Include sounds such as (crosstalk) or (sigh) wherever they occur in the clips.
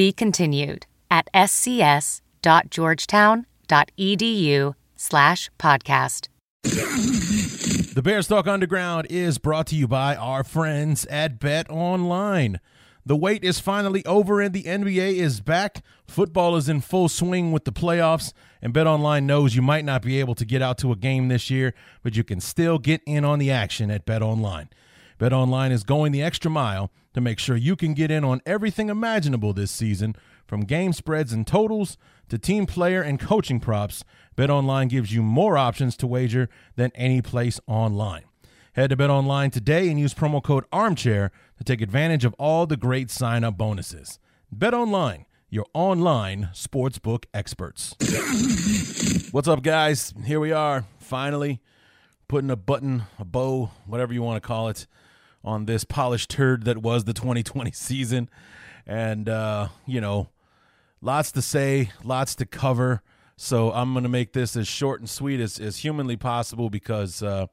Be continued at scs.georgetown.edu slash podcast. The Bears Talk Underground is brought to you by our friends at Bet Online. The wait is finally over and the NBA is back. Football is in full swing with the playoffs, and Bet Online knows you might not be able to get out to a game this year, but you can still get in on the action at Bet Online. Bet Online is going the extra mile to make sure you can get in on everything imaginable this season, from game spreads and totals to team player and coaching props. BetOnline gives you more options to wager than any place online. Head to BetOnline today and use promo code ARMCHAIR to take advantage of all the great sign up bonuses. BetOnline, your online sportsbook experts. What's up, guys? Here we are, finally putting a button, a bow, whatever you want to call it, on this polished turd that was the 2020 season. And, uh, you know, lots to say, lots to cover. So I'm going to make this as short and sweet as, as humanly possible because, uh,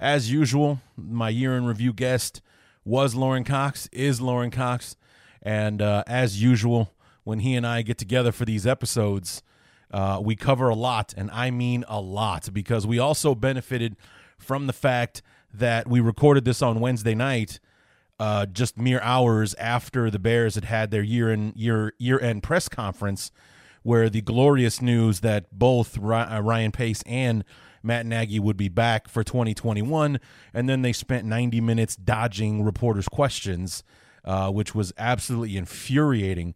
as usual, my year in review guest was Lauren Cox, is Lauren Cox. And uh, as usual, when he and I get together for these episodes, uh, we cover a lot, and I mean a lot, because we also benefited from the fact that we recorded this on Wednesday night, uh, just mere hours after the Bears had had their year in year year end press conference, where the glorious news that both uh, Ryan Pace and Matt Nagy would be back for 2021, and then they spent 90 minutes dodging reporters' questions, uh, which was absolutely infuriating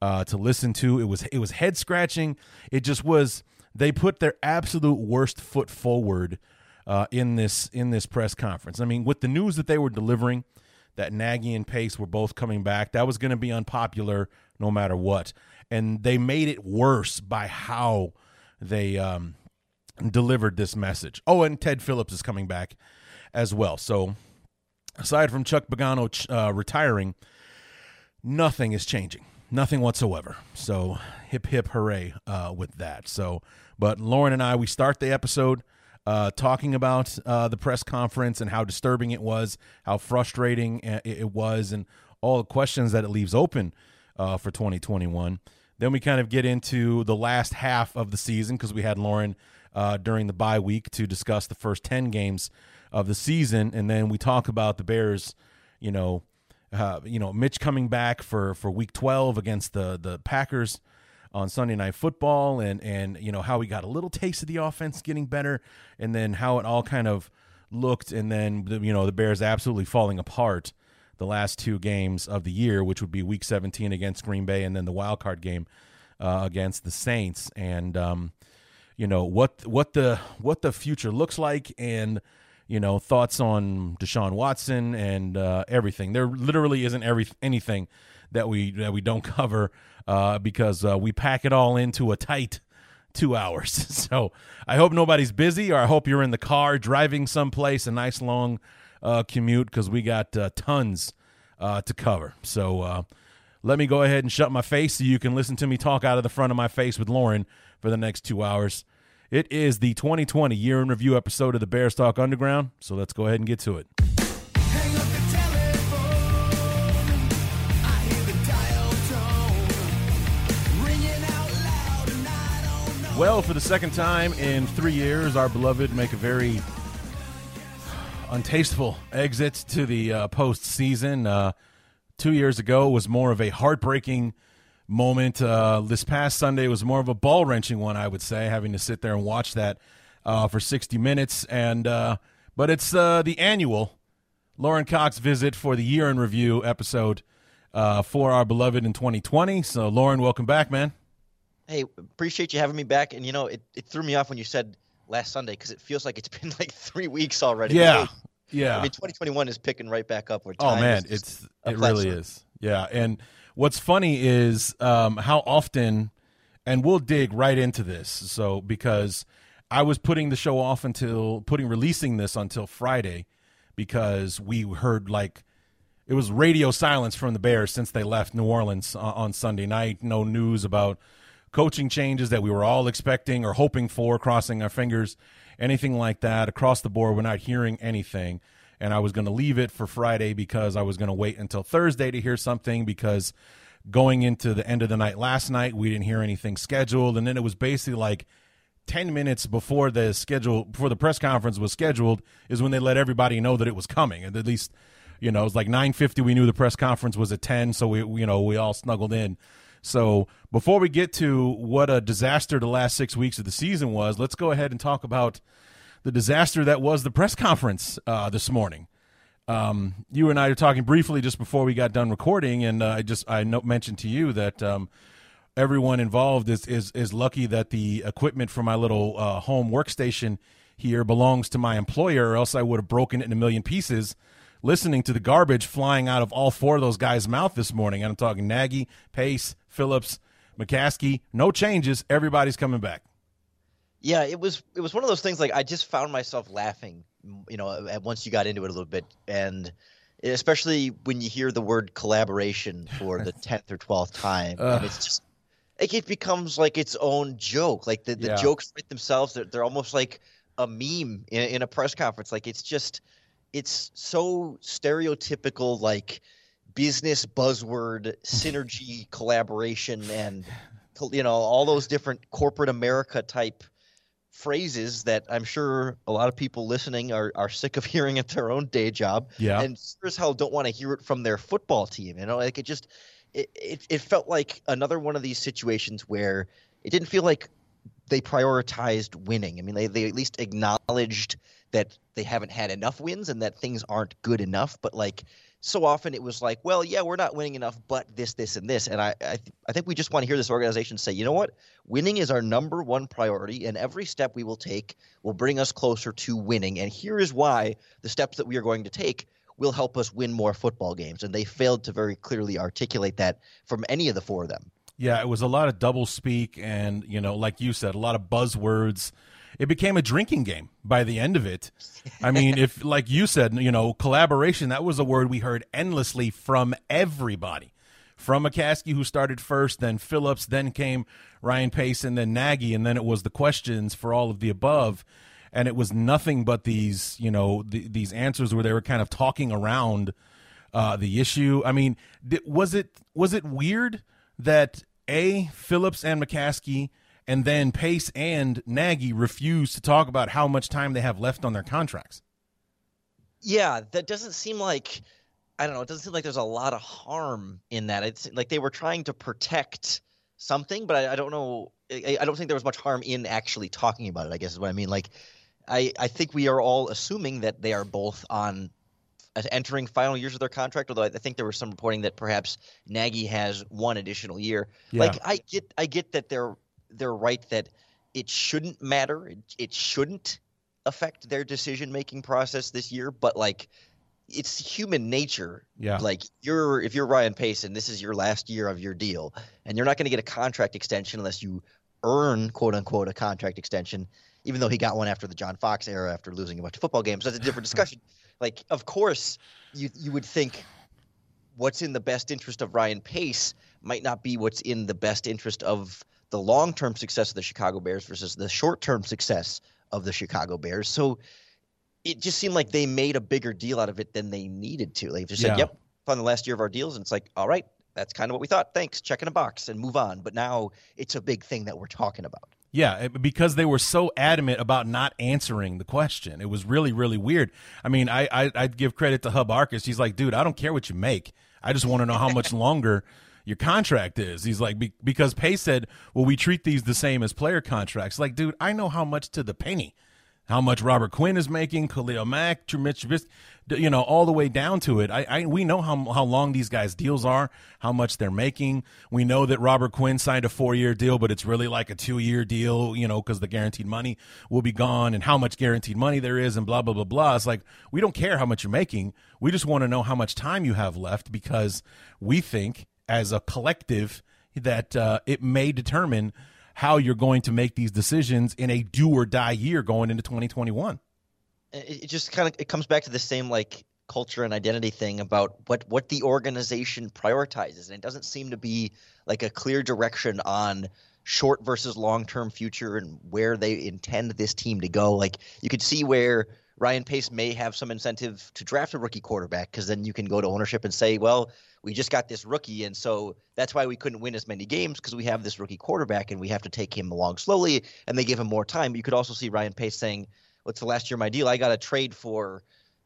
uh, to listen to. It was it was head scratching. It just was. They put their absolute worst foot forward uh, in this in this press conference. I mean, with the news that they were delivering, that Nagy and Pace were both coming back, that was going to be unpopular no matter what, and they made it worse by how they um, delivered this message. Oh, and Ted Phillips is coming back as well. So, aside from Chuck Pagano uh, retiring, nothing is changing. Nothing whatsoever. So, hip hip hooray uh, with that. So, but Lauren and I, we start the episode uh, talking about uh, the press conference and how disturbing it was, how frustrating it was, and all the questions that it leaves open uh, for 2021. Then we kind of get into the last half of the season because we had Lauren uh, during the bye week to discuss the first 10 games of the season. And then we talk about the Bears, you know, uh, you know, Mitch coming back for, for week 12 against the, the Packers on Sunday Night Football and, and, you know, how we got a little taste of the offense getting better and then how it all kind of looked. And then, you know, the Bears absolutely falling apart the last two games of the year, which would be week 17 against Green Bay and then the wild card game uh, against the Saints. And, um, you know what what the what the future looks like and you know thoughts on Deshaun Watson and uh, everything. There literally isn't every anything that we that we don't (laughs) cover uh, because uh, we pack it all into a tight two hours. (laughs) So I hope nobody's busy, or I hope you're in the car driving someplace, a nice long uh, commute because we got uh, tons uh, to cover. So let me go ahead and shut my face so you can listen to me talk out of the front of my face with Lauren for the next two hours. It is the 2020 year in review episode of the Bears Talk Underground, so let's go ahead and get to it. Well, for the second time in three years, our beloved make a very untasteful exit to the uh, postseason. Uh, two years ago was more of a heartbreaking moment. Uh, this past Sunday was more of a ball wrenching one, I would say, having to sit there and watch that uh, for 60 minutes. And uh, but it's uh, the annual Lauren Cox visit for the year in review episode uh, for our beloved in 2020. So, Lauren, welcome back, man. Hey, appreciate you having me back. And you know, it, it threw me off when you said last Sunday because it feels like it's (laughs) been like three weeks already. Yeah. Yeah. I mean, 2021 is picking right back up. Where oh man, it's it really is. Yeah, and what's funny is um, how often, and we'll dig right into this. So because I was putting the show off until putting releasing this until Friday because we heard like it was radio silence from the Bears since they left New Orleans on Sunday night. No news about coaching changes that we were all expecting or hoping for, crossing our fingers, anything like that. Across the board, we're not hearing anything. And I was going to leave it for Friday because I was going to wait until Thursday to hear something because going into the end of the night last night, we didn't hear anything scheduled. And then it was basically like 10 minutes before the schedule, before the press conference was scheduled, is when they let everybody know that it was coming. And at least, you know, it was like 9.50. We knew the press conference was at 10. So we, you know, we all snuggled in. So before we get to what a disaster the last six weeks of the season was, let's go ahead and talk about the disaster that was the press conference uh, this morning. Um, you and I are talking briefly just before we got done recording, and uh, I just I no- mentioned to you that um, everyone involved is, is is lucky that the equipment for my little uh, home workstation here belongs to my employer, or else I would have broken it in a million pieces listening to the garbage flying out of all four of those guys' mouth this morning. And I'm talking Nagy, Pace, Phillips, McCaskey. No changes. Everybody's coming back. Yeah, it was it was one of those things like I just found myself laughing, you know, once you got into it a little bit, and especially when you hear the word collaboration for the (laughs) tenth or twelfth time, and it's just like it becomes like its own joke. Like the, the yeah. jokes write themselves; they're, they're almost like a meme in, in a press conference. Like it's just it's so stereotypical like business buzzword synergy (laughs) collaboration and you know all those different corporate america type phrases that i'm sure a lot of people listening are, are sick of (laughs) hearing at their own day job yeah and sure as hell don't want to hear it from their football team you know like it just it, it, it felt like another one of these situations where it didn't feel like they prioritized winning i mean they, they at least acknowledged that they haven't had enough wins and that things aren't good enough. But like so often it was like, well, yeah, we're not winning enough, but this, this, and this. And I, I, th- I think we just want to hear this organization say, you know what, winning is our number one priority, and every step we will take will bring us closer to winning. And here is why the steps that we are going to take will help us win more football games. And they failed to very clearly articulate that from any of the four of them. Yeah, it was a lot of double speak, and you know, like you said, a lot of buzzwords it became a drinking game by the end of it. I mean, if like you said, you know, collaboration, that was a word we heard endlessly from everybody. From McCaskey, who started first, then Phillips, then came Ryan Pace, and then Nagy, and then it was the questions for all of the above. And it was nothing but these, you know, the, these answers where they were kind of talking around uh, the issue. I mean, was it was it weird that a Phillips and McCaskey – and then Pace and Nagy refuse to talk about how much time they have left on their contracts. Yeah, that doesn't seem like I don't know. It doesn't seem like there's a lot of harm in that. It's like they were trying to protect something, but I, I don't know. I, I, don't think there was much harm in actually talking about it. I guess is what I mean. Like, I I think we are all assuming that they are both on uh, entering final years of their contract. Although I think there was some reporting that perhaps Nagy has one additional year. Yeah. Like I get I get that they're they're right that it shouldn't matter. It, it shouldn't affect their decision making process this year. But like, it's human nature. Yeah. Like you're if you're Ryan Pace and this is your last year of your deal, and you're not going to get a contract extension unless you earn quote unquote a contract extension. Even though he got one after the John Fox era after losing a bunch of football games, that's a different (laughs) discussion. like, of course, you you would think what's in the best interest of Ryan Pace might not be what's in the best interest of the long term success of the Chicago Bears versus the short term success of the Chicago Bears. So it just seemed like they made a bigger deal out of it than they needed to. They just yeah. said, "Yep, on the last year of our deals," and it's like, "All right, that's kind of what we thought. Thanks, check in a box and move on." But now it's a big thing that we're talking about. Yeah, because they were so adamant about not answering the question. It was really, really weird. I mean, I, I would give credit to Hub Arkush. He's like, dude, I don't care what you make. I just want to know how much (laughs) longer your contract is. He's like, be, because Pace said, well, we treat these the same as player contracts. Like, dude, I know how much to the penny, how much Robert Quinn is making, Khalil Mack, Mitch, you know, all the way down to it. I, I, we know how how long these guys' deals are, how much they're making. We know that Robert Quinn signed a four year deal, but it's really like a two year deal, you know, because the guaranteed money will be gone and how much guaranteed money there is and blah blah blah blah. It's like we don't care how much you're making. We just want to know how much time you have left because we think as a collective that uh, it may determine how you're going to make these decisions in a do or die year going into 2021. It just kind of it comes back to the same like culture and identity thing about what what the organization prioritizes, and it doesn't seem to be like a clear direction on short versus long term future and where they intend this team to go. Like you could see where Ryan Pace may have some incentive to draft a rookie quarterback because then you can go to ownership and say, well, we just got this rookie, and so that's why we couldn't win as many games because we have this rookie quarterback and we have to take him along slowly, and they give him more time. You could also see Ryan Pace saying, "What's the last year of my deal? I got to trade for."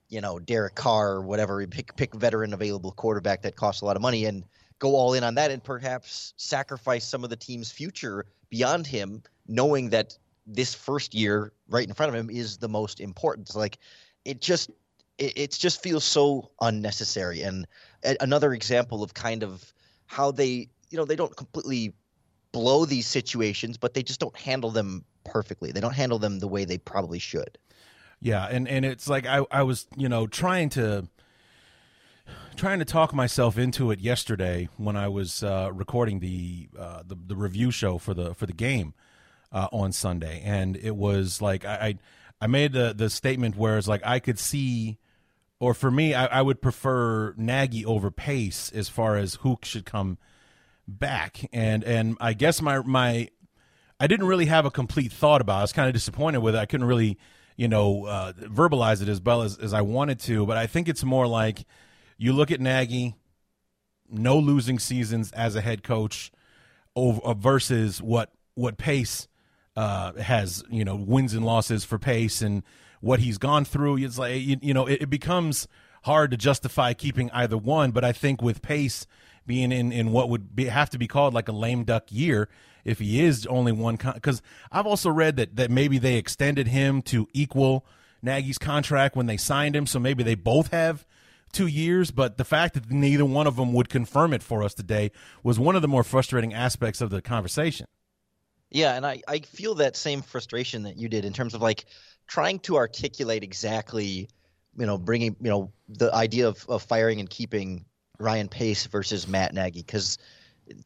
You know, Derek Carr or whatever, pick pick veteran available quarterback that costs a lot of money and go all in on that and perhaps sacrifice some of the team's future beyond him, knowing that this first year right in front of him is the most important. Like it just it, it just feels so unnecessary and another example of kind of how they you know they don't completely blow these situations but they just don't handle them perfectly. They don't handle them the way they probably should. Yeah and and it's like i i was you know trying to trying to talk myself into it yesterday when i was uh recording the uh the, the review show for the for the game uh on sunday. And it was like i i, I made the the statement where it's like i could see or for me, I, I, would prefer Nagy over Pace as far as who should come back. And and I guess my my I didn't really have a complete thought about. it. I was kind of disappointed with it. I couldn't really, you know, uh, verbalize it as well as, as I wanted to. But I think it's more like you look at Nagy, no losing seasons as a head coach, over uh, versus what what Pace uh, has, you know, wins and losses for Pace and what he's gone through. It's like you, you know, it, it, becomes hard to justify keeping either one. But I think with Pace being in in what would be, have to be called like a lame duck year, if he is only one, because con- I've also read that that maybe they extended him to equal Nagy's contract when they signed him, so maybe they both have two years, but the fact that neither one of them would confirm it for us today was one of the more frustrating aspects of the conversation. Yeah, and I, I feel that same frustration that you did in terms of like trying to articulate exactly, you know, bringing, you know, the idea of, of firing and keeping Ryan Pace versus Matt Nagy because,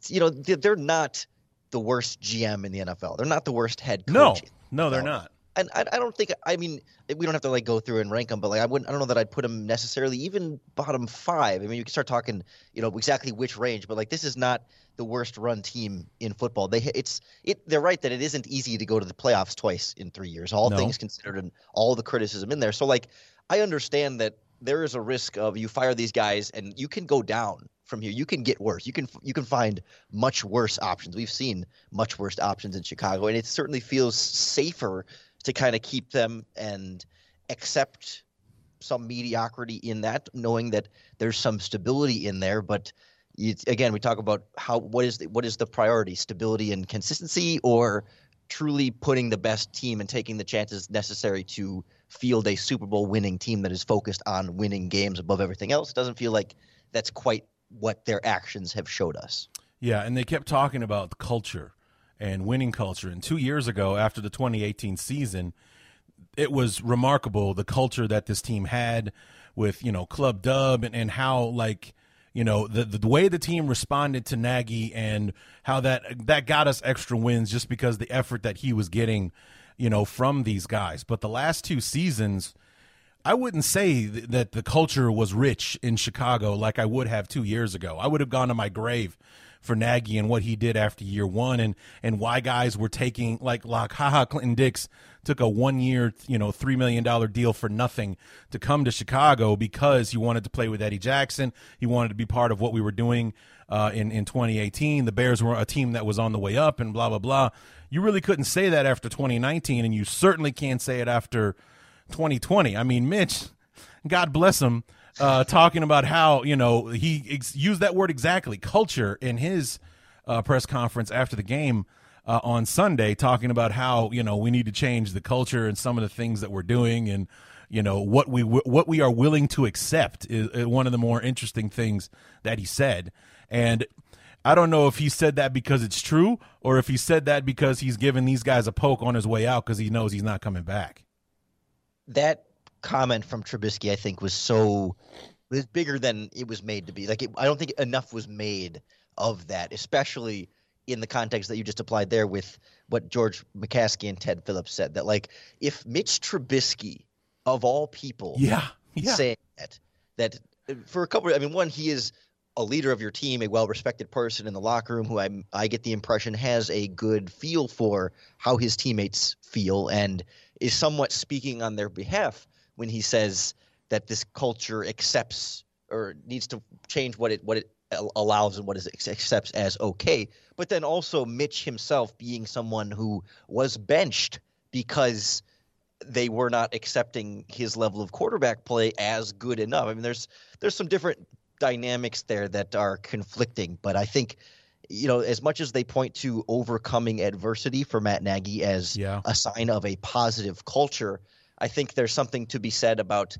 you know, they're not the worst GM in the NFL. They're not the worst head coach. No, no, they're not. And I, I don't think. I mean, we don't have to like go through and rank them, but like I wouldn't. I don't know that I'd put them necessarily even bottom five. I mean, you can start talking, you know, exactly which range, but like this is not the worst run team in football. They it's it they're right that it isn't easy to go to the playoffs twice in 3 years. All no. things considered and all the criticism in there. So like I understand that there is a risk of you fire these guys and you can go down from here. You can get worse. You can you can find much worse options. We've seen much worse options in Chicago and it certainly feels safer to kind of keep them and accept some mediocrity in that knowing that there's some stability in there but again, we talk about how what is the, what is the priority, stability and consistency, or truly putting the best team and taking the chances necessary to field a Super Bowl winning team that is focused on winning games above everything else. It doesn't feel like that's quite what their actions have showed us. Yeah, and they kept talking about culture and winning culture. And two years ago, after the 2018 season, it was remarkable the culture that this team had with you know Club Dub and, and how like you know the, the way the team responded to Nagy and how that that got us extra wins just because the effort that he was getting, you know, from these guys. But the last two seasons, I wouldn't say that the culture was rich in Chicago like I would have two years ago. I would have gone to my grave for Nagy and what he did after year one and and why guys were taking like like Ha Ha Clinton Dix took a one year you know three million dollar deal for nothing to come to Chicago because he wanted to play with Eddie Jackson. He wanted to be part of what we were doing uh, in in 2018. The Bears were a team that was on the way up and blah blah blah. You really couldn't say that after 2019, and you certainly can't say it after 2020. I mean, Mitch, God bless him uh, talking about how you know he ex- used that word exactly, culture, in his uh, press conference after the game uh, on Sunday, talking about how you know we need to change the culture and some of the things that we're doing, and you know what we what we are willing to accept is, is one of the more interesting things that he said, and. I don't know if he said that because it's true or if he said that because he's giving these guys a poke on his way out because he knows he's not coming back. That comment from Trubisky, I think, was so was bigger than it was made to be. Like, it, I don't think enough was made of that, especially in the context that you just applied there with what George McCaskey and Ted Phillips said that like if Mitch Trubisky of all people yeah, yeah. saying that that uh, for a couple I mean one he is a leader of your team, a well-respected person in the locker room who I I get the impression has a good feel for how his teammates feel and is somewhat speaking on their behalf when he says that this culture accepts or needs to change what it what it allows and what it accepts as okay. But then also Mitch himself being someone who was benched because they were not accepting his level of quarterback play as good enough. I mean, there's there's some different dynamics there that are conflicting, but I think you know, as much as they point to overcoming adversity for Matt Nagy as yeah. a sign of a positive culture, I think there's something to be said about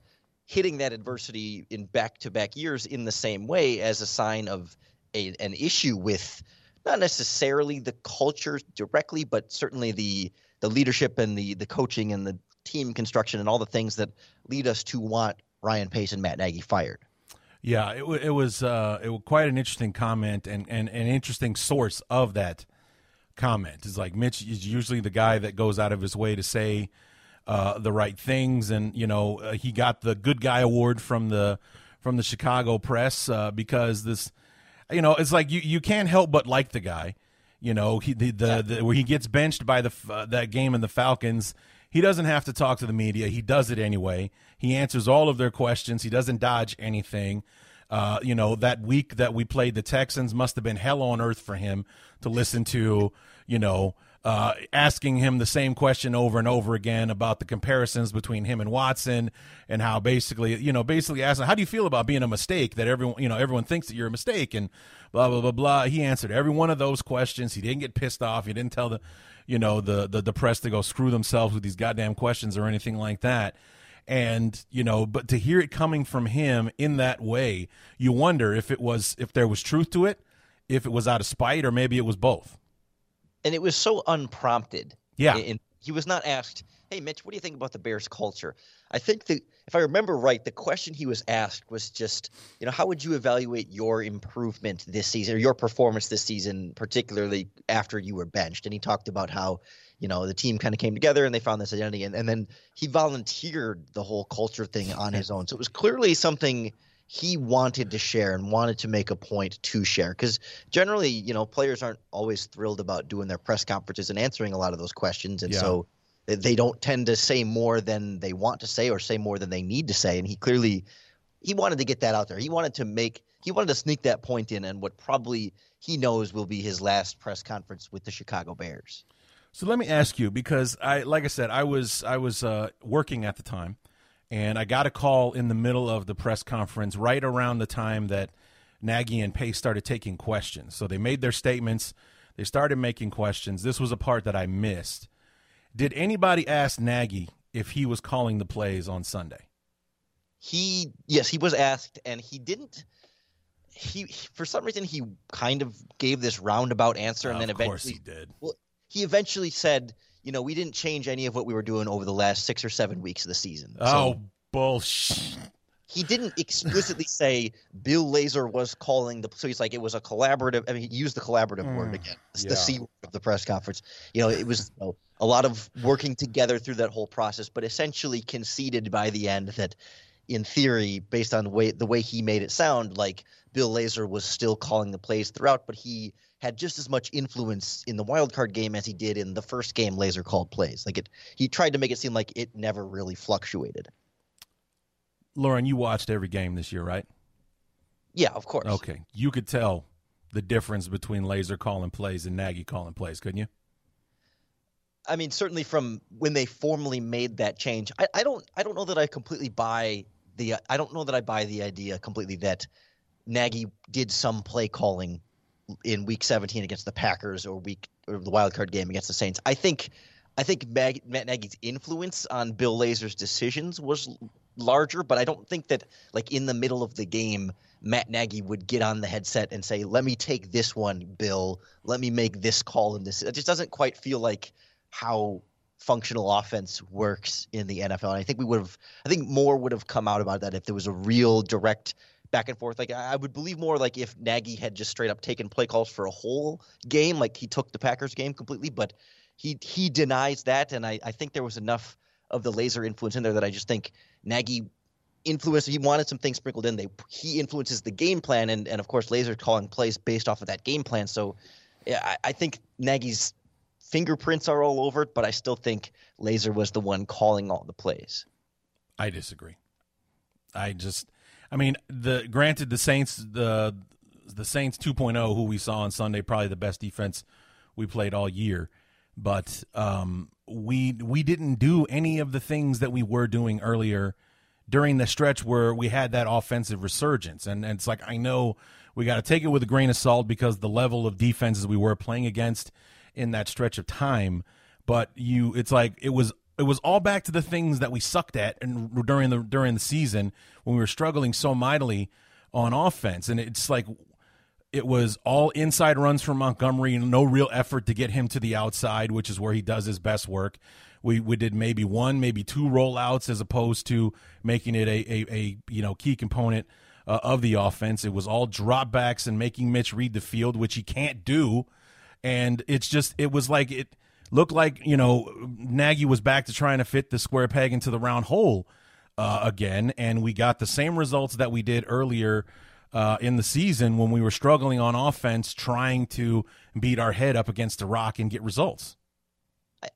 hitting that adversity in back-to-back years in the same way as a sign of a, an issue with not necessarily the culture directly, but certainly the the leadership and the the coaching and the team construction and all the things that lead us to want Ryan Pace and Matt Nagy fired. Yeah, it, it was uh, it was quite an interesting comment and, and, and an interesting source of that comment. It's like Mitch is usually the guy that goes out of his way to say uh, the right things, and you know uh, he got the good guy award from the from the Chicago press uh, because this, you know, it's like you you can't help but like the guy. You know, he the, the, the where he gets benched by the uh, that game in the Falcons. He doesn't have to talk to the media. He does it anyway. He answers all of their questions. He doesn't dodge anything. Uh, you know, that week that we played the Texans must have been hell on earth for him to listen to, you know, uh, asking him the same question over and over again about the comparisons between him and Watson and how basically, you know, basically asking, how do you feel about being a mistake that everyone, you know, everyone thinks that you're a mistake and blah, blah, blah, blah. He answered every one of those questions. He didn't get pissed off. He didn't tell the, you know, the, the, the press to go screw themselves with these goddamn questions or anything like that. And, you know, but to hear it coming from him in that way, you wonder if it was, if there was truth to it, if it was out of spite, or maybe it was both and it was so unprompted. Yeah. And he was not asked, "Hey, Mitch, what do you think about the Bears' culture?" I think that if I remember right, the question he was asked was just, you know, how would you evaluate your improvement this season or your performance this season, particularly after you were benched? And he talked about how, you know, the team kind of came together and they found this identity, and, and then he volunteered the whole culture thing on his own. So it was clearly something he wanted to share and wanted to make a point to share. Because generally you know players aren't always thrilled about doing their press conferences and answering a lot of those questions. And yeah. so they don't tend to say more than they want to say or say more than they need to say. And he clearly he wanted to get that out there. He wanted to make he wanted to sneak that point in and what probably he knows will be his last press conference with the chicago bears. So let me ask you because i like i said i was i was uh, working at the time and I got a call in the middle of the press conference right around the time that Nagy and Pace started taking questions. So they made their statements, they started making questions. This was a part that I missed. Did anybody ask Nagy if he was calling the plays on Sunday? He yes, he was asked and he didn't he for some reason he kind of gave this roundabout answer and uh, then eventually he did. Well, he eventually said you know, we didn't change any of what we were doing over the last six or seven weeks of the season. Oh, so bullshit. He didn't explicitly (laughs) say Bill Lazor was calling the. So he's like, it was a collaborative. I mean, he used the collaborative mm, word again. It's yeah. the C word of the press conference. You know, it was you know, a lot of working together through that whole process, but essentially conceded by the end that, in theory, based on the way the way he made it sound, like Bill Lazor was still calling the plays throughout, but he had just as much influence in the wild card game as he did in the first game Lazor called plays. Like it he tried to make it seem like it never really fluctuated. Lauren, you watched every game this year, right? Yeah, of course. Okay. You could tell the difference between Lazor calling plays and Nagy calling plays, couldn't you? I mean, certainly from when they formally made that change, I, I don't I don't know that I completely buy the I don't know that I buy the idea completely that Nagy did some play calling in Week 17 against the Packers or week or the wild card game against the Saints. I think I think Mag, Matt Nagy's influence on Bill Lazor's decisions was larger, but I don't think that like in the middle of the game, Matt Nagy would get on the headset and say, "Let me take this one, Bill. Let me make this call and this." It just doesn't quite feel like how functional offense works in the NFL. And I think we would have, I think more would have come out about that if there was a real direct back and forth. Like I would believe more like if Nagy had just straight up taken play calls for a whole game, like he took the Packers game completely, but he he denies that, and I, I think there was enough of the Lazor influence in there that I just think Nagy influenced. He wanted some things sprinkled in. They he influences the game plan, and and of course Lazor calling plays based off of that game plan. So yeah, I, I think Nagy's fingerprints are all over it, but I still think Lazor was the one calling all the plays. I disagree. I just, I mean, the granted the Saints the the Saints 2.0 who we saw on Sunday probably the best defense we played all year, but um, we we didn't do any of the things that we were doing earlier during the stretch where we had that offensive resurgence, and, and it's like I know we got to take it with a grain of salt because the level of defenses we were playing against in that stretch of time. But you, it's like it was it was all back to the things that we sucked at and during the during the season when we were struggling so mightily on offense, and it's like it was all inside runs from Montgomery and no real effort to get him to the outside, which is where he does his best work. We we did maybe one, maybe two rollouts as opposed to making it a a, a you know key component uh, of the offense. It was all dropbacks and making Mitch read the field, which he can't do and it's just it was like it looked like you know Nagy was back to trying to fit the square peg into the round hole uh, again, and we got the same results that we did earlier. Uh, in the season, when we were struggling on offense, trying to beat our head up against the rock and get results,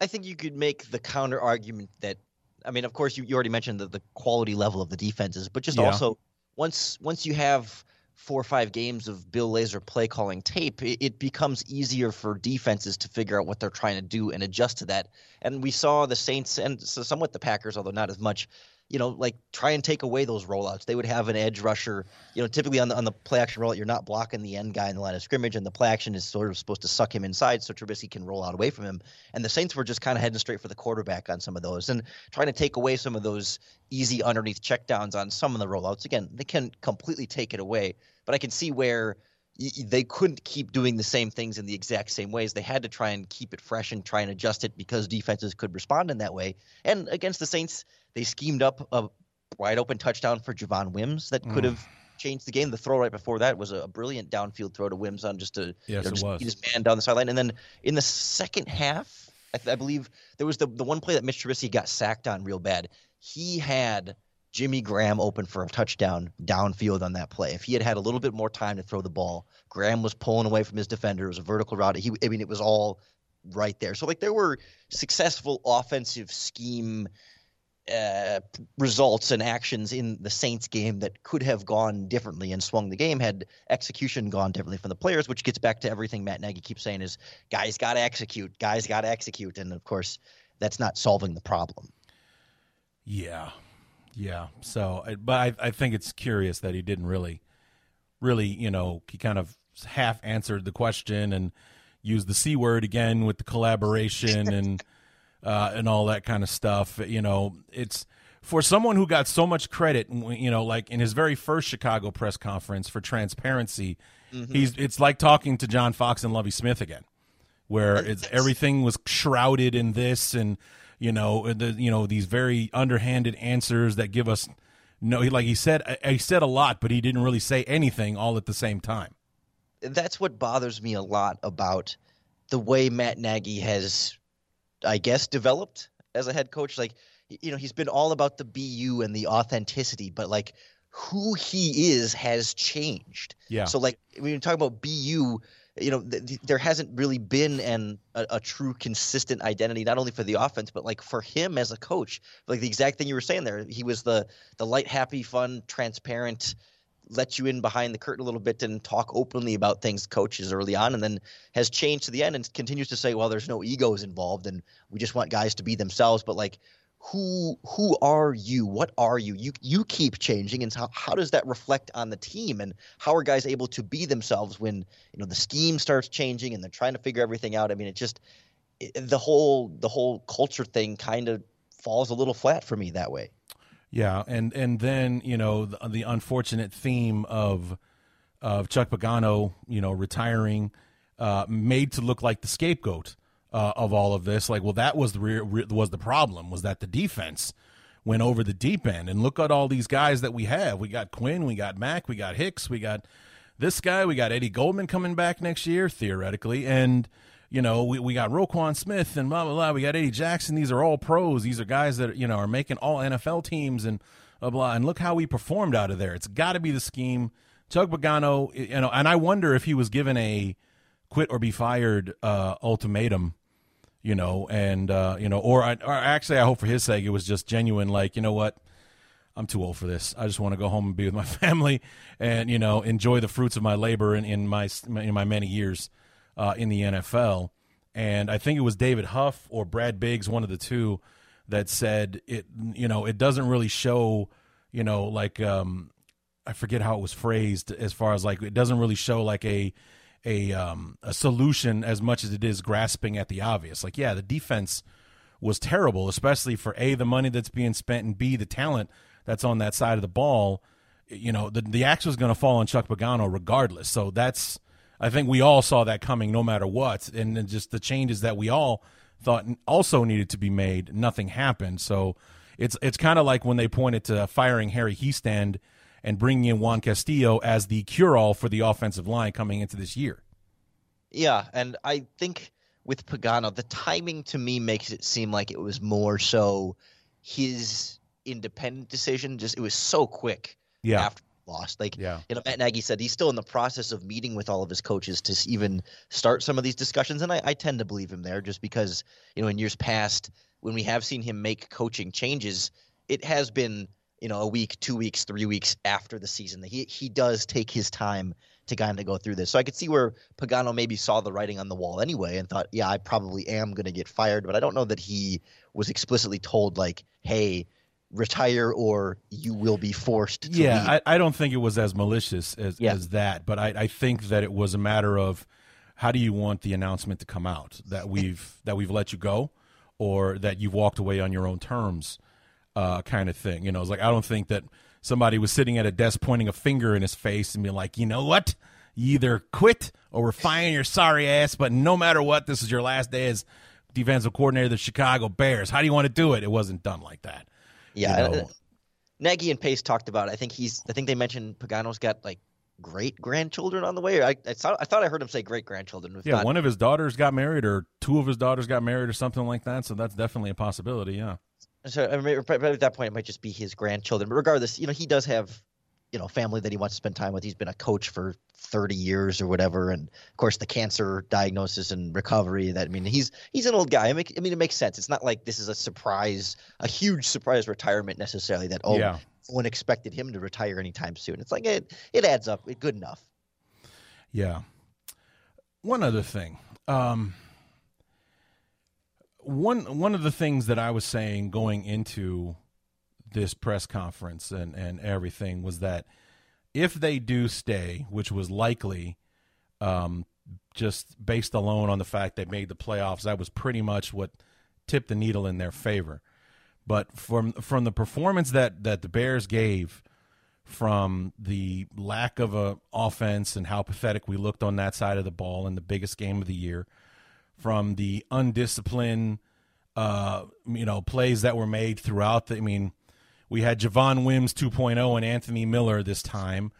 I think you could make the counter argument that, I mean, of course, you, you already mentioned the, the quality level of the defenses, but just yeah. also once once you have four or five games of Bill Lazor play calling tape, it, it, becomes easier for defenses to figure out what they're trying to do and adjust to that. And we saw the Saints and somewhat the Packers, although not as much, you know, like try and take away those rollouts. They would have an edge rusher. You know, typically on the on the play action rollout, you're not blocking the end guy in the line of scrimmage, and the play action is sort of supposed to suck him inside so Trubisky can roll out away from him. And the Saints were just kind of heading straight for the quarterback on some of those and trying to take away some of those easy underneath checkdowns on some of the rollouts. Again, they can completely take it away, but I can see where they couldn't keep doing the same things in the exact same ways. They had to try and keep it fresh and try and adjust it because defenses could respond in that way. And against the Saints, they schemed up a wide open touchdown for Javon Wims that could mm. have changed the game. The throw right before that was a brilliant downfield throw to Wims on just a yes, you know, just it was. his man down the sideline. And then in the second half, I, I believe there was the the one play that Mitch Trubisky got sacked on real bad. He had Jimmy Graham open for a touchdown downfield on that play. If he had had a little bit more time to throw the ball, Graham was pulling away from his defender. It was a vertical route. He, I mean, it was all right there. So like there were successful offensive scheme uh, results and actions in the Saints game that could have gone differently and swung the game had execution gone differently from the players, which gets back to everything Matt Nagy keeps saying is guys got to execute, guys got to execute, and of course that's not solving the problem. Yeah, yeah. So, but I, I think it's curious that he didn't really, really, you know, he kind of half answered the question and used the c word again with the collaboration and (laughs) uh, and all that kind of stuff. You know, it's for someone who got so much credit. You know, like in his very first Chicago press conference for transparency, mm-hmm. he's it's like talking to John Fox and Lovie Smith again, where it's everything was shrouded in this and you know, the you know these very underhanded answers that give us no. Like he said, he said a lot, but he didn't really say anything all at the same time. That's what bothers me a lot about the way Matt Nagy has, I guess, developed as a head coach. Like, you know, he's been all about the BU and the authenticity, but like who he is has changed. Yeah. So like when you talk about BU, you know, th- th- there hasn't really been an a, a, true consistent identity, not only for the offense, but like for him as a coach. Like the exact thing you were saying there, he was the the light, happy, fun, transparent, let you in behind the curtain a little bit and talk openly about things coaches early on, and then has changed to the end and continues to say, well, there's no egos involved, and we just want guys to be themselves. But like who who are you? What are you? You you keep changing and how, how does that reflect on the team? And how are guys able to be themselves when you know the scheme starts changing and they're trying to figure everything out? I mean it just it, the whole the whole culture thing kind of falls a little flat for me that way yeah and and then you know the, the unfortunate theme of of chuck pagano you know retiring uh, made to look like the scapegoat uh, of all of this. Like, well, that was the re- re- was the problem was that the defense went over the deep end. And look at all these guys that we have. We got Quinn, we got Mack, we got Hicks, we got this guy, we got Eddie Goldman coming back next year, theoretically. And, you know, we, we got Roquan Smith and blah, blah, blah. We got Eddie Jackson. These are all pros. These are guys that, you know, are making all NFL teams and blah, blah. And look how we performed out of there. It's got to be the scheme. Chuck Pagano, you know, and I wonder if he was given a quit or be fired uh, ultimatum you know, and uh, you know, or, I, or actually, I hope for his sake, it was just genuine. Like, you know what, I'm too old for this. I just want to go home and be with my (laughs) family, and you know, enjoy the fruits of my labor in, in my in my many years uh, in the NFL. And I think it was David Haugh or Brad Biggs, one of the two, that said it. You know, it doesn't really show. You know, like um, I forget how it was phrased as far as like it doesn't really show like a a um, a solution as much as it is grasping at the obvious. Like, yeah, the defense was terrible, especially for a the money that's being spent and b the talent that's on that side of the ball. You know, the the axe was going to fall on Chuck Pagano regardless. So that's I think we all saw that coming, no matter what, and just the changes that we all thought also needed to be made. Nothing happened. So it's it's kind of like when they pointed to firing Harry Hiestand and bringing in Juan Castillo as the cure all for the offensive line coming into this year. Yeah, and I think with Pagano, the timing to me makes it seem like it was more so his independent decision. Just it was so quick. Yeah. After lost, like yeah. you know, Matt Nagy said he's still in the process of meeting with all of his coaches to even start some of these discussions, and I, I tend to believe him there, just because you know in years past when we have seen him make coaching changes, it has been you know, a week, two weeks, three weeks after the season. He he does take his time to kind of go through this. So I could see where Pagano maybe saw the writing on the wall anyway and thought, yeah, I probably am going to get fired. But I don't know that he was explicitly told like, hey, retire or you will be forced. To. Yeah, I, I, don't think it was as malicious as, yeah. as that, but I, I think that it was a matter of how do you want the announcement to come out that we've that we've let you go or that you've walked away on your own terms uh, kind of thing. You know, it's like I don't think that somebody was sitting at a desk pointing a finger in his face and being like, you know what, you either quit or we're firing your sorry ass. But no matter what, this is your last day as defensive coordinator of the Chicago Bears. How do you want to do it? It wasn't done like that. Yeah. You know? Nagy and Pace talked about. It. I think he's. I think they mentioned Pagano's got like great grandchildren on the way. I, I, thought, I thought I heard him say great grandchildren. Yeah, not, one of his daughters got married, or two of his daughters got married, or something like that. So that's definitely a possibility. Yeah. So I mean, at that point, it might just be his grandchildren. But regardless, you know, he does have, you know, family that he wants to spend time with. He's been a coach for 30 years or whatever, and of course the cancer diagnosis and recovery. That I mean, he's he's an old guy. I, mean, I mean, it makes sense. It's not like this is a surprise, a huge surprise retirement necessarily. That oh, yeah. one expected him to retire anytime soon. It's like it it adds up. It good enough. Yeah. One other thing. Um, one one of the things that I was saying going into this press conference and and everything was that if they do stay, which was likely, um, just based alone on the fact they made the playoffs, that was pretty much what tipped the needle in their favor. But from from the performance that that the Bears gave, from the lack of a offense and how pathetic we looked on that side of the ball in the biggest game of the year from the undisciplined, uh, you know, plays that were made throughout. The, I mean, we had Javon Wims 2.0 and Anthony Miller this time.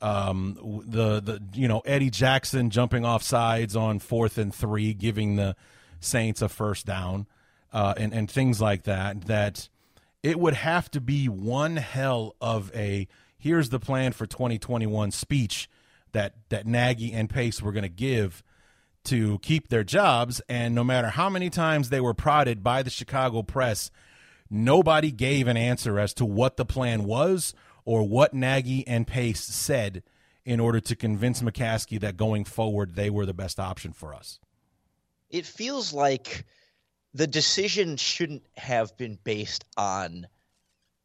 Um, the the you know Eddie Jackson jumping off sides on fourth and three, giving the Saints a first down, uh, and and things like that. That it would have to be one hell of a here's the plan for 2021 speech that that Nagy and Pace were going to give to keep their jobs. And no matter how many times they were prodded by the Chicago press, nobody gave an answer as to what the plan was or what Nagy and Pace said in order to convince McCaskey that going forward they were the best option for us. It feels like the decision shouldn't have been based on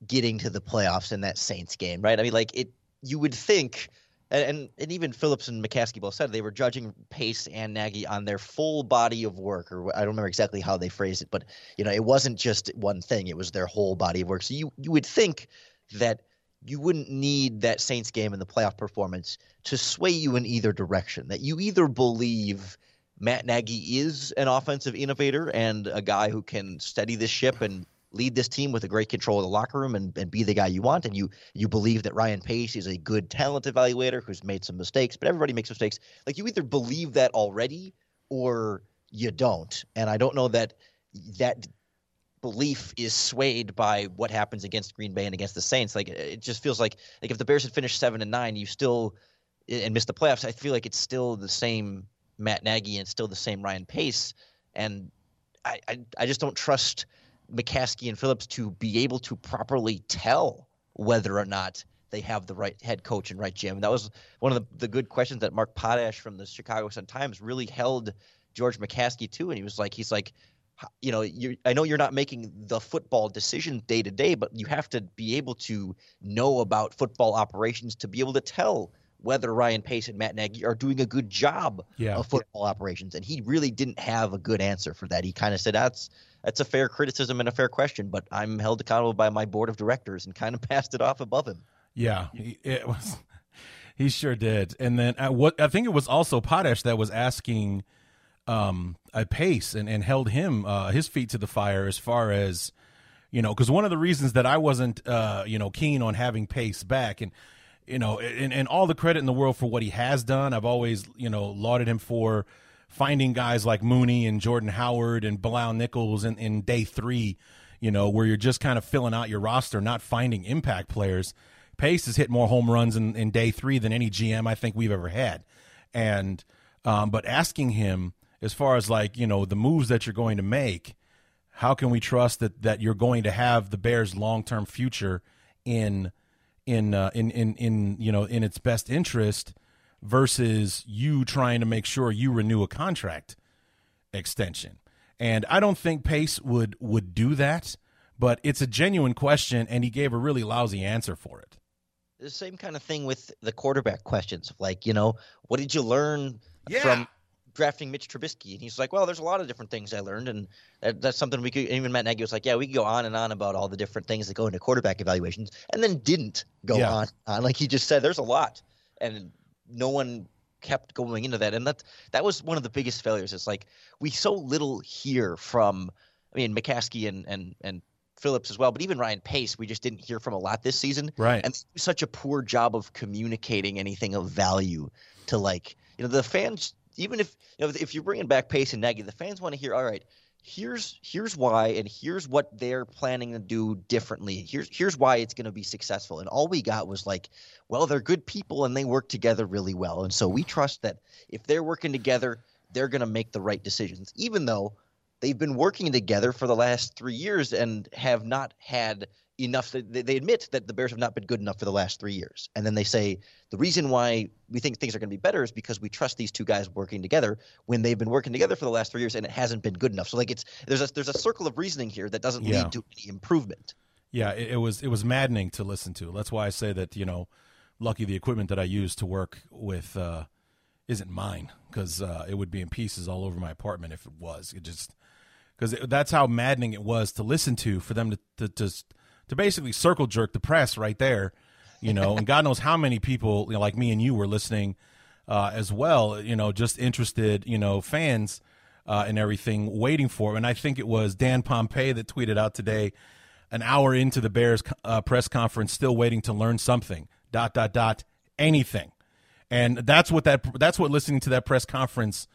getting to the playoffs in that Saints game, right? I mean, like it you would think and, and, even Phillips and McCaskey both said they were judging Pace and Nagy on their full body of work, or I don't remember exactly how they phrased it, but you know, it wasn't just one thing; it was their whole body of work. So you you would think that you wouldn't need that Saints game and the playoff performance to sway you in either direction. That you either believe Matt Nagy is an offensive innovator and a guy who can steady the ship and lead this team with a great control of the locker room and, and be the guy you want, and you you believe that Ryan Pace is a good talent evaluator who's made some mistakes, but everybody makes mistakes. Like you either believe that already or you don't. And I don't know that that belief is swayed by what happens against Green Bay and against the Saints. Like it just feels like like if the Bears had finished seven and nine, you still and missed the playoffs. I feel like it's still the same Matt Nagy and still the same Ryan Pace, and I I, I just don't trust McCaskey and Phillips to be able to properly tell whether or not they have the right head coach and right GM. And that was one of the, the good questions that Mark Potash from the Chicago Sun Times really held George McCaskey to, and he was like, he's like, you know, I know you're not making the football decision day to day, but you have to be able to know about football operations to be able to tell whether Ryan Pace and Matt Nagy are doing a good job yeah. of football operations. And he really didn't have a good answer for that. He kind of said that's that's a fair criticism and a fair question, but I'm held accountable by my board of directors and kind of (laughs) passed it off above him. Yeah, it was. He sure did. And then uh, what I think it was also Potash that was asking um, a pace and, and held him uh, his feet to the fire as far as you know because one of the reasons that I wasn't uh, you know keen on having pace back and you know and, and all the credit in the world for what he has done. I've always you know lauded him for finding guys like Mooney and Jordan Howard and Bilal Nichols in, in day three you know where you're just kind of filling out your roster not finding impact players. Pace has hit more home runs in, in day three than any GM I think we've ever had. And um, but asking him as far as like you know the moves that you're going to make how can we trust that that you're going to have the bears long-term future in in uh, in in in you know in its best interest versus you trying to make sure you renew a contract extension and i don't think pace would would do that but it's a genuine question and he gave a really lousy answer for it the same kind of thing with the quarterback questions like you know what did you learn yeah. from drafting Mitch Trubisky, and he's like, "Well, there's a lot of different things I learned, and that, that's something we could." Even Matt Nagy was like, "Yeah, we could go on and on about all the different things that go into quarterback evaluations," and then didn't go yeah. on on like he just said. There's a lot, and no one kept going into that, and that that was one of the biggest failures. It's like we so little hear from. I mean, McCaskey and and and Phillips as well, but even Ryan Pace, we just didn't hear from a lot this season. Right. And such a poor job of communicating anything of value to like, you know, the fans even if you know if you're bringing back Pace and Nagy, the fans want to hear, all right, here's here's why, and here's what they're planning to do differently. Here's here's why it's going to be successful. And all we got was like, well, they're good people and they work together really well, and so we trust that if they're working together, they're going to make the right decisions, even though they've been working together for the last three years and have not had enough that they admit that the Bears have not been good enough for the last three years. And then they say the reason why we think things are going to be better is because we trust these two guys working together when they've been working together for the last three years and it hasn't been good enough. So like it's there's a there's a circle of reasoning here that doesn't yeah. lead to any improvement. Yeah, it, it, was it was maddening to listen to. That's why I say that you know, lucky the equipment that I use to work with uh, isn't mine because uh, it would be in pieces all over my apartment if it was. It just because that's how maddening it was to listen to for them to to, to to basically circle jerk the press right there, you know, and God knows how many people you know, like me and you were listening uh, as well, you know, just interested, you know, fans uh, and everything waiting for. And I think it was Dan Pompei that tweeted out today, an hour into the Bears uh, press conference, still waiting to learn something. Dot dot dot anything, and that's what that that's what listening to that press conference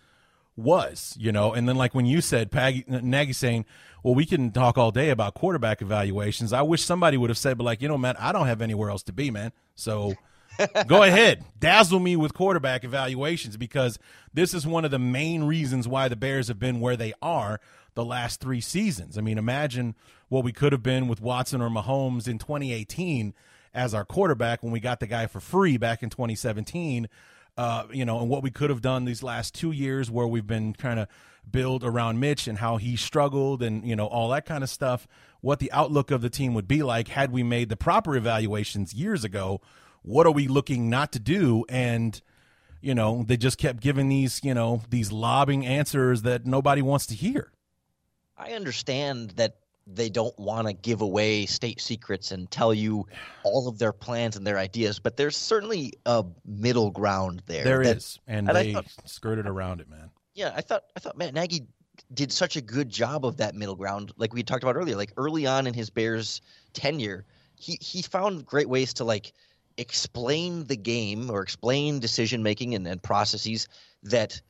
was, you know. And then like when you said Paggy, Nagy saying, well, we can talk all day about quarterback evaluations. I wish somebody would have said, but like, you know, man, I don't have anywhere else to be, man. So (laughs) go ahead, dazzle me with quarterback evaluations because this is one of the main reasons why the Bears have been where they are the last three seasons. I mean, imagine what we could have been with Watson or Mahomes in 2018 as our quarterback when we got the guy for free back in 2017. Uh, you know, and what we could have done these last two years where we've been kind of build around Mitch and how he struggled and, you know, all that kind of stuff, what the outlook of the team would be like had we made the proper evaluations years ago. What are we looking not to do? And, you know, they just kept giving these, you know, these lobbing answers that nobody wants to hear. I understand that they don't want to give away state secrets and tell you all of their plans and their ideas, but there's certainly a middle ground there. There that, is, and, and they thought, skirted around it, man yeah, I thought I thought Matt Nagy did such a good job of that middle ground, like we talked about earlier. Like early on in his Bears tenure, he he found great ways to like explain the game or explain decision making and, and processes that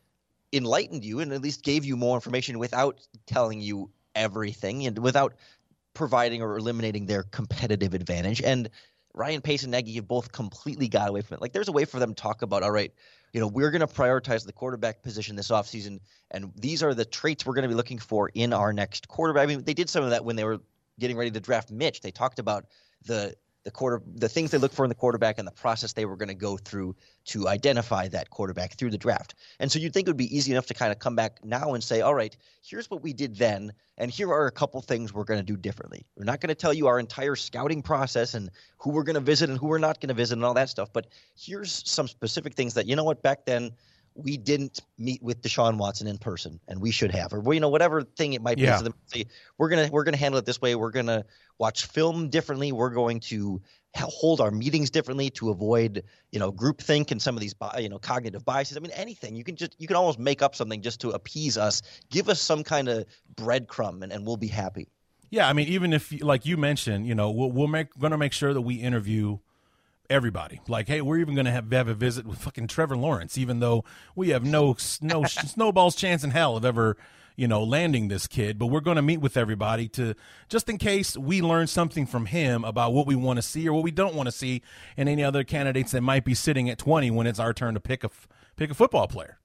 enlightened you and at least gave you more information without telling you everything and without providing or eliminating their competitive advantage. And Ryan Pace and Nagy have both completely got away from it. Like there's a way for them to talk about, all right, you know, we're going to prioritize the quarterback position this offseason, and these are the traits we're going to be looking for in our next quarterback. I mean, they did some of that when they were getting ready to draft Mitch. They talked about the the quarter the things they look for in the quarterback and the process they were going to go through to identify that quarterback through the draft. And so you'd think it would be easy enough to kind of come back now and say, all right, here's what we did then, and here are a couple things we're going to do differently. We're not going to tell you our entire scouting process and who we're going to visit and who we're not going to visit and all that stuff, but here's some specific things that you know what back then we didn't meet with Deshaun Watson in person, and we should have, or you know, whatever thing it might be. Yeah. So say, we're gonna we're gonna handle it this way. We're gonna watch film differently. We're going to hold our meetings differently to avoid you know groupthink and some of these you know cognitive biases. I mean, anything you can just you can almost make up something just to appease us. Give us some kind of breadcrumb, and, and we'll be happy. Yeah, I mean, even if like you mentioned, you know, we'll, we'll make going to make sure that we interview everybody. Like, hey, we're even going to have, have a visit with fucking Trevor Lawrence, even though we have no no (laughs) snowball's chance in hell of ever, you know, landing this kid. But we're going to meet with everybody to just in case we learn something from him about what we want to see or what we don't want to see in any other candidates that might be sitting at twenty when it's our turn to pick a pick a football player.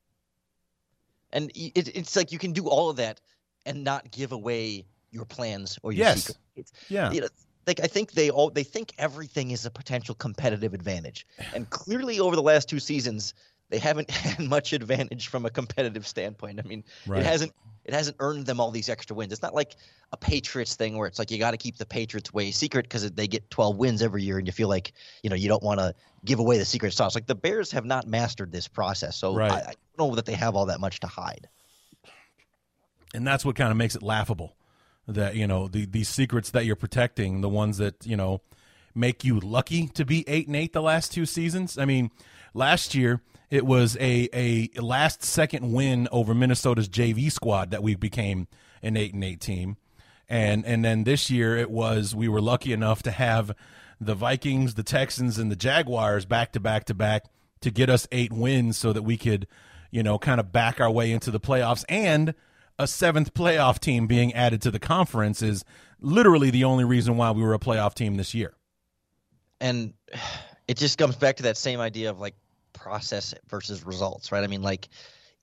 And it, it's like you can do all of that and not give away your plans or your yes. secrets. Yeah. You know, like I think they all they think everything is a potential competitive advantage, (sighs) and clearly over the last two seasons they haven't (laughs) had much advantage from a competitive standpoint. I mean, right. it hasn't it hasn't earned them all these extra wins. It's not like a Patriots thing where it's like you got to keep the Patriots way secret because they get 12 wins every year, and you feel like you know you don't want to give away the secret sauce. Like the Bears have not mastered this process, so right. I, I don't know that they have all that much to hide. And that's what kind of makes it laughable that you know the these secrets that you're protecting the ones that you know make you lucky to be eight and eight the last two seasons. I mean last year it was a a last second win over minnesota's jv squad that we became an eight and eight team. And and then this year it was we were lucky enough to have the vikings the texans and the jaguars back to back to back to get us eight wins so that we could you know kind of back our way into the playoffs. And a seventh playoff team being added to the conference is literally the only reason why we were a playoff team this year. And (sighs) it just comes back to that same idea of like process versus results, right? I mean, like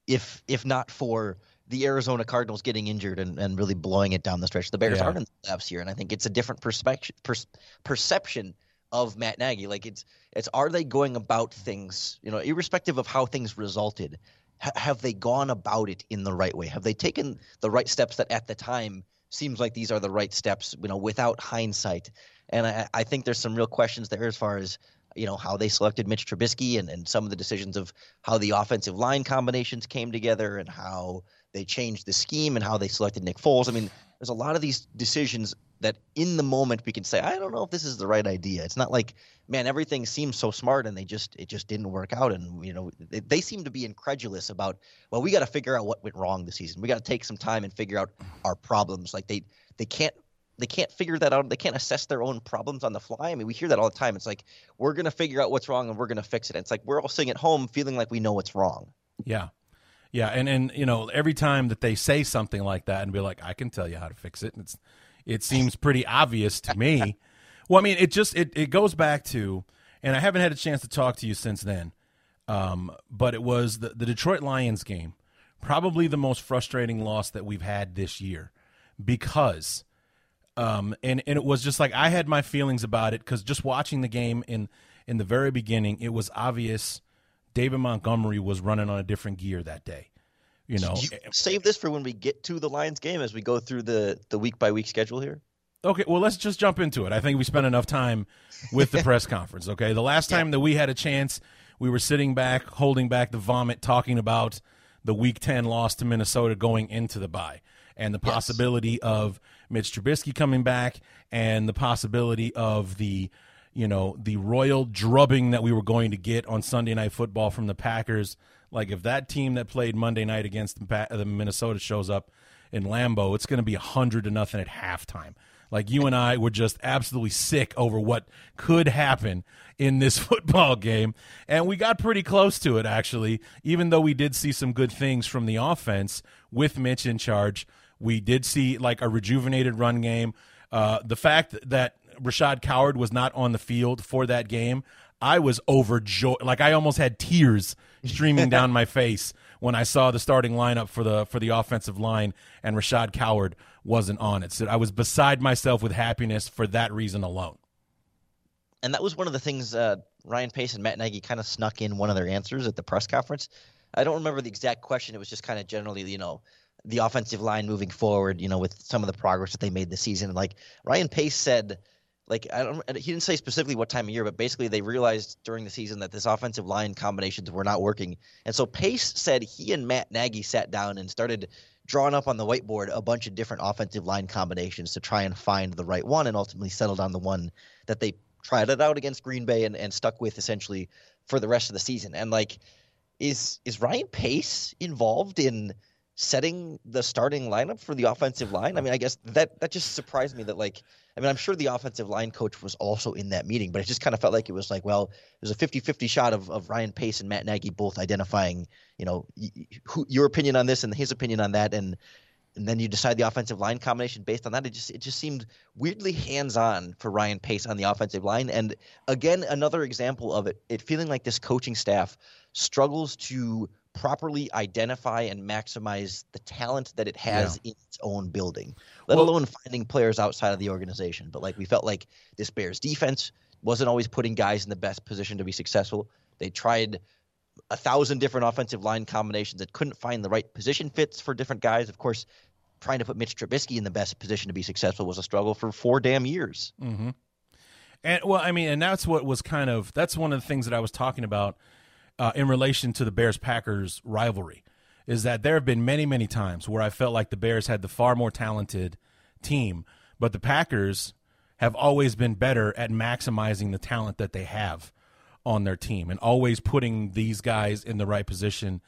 if if not for the Arizona Cardinals getting injured and, and really blowing it down the stretch, the Bears Yeah. are in the playoffs here, and I think it's a different perspective pers- perception of Matt Nagy. Like it's it's are they going about things, you know, irrespective of how things resulted, ha- have they gone about it in the right way? Have they taken the right steps that at the time seems like these are the right steps, you know, without hindsight? And I, I think there's some real questions there as far as you know how they selected Mitch Trubisky and, and some of the decisions of how the offensive line combinations came together and how they changed the scheme and how they selected Nick Foles. I mean, there's a lot of these decisions that in the moment we can say, I don't know if this is the right idea. It's not like, man, everything seems so smart and they just it just didn't work out. And you know, they, they seem to be incredulous about, well, we got to figure out what went wrong this season. We got to take some time and figure out our problems. Like they they can't they can't figure that out. They can't assess their own problems on the fly. I mean, we hear that all the time. It's like we're gonna figure out what's wrong and we're gonna fix it. It's like we're all sitting at home feeling like we know what's wrong. Yeah. Yeah, and and you know, every time that they say something like that and be like, I can tell you how to fix it. It's it seems pretty obvious to me. Well, I mean, it just it, it goes back to and I haven't had a chance to talk to you since then. Um, but it was the, the Detroit Lions game, probably the most frustrating loss that we've had this year because um, and and it was just like I had my feelings about it because just watching the game in in the very beginning, it was obvious David Montgomery was running on a different gear that day. You know, You eh, eh, save this for when we get to the Lions game as we go through the the week by week schedule here. Okay, well, let's just jump into it. I think we spent enough time with the (laughs) press conference. Okay, the last time that we had a chance, we were sitting back, holding back the vomit, talking about the Week Ten loss to Minnesota going into the bye, and the Yes. possibility of Mitch Trubisky coming back, and the possibility of the, you know, the royal drubbing that we were going to get on Sunday Night Football from the Packers. Like if that team that played Monday night against the, Minnesota shows up, in Lambeau, it's going to be hundred to nothing at halftime. Like you and I were just absolutely sick over what could happen in this (laughs) football game. And we got pretty close to it, actually, even though we did see some good things from the offense with Mitch in charge. We did see like a rejuvenated run game. Uh, the fact that Rashad Coward was not on the field for that game, I was overjoyed. Like I almost had tears streaming down my face when I saw the starting lineup for the for the offensive line and Rashad Coward wasn't on it. So I was beside myself with happiness for that reason alone. And that was one of the things uh, Ryan Pace and Matt Nagy kind of snuck in one of their answers at the press conference. I don't remember the exact question. It was just kind of generally, you know, the offensive line moving forward, you know, with some of the progress that they made this season. Like Ryan Pace said, like I don't, he didn't say specifically what time of year, but basically they realized during the season that this offensive line combinations were not working, and so Pace said he and Matt Nagy sat down and started drawing up on the whiteboard a bunch of different offensive line combinations to try and find the right one, and ultimately settled on the one that they tried it out against Green Bay and, and stuck with essentially for the rest of the season. And like, is is Ryan Pace involved in? Setting the starting lineup for the offensive line. I mean, I guess that that just surprised me that like I mean, I'm sure the offensive line coach was also in that meeting, but it just kind of felt like it was like, well, there's a 50-50 shot of, of Ryan Pace and Matt Nagy both identifying, you know, who, your opinion on this and his opinion on that and and then you decide the offensive line combination based on that. It just it just seemed weirdly hands-on for Ryan Pace on the offensive line. And again, another example of it, it feeling like this coaching staff struggles to properly identify and maximize the talent that it has yeah. in its own building, let well, alone finding players outside of the organization. But like we felt like this Bears defense wasn't always putting guys in the best position to be successful. They tried a thousand different offensive line combinations that couldn't find the right position fits for different guys. Of course, trying to put Mitch Trubisky in the best position to be successful was a struggle for four damn years. Mm-hmm. And well, I mean, and that's what was kind of that's one of the things that I was talking about uh, in relation to the Bears Packers rivalry is that there have been many, many times where I felt like the Bears had the far more talented team, but the Packers have always been better at maximizing the talent that they have on their team and always putting these guys in the right position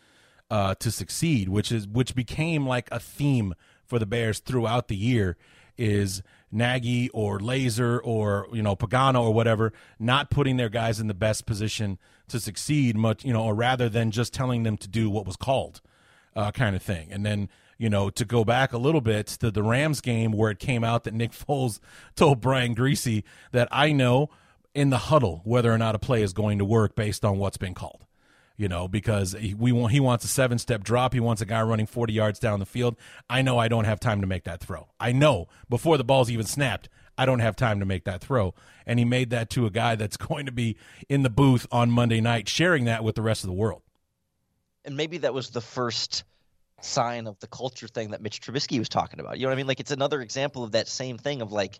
uh, to succeed, which is which became like a theme for the Bears throughout the year. Is Nagy or Lazor or you know Pagano or whatever not putting their guys in the best position to succeed much, you know, or rather than just telling them to do what was called, uh, kind of thing. And then, you know, to go back a little bit to the Rams game where it came out that Nick (laughs) Foles told Brian Griese that I know in the huddle whether or not a play is going to work based on what's been called. You know, because we want he wants a seven step drop. He wants a guy running 40 yards down the field. I know I don't have time to make that throw. I know before the ball's even snapped, I don't have time to make that throw. And he made that to a guy that's (laughs) going to be in the booth on Monday night, sharing that with the rest of the world. And maybe that was the first sign of the culture thing that Mitch Trubisky was talking about. You know what I mean? Like it's another example of that same thing of like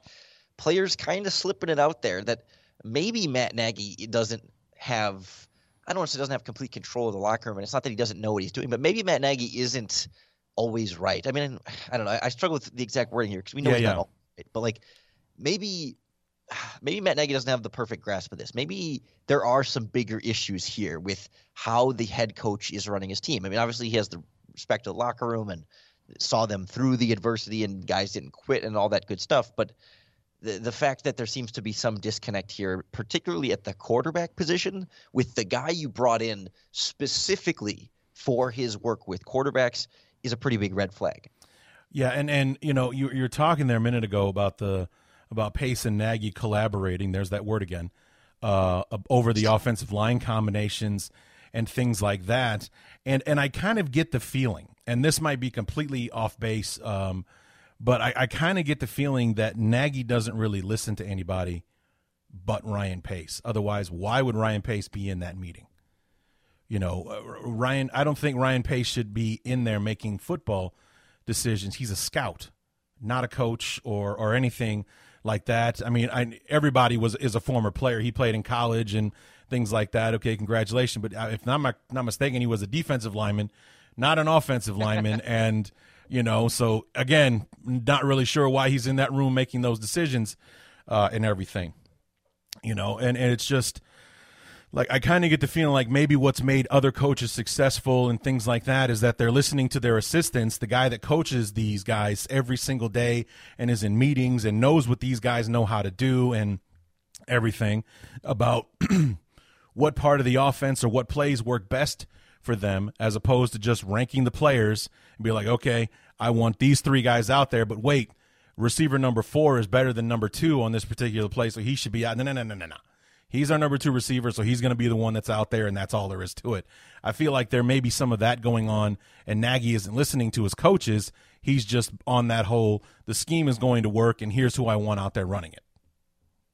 players kind of slipping it out there that maybe Matt Nagy doesn't have. I don't want to say doesn't have complete control of the locker room, and it's not that he doesn't know what he's doing, but maybe Matt Nagy isn't always right. I mean, I don't know. I struggle with the exact wording here because we know yeah, he's yeah. not all right, but like maybe (sighs) maybe Matt Nagy doesn't have the perfect grasp of this. Maybe there are some bigger issues here with how the head coach is running his team. I mean, obviously he has the respect of the locker room and saw them through the adversity and guys didn't quit and all that good stuff. But the the fact that there seems to be some disconnect here, particularly at the quarterback position, with the guy you brought in specifically for his work with quarterbacks, is a pretty big red flag. Yeah, and and you know you you're talking there a minute ago about the about Pace and Nagy collaborating. There's that word again uh, over the offensive line combinations and things like that. And and I kind of get the feeling, and this might be completely off base, um, but I, I kind of get the feeling that Nagy doesn't really listen to anybody but Ryan Pace. Otherwise, why would Ryan Pace be in that meeting? You know, uh, Ryan. I don't think Ryan Pace should be in there making football decisions. He's a scout, not a coach or or anything like that. I mean, I, everybody was is a former player. He played in college and things like that. Okay, congratulations. But uh, if I'm not, not mistaken, he was a defensive lineman, not an offensive lineman. (laughs) and you know, so again, not really sure why he's in that room making those decisions uh, and everything. You know, and, and it's just like I kind of get the feeling like maybe what's made other coaches successful and things like that is that they're listening to their assistants, the guy that coaches these guys every single day and is in meetings and knows what these guys know how to do and everything about (clears throat) what part of the offense or what plays work best for them as opposed to just ranking the players and be like, okay, I want these three guys out there, but wait, receiver number four is better than number two on this particular play, so he should be out. No, no, no, no, no, no. He's our number two receiver, so he's going to be the one that's out there, and that's all there is to it. I feel like there may be some of that going on, and Nagy isn't listening to his coaches. He's just on that whole the scheme is going to work, and here's who I want out there running it.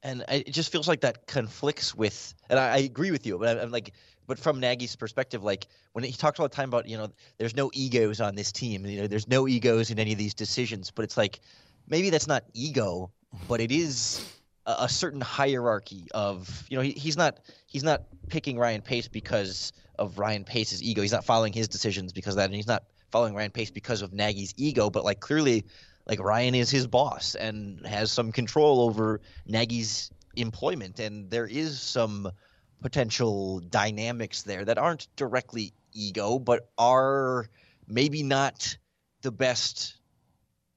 And it just feels like that conflicts with, and I, I agree with you, but I'm like, but from Nagy's perspective, like when he talks all the time about, you know, there's no egos on this team, you know, there's no egos in any of these decisions, but it's like maybe that's not ego, but it is a, certain hierarchy of you know he, he's not he's not picking Ryan Pace because of Ryan Pace's ego. He's not following his decisions because of that, and he's not following Ryan Pace because of Nagy's ego. But like clearly, like Ryan is his boss and has some control over Nagy's employment, and there is some potential dynamics there that aren't directly ego, but are maybe not the best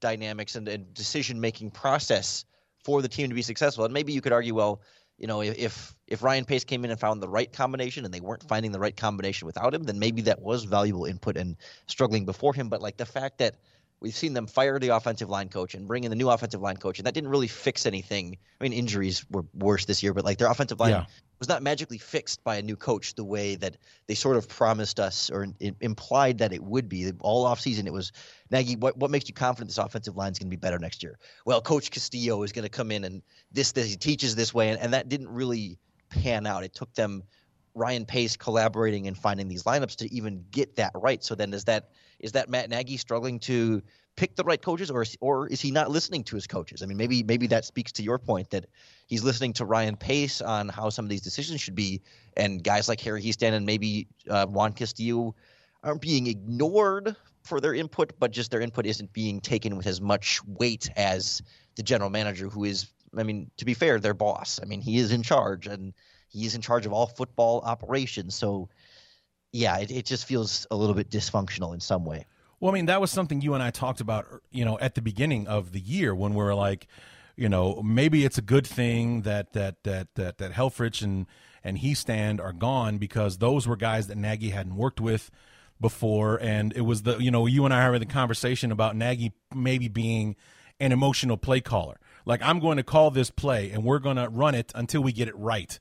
dynamics and, and decision making process for the team to be successful. And maybe you could argue, well, you know, if if Ryan Pace came in and found the right combination and they weren't finding the right combination without him, then maybe that was valuable input and struggling before him. But like the fact that we've seen them fire the offensive line coach and bring in the new offensive line coach, and that didn't really fix anything. I mean, injuries were worse this year, but like their offensive line yeah. Was not magically fixed by a new coach the way that they sort of promised us or implied that it would be. All offseason, it was Nagy, what, what makes you confident this offensive line is going to be better next year? Well, Coach Castillo is going to come in and this, this he teaches this way, and, and that didn't really pan out. It took them Ryan Pace collaborating and finding these lineups to even get that right. So then, is that is that Matt Nagy struggling to pick the right coaches, or or is he not listening to his coaches? I mean, maybe maybe that speaks to your point that he's listening to Ryan Pace on how some of these decisions should be, and guys like Harry Hiestand and maybe uh, Juan Castillo aren't being ignored for their input, but just their input isn't being taken with as much weight as the general manager, who is, I mean, to be fair, their boss. I mean, he is in charge and he is in charge of all football operations. So, yeah, it, it just feels a little bit dysfunctional in some way. Well, I mean, that was something you and I talked about, er, you know, at the beginning of the year when we were like, you know, maybe it's a good thing that that that that that Helfrich and and Hiestand are gone because those were guys that Nagy hadn't worked with before, and it was the you know you and I having the conversation about Nagy maybe being an emotional play caller. Like I'm going to call this play, and we're going to run it until we get it right,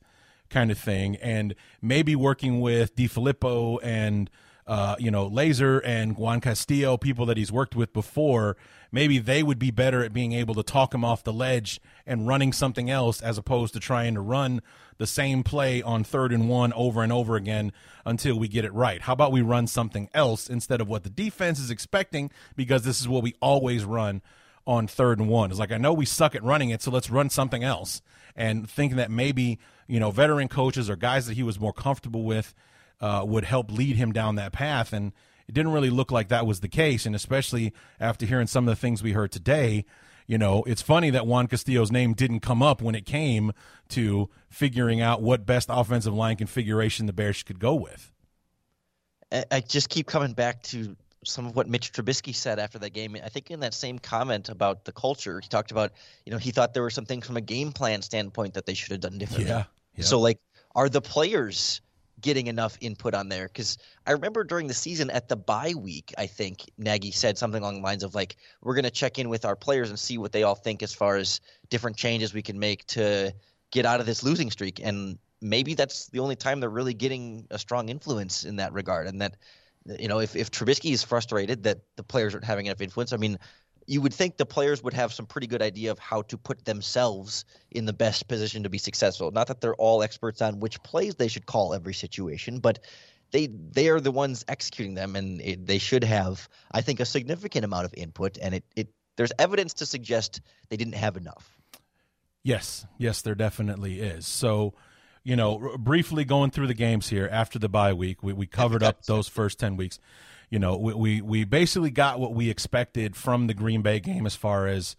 kind of thing. And maybe working with DeFilippo and uh, you know Lazor and Juan Castillo, people that he's worked with before, maybe they would be better at being able to talk him off the ledge and running something else as opposed to trying to run the same play on third and one over and over again until we get it right. How about we run something else instead of what the defense is expecting because this is what we always run on third and one. It's like I know we suck at running it, so let's run something else. And thinking that maybe you know veteran coaches or guys that he was more comfortable with uh, would help lead him down that path, and it didn't really look like that was the case. And especially after hearing some of the things we heard today, you know, it's funny that Juan Castillo's name didn't come up when it came to figuring out what best offensive line configuration the Bears could go with. I just keep coming back to some of what Mitch Trubisky said after that game. I think in that same comment about the culture, he talked about, you know, he thought there were some things from a game plan standpoint that they should have done differently. Yeah. yeah. So, like, are the players getting enough input on there because I remember during the season at the bye week, I think Nagy said something along the lines of like, "We're going to check in with our players and see what they all think as far as different changes we can make to get out of this losing streak." And maybe that's the only time they're really getting a strong influence in that regard, and that you know if if Trubisky is frustrated that the players aren't having enough influence, I mean, you would think the players would have some pretty good idea of how to put themselves in the best position to be successful. Not that they're all experts on which plays they should call every situation, but they they are the ones executing them, and it, they should have, I think, a significant amount of input. And it, it there's evidence to suggest they didn't have enough. Yes, yes, there definitely is. So, you know, briefly going through the games here after the bye week, we, we covered up (laughs) those first ten weeks you know, we, we, we basically got what we expected from the Green Bay game as far as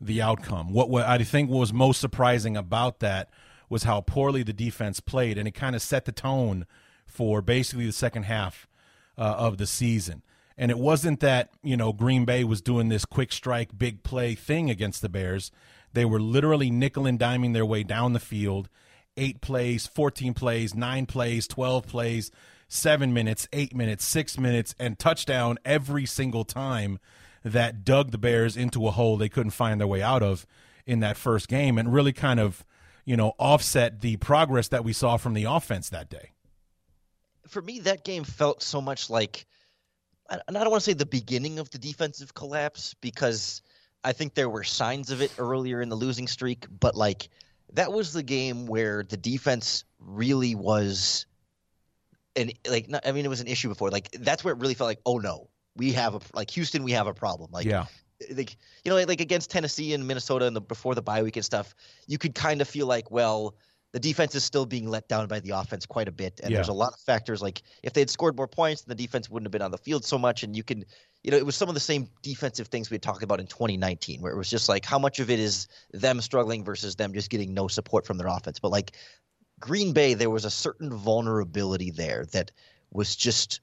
the outcome. What, what I think was most surprising about that was how poorly the defense played, and it kind of set the tone for basically the second half uh, of the season. And it wasn't that, you know, Green Bay was doing this quick strike, big play thing against the Bears. They were literally nickel and diming their way down the field. Eight plays, 14 plays, nine plays, 12 plays, seven minutes, eight minutes, six minutes, and touchdown every single time that dug the Bears into a hole they couldn't find their way out of in that first game and really kind of, you know, offset the progress that we saw from the offense that day. For me, that game felt so much like, and I don't want to say the beginning of the defensive collapse because I think there were signs of it earlier in the losing streak, but like that was the game where the defense really was and like not, I mean it was an issue before. Like that's where it really felt like, oh no, we have a like Houston, we have a problem. Like yeah. Like you know, like against Tennessee and Minnesota and the before the bye week and stuff, you could kind of feel like, well, the defense is still being let down by the offense quite a bit, and yeah. there's a lot of factors. Like if they had scored more points, the defense wouldn't have been on the field so much, and you can, you know, it was some of the same defensive things we had talked about in 2019, where it was just like how much of it is them struggling versus them just getting no support from their offense. But like Green Bay, there was a certain vulnerability there that was just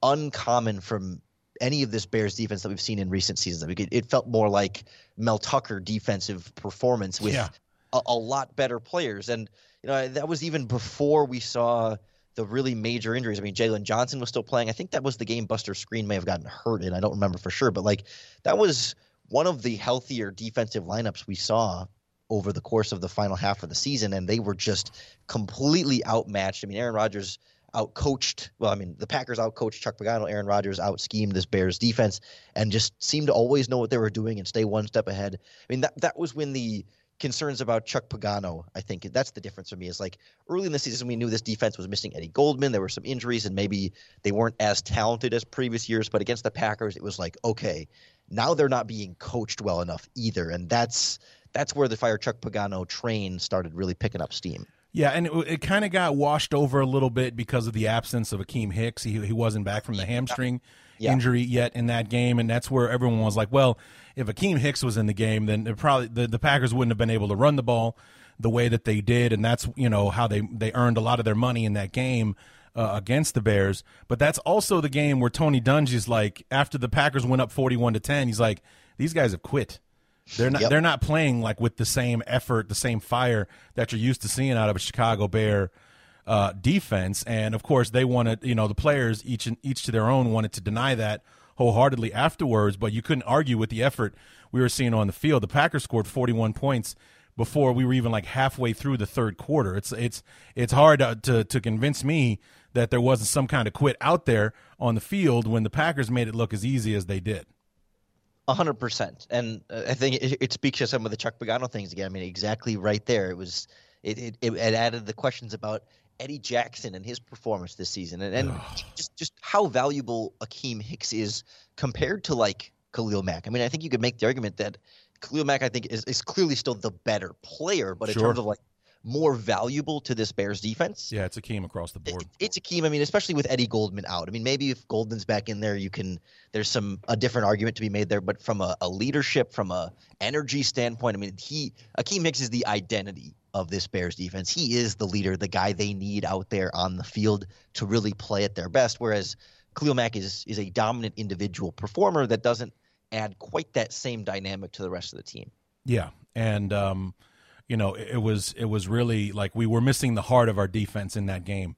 uncommon from any of this Bears defense that we've seen in recent seasons. It, felt more like Mel Tucker defensive performance with yeah. a, a, lot better players, and you know that was even before we saw the really major injuries. I mean, Jaylon Johnson was still playing. I think that was the game Buster Skrine may have gotten hurt in. I don't remember for sure, but like that was one of the healthier defensive lineups we saw over the course of the final half of the season, and they were just completely outmatched. I mean, Aaron Rodgers outcoached. Well, I mean, the Packers outcoached Chuck Pagano. Aaron Rodgers out schemed this Bears defense, and just seemed to always know what they were doing and stay one step ahead. I mean, that that was when the concerns about Chuck Pagano, I think that's the difference for me. Is like early in the season, we knew this defense was missing Eddie Goldman. There were some injuries, and maybe they weren't as talented as previous years. But against the Packers, it was like, okay, now they're not being coached well enough either, and that's that's where the fire Chuck Pagano train started really picking up steam. Yeah, and it, it kind of got washed over a little bit because of the absence of Akiem Hicks. He he wasn't back from the hamstring yeah. injury yet in that game, and that's where everyone was like, "Well, if Akiem Hicks was in the game, then probably the, the Packers wouldn't have been able to run the ball the way that they did, and that's you know how they they earned a lot of their money in that game." Uh, against the Bears, but that's also the game where Tony Dungy's like, after the Packers went up forty-one to ten, he's like, "These guys have quit. They're not. Yep. They're not playing like with the same effort, the same fire that you're used to seeing out of a Chicago Bear uh, defense. And of course, they wanted. You know, the players each and each to their own wanted to deny that wholeheartedly afterwards. But you couldn't argue with the effort we were seeing on the field. The Packers scored 41 points before we were even like halfway through the third quarter. It's it's it's hard to, to, to convince me that there wasn't some kind of quit out there on the field when the Packers made it look as easy as they did hundred percent, and uh, I think it, it, speaks to some of the Chuck Pagano things again. I mean, exactly right there. It was it, it, it added the questions about Eddie Jackson and his performance this season, and, and just just how valuable Akiem Hicks is compared to like Khalil Mack. I mean, I think you could make the argument that Khalil Mack, I think, is, is clearly still the better player, but sure. in terms of like more valuable to this Bears defense. Yeah, it's Akiem across the board. It, it's Akiem. I mean, especially with Eddie Goldman out. I mean, maybe if Goldman's back in there, you can. There's some a different argument to be made there. But from a, a leadership, from a energy standpoint, I mean, he Akiem Hicks is the identity of this Bears defense. He is the leader, the guy they need out there on the field to really play at their best. Whereas Khalil Mack is is a dominant individual performer that doesn't add quite that same dynamic to the rest of the team. Yeah, and um, you know, it, was it was really like we were missing the heart of our defense in that game,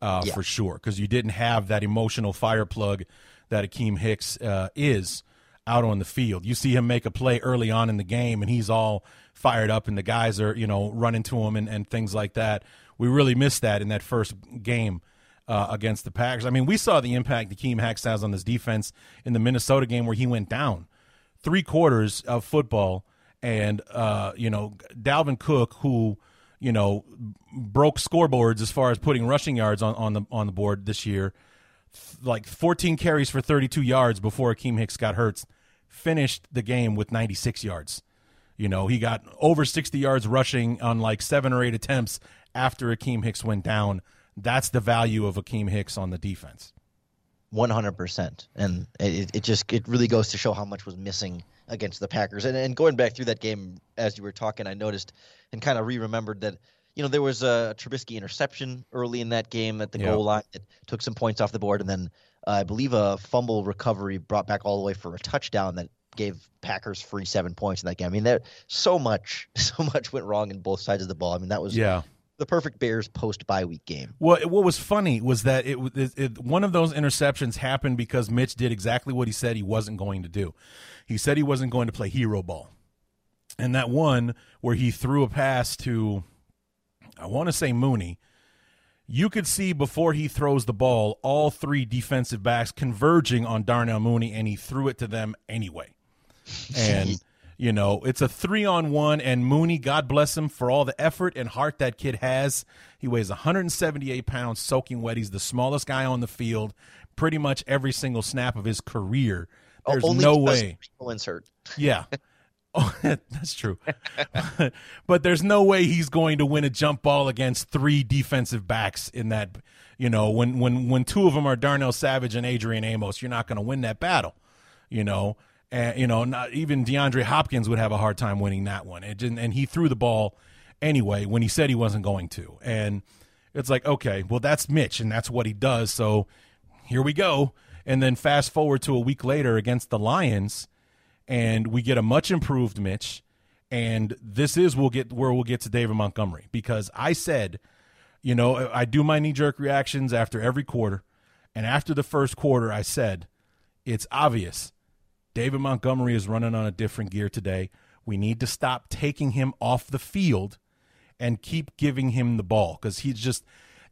uh, yeah. for sure, because you didn't have that emotional fire plug that Akiem Hicks uh, is out on the field. You see him make a play early on in the game, and he's all fired up, and the guys are you know running to him and, and things like that. We really missed that in that first game. Uh, against the Packers. I mean, we saw the impact Akiem Hicks has on this defense in the Minnesota game where he went down. Three quarters of football and uh, you know Dalvin Cook, who you know broke scoreboards as far as putting rushing yards on, on the on the board this year, like 14 carries for 32 yards before Akiem Hicks got hurt, finished the game with 96 yards. You know, he got over 60 yards rushing on like seven or eight attempts after Akiem Hicks went down. That's the value of Akiem Hicks on the defense. 100%. And it, it just it really goes to show how much was missing – against the Packers. And, and going back through that game as you were talking, I noticed and kind of re remembered that you know, there was a Trubisky interception early in that game at the Yeah. goal line that took some points off the board, and then uh, I believe a fumble recovery brought back all the way for a touchdown that gave Packers free seven points in that game. I mean, there so much, (laughs) so much went wrong in both sides of the ball. I mean, that was Yeah. The perfect Bears post bye week game. Well, what was funny was that it, it, it one of those interceptions happened because Mitch did exactly what he said he wasn't going to do. He said he wasn't going to play hero ball. And that one where he threw a pass to I want to say Mooney, you could see before he throws the ball all three defensive backs converging on Darnell Mooney and he threw it to them anyway. (laughs) And you know, it's a three on one, and Mooney, God bless him for all the effort and heart that kid has. He weighs 178 pounds, soaking wet. He's the smallest guy on the field, pretty much every single snap of his career. Oh, there's Only no way. Insert. (laughs) Yeah. Oh, (laughs) that's true. (laughs) but there's no way he's going to win a jump ball against three defensive backs in that, you know, when when when two of them are Darnell Savage and Adrian Amos, you're not going to win that battle, you know. And you know, not even DeAndre Hopkins would have a hard time winning that one. It didn't, and he threw the ball anyway when he said he wasn't going to. And it's like, okay, well that's Mitch and that's what he does. So here we go. And then fast forward to a week later against the Lions and we get a much improved Mitch. And this is we'll get where we'll get to David Montgomery because I said, you know, I do my knee jerk reactions after every quarter, and after the first quarter, I said, it's obvious David Montgomery is running on a different gear today. We need to stop taking him off the field and keep giving him the ball because he's just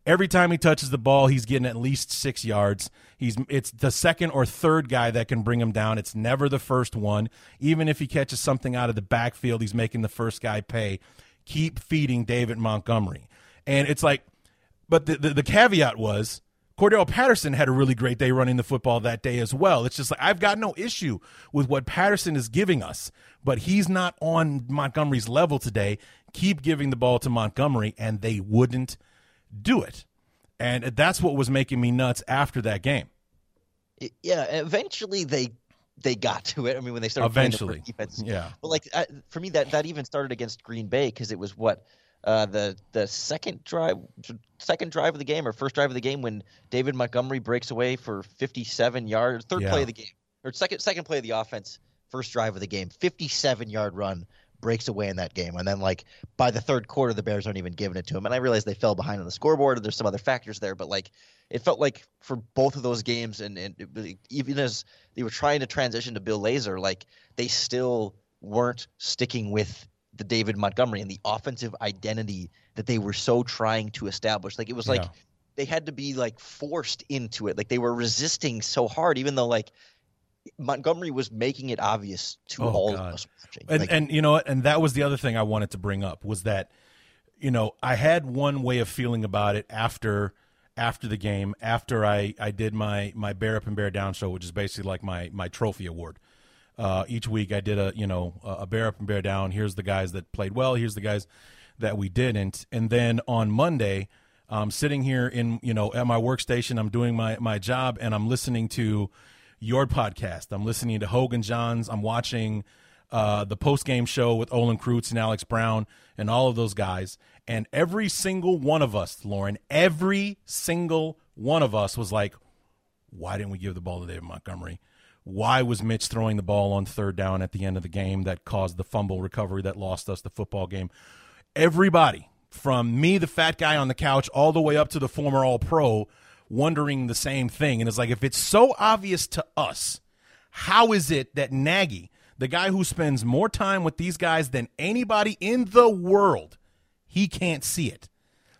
every time he touches the ball, he's getting at least six yards. He's it's the second or third guy that can bring him down. It's never the first one. Even if he catches something out of the backfield, he's making the first guy pay. Keep feeding David Montgomery, and it's like, but the the, the caveat was. Cordarrelle Patterson had a really great day running the football that day as well. It's just like I've got no issue with what Patterson is giving us, but he's not on Montgomery's level today. Keep giving the ball to Montgomery, and they wouldn't do it. And that's what was making me nuts after that game. Yeah, eventually they they got to it. I mean, when they started playing the Eventually. defense, Yeah. But like I, for me, that that even started against Green Bay because it was what uh, the the second drive, second drive of the game or first drive of the game when David Montgomery breaks away for 57 yards, third Yeah. play of the game or second second play of the offense, first drive of the game, 57 yard run breaks away in that game, and then like by the third quarter, the Bears aren't even giving it to him. And I realized they fell behind on the scoreboard, and there's some other factors there, but like it felt like for both of those games, and and it- even as they were trying to transition to Bill Lazor, like they still weren't sticking with the David Montgomery and the offensive identity that they were so trying to establish. Like it was like they had to be like forced into it. Like they were resisting so hard, even though like Montgomery was making it obvious to Oh, all God. of us watching. And Like, and you know what? And that was the other thing I wanted to bring up was that, you know, I had one way of feeling about it after after the game, after I, I did my my bear up and bear down show, which is basically like my my trophy award. Uh, each week I did a you know a bear up and bear down. Here's the guys that played well. Here's the guys that we didn't. And then on Monday, I'm sitting here in you know at my workstation. I'm doing my my job and I'm listening to your podcast. I'm listening to Hoge and Jahns. I'm watching uh, the post game show with Olin Kreutz and Alex Brown and all of those guys. And every single one of us, Lauren, every single one of us was like, why didn't we give the ball to David Montgomery? Why was Mitch throwing the ball on third down at the end of the game that caused the fumble recovery that lost us the football game? Everybody, from me, the fat guy on the couch, all the way up to the former All Pro, wondering the same thing. And it's like, if it's so obvious to us, how is it that Nagy, the guy who spends more time with these guys than anybody in the world, he can't see it?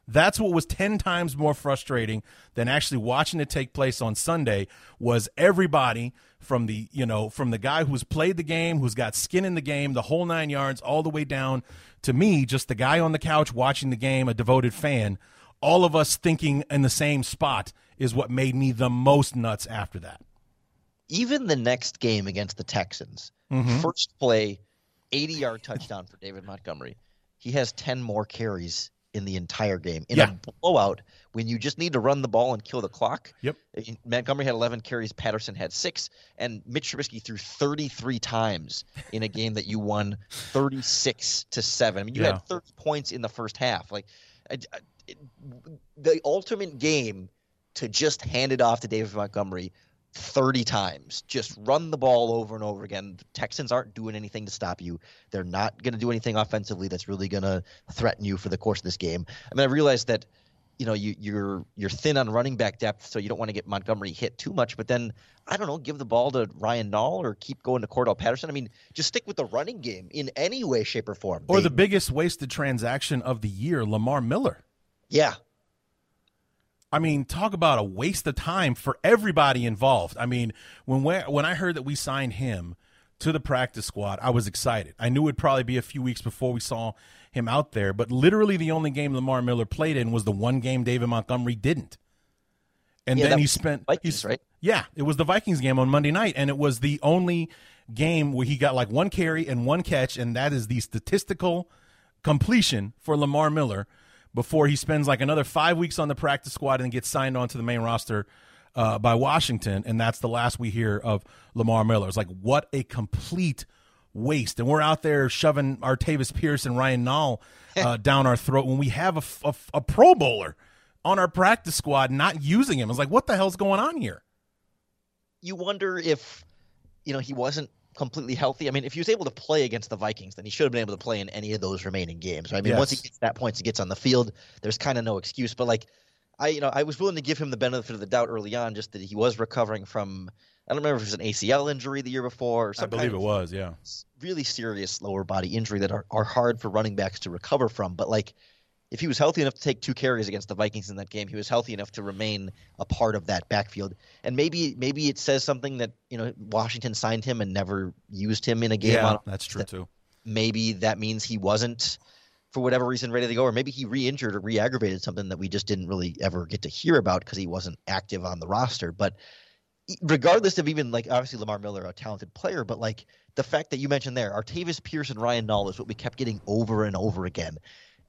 That's what was 10 times more frustrating than actually watching it take place on Sunday was everybody from the, you know, from the guy who's played the game, who's got skin in the game, the whole 9 yards all the way down to me, just the guy on the couch watching the game, a devoted fan. All of us thinking in the same spot is what made me the most nuts after that. even the next game against the Texans, Mm-hmm. first play, 80 yard touchdown for David Montgomery. He has 10 more carries in the entire game. In Yeah. a blowout, when you just need to run the ball and kill the clock. Yep. Eh, Montgomery had 11 carries, Patterson had six, and Mitch Trubisky threw 33 times in a game that you won 36 to seven. I mean, you Yeah. had 30 points in the first half. Like, the ultimate game to just hand it off to David Montgomery 30 times. Just run the ball over and over again. The Texans aren't doing anything to stop you. They're not going to do anything offensively that's really going to threaten you for the course of this game. I mean, I realized that you know you, you're you're thin on running back depth, so you don't want to get Montgomery hit too much. But then I don't know, give the ball to Ryan Nall or keep going to Cordarrelle Patterson. I mean, just stick with the running game in any way, shape, or form. Or they, the biggest wasted transaction of the year, Lamar Miller. Yeah, I mean, talk about a waste of time for everybody involved. I mean, when when I heard that we signed him to the practice squad, I was excited. I knew it'd probably be a few weeks before we saw him out there, but literally the only game Lamar Miller played in was the one game David Montgomery didn't. And yeah, then he spent Vikings, right? Yeah, it was the Vikings game on Monday night, and it was the only game where he got like one carry and one catch, and that is the statistical completion for Lamar Miller before he spends like another five weeks on the practice squad and gets signed onto the main roster uh, by Washington. And that's the last we hear of Lamar Miller. It's like, what a complete waste. And we're out there shoving Artavis Pierce and Ryan Nall (laughs) uh, down our throat when we have a, a, a Pro Bowler on our practice squad not using him. It's like, what the hell's going on here? You wonder if, you know, he wasn't completely healthy. I mean, if he was able to play against the Vikings, then he should have been able to play in any of those remaining games. Right? I mean, yes. once he gets that points, he gets on the field. There's kind of no excuse. But like, I you know I was willing to give him the benefit of the doubt early on, just that he was recovering from. I don't remember if it was an ACL injury the year before. Or I believe it was, yeah. Really serious lower body injury that are, are hard for running backs to recover from. But like, if he was healthy enough to take two carries against the Vikings in that game, he was healthy enough to remain a part of that backfield. And maybe maybe it says something that you know Washington signed him and never used him in a game. Yeah, that's true that too. Maybe that means he wasn't for whatever reason ready to go, or maybe he re-injured or re-aggravated something that we just didn't really ever get to hear about because he wasn't active on the roster. But regardless of even like obviously Lamar Miller, a talented player, but like the fact that you mentioned there, Artavis Pierce and Ryan Nall is what we kept getting over and over again.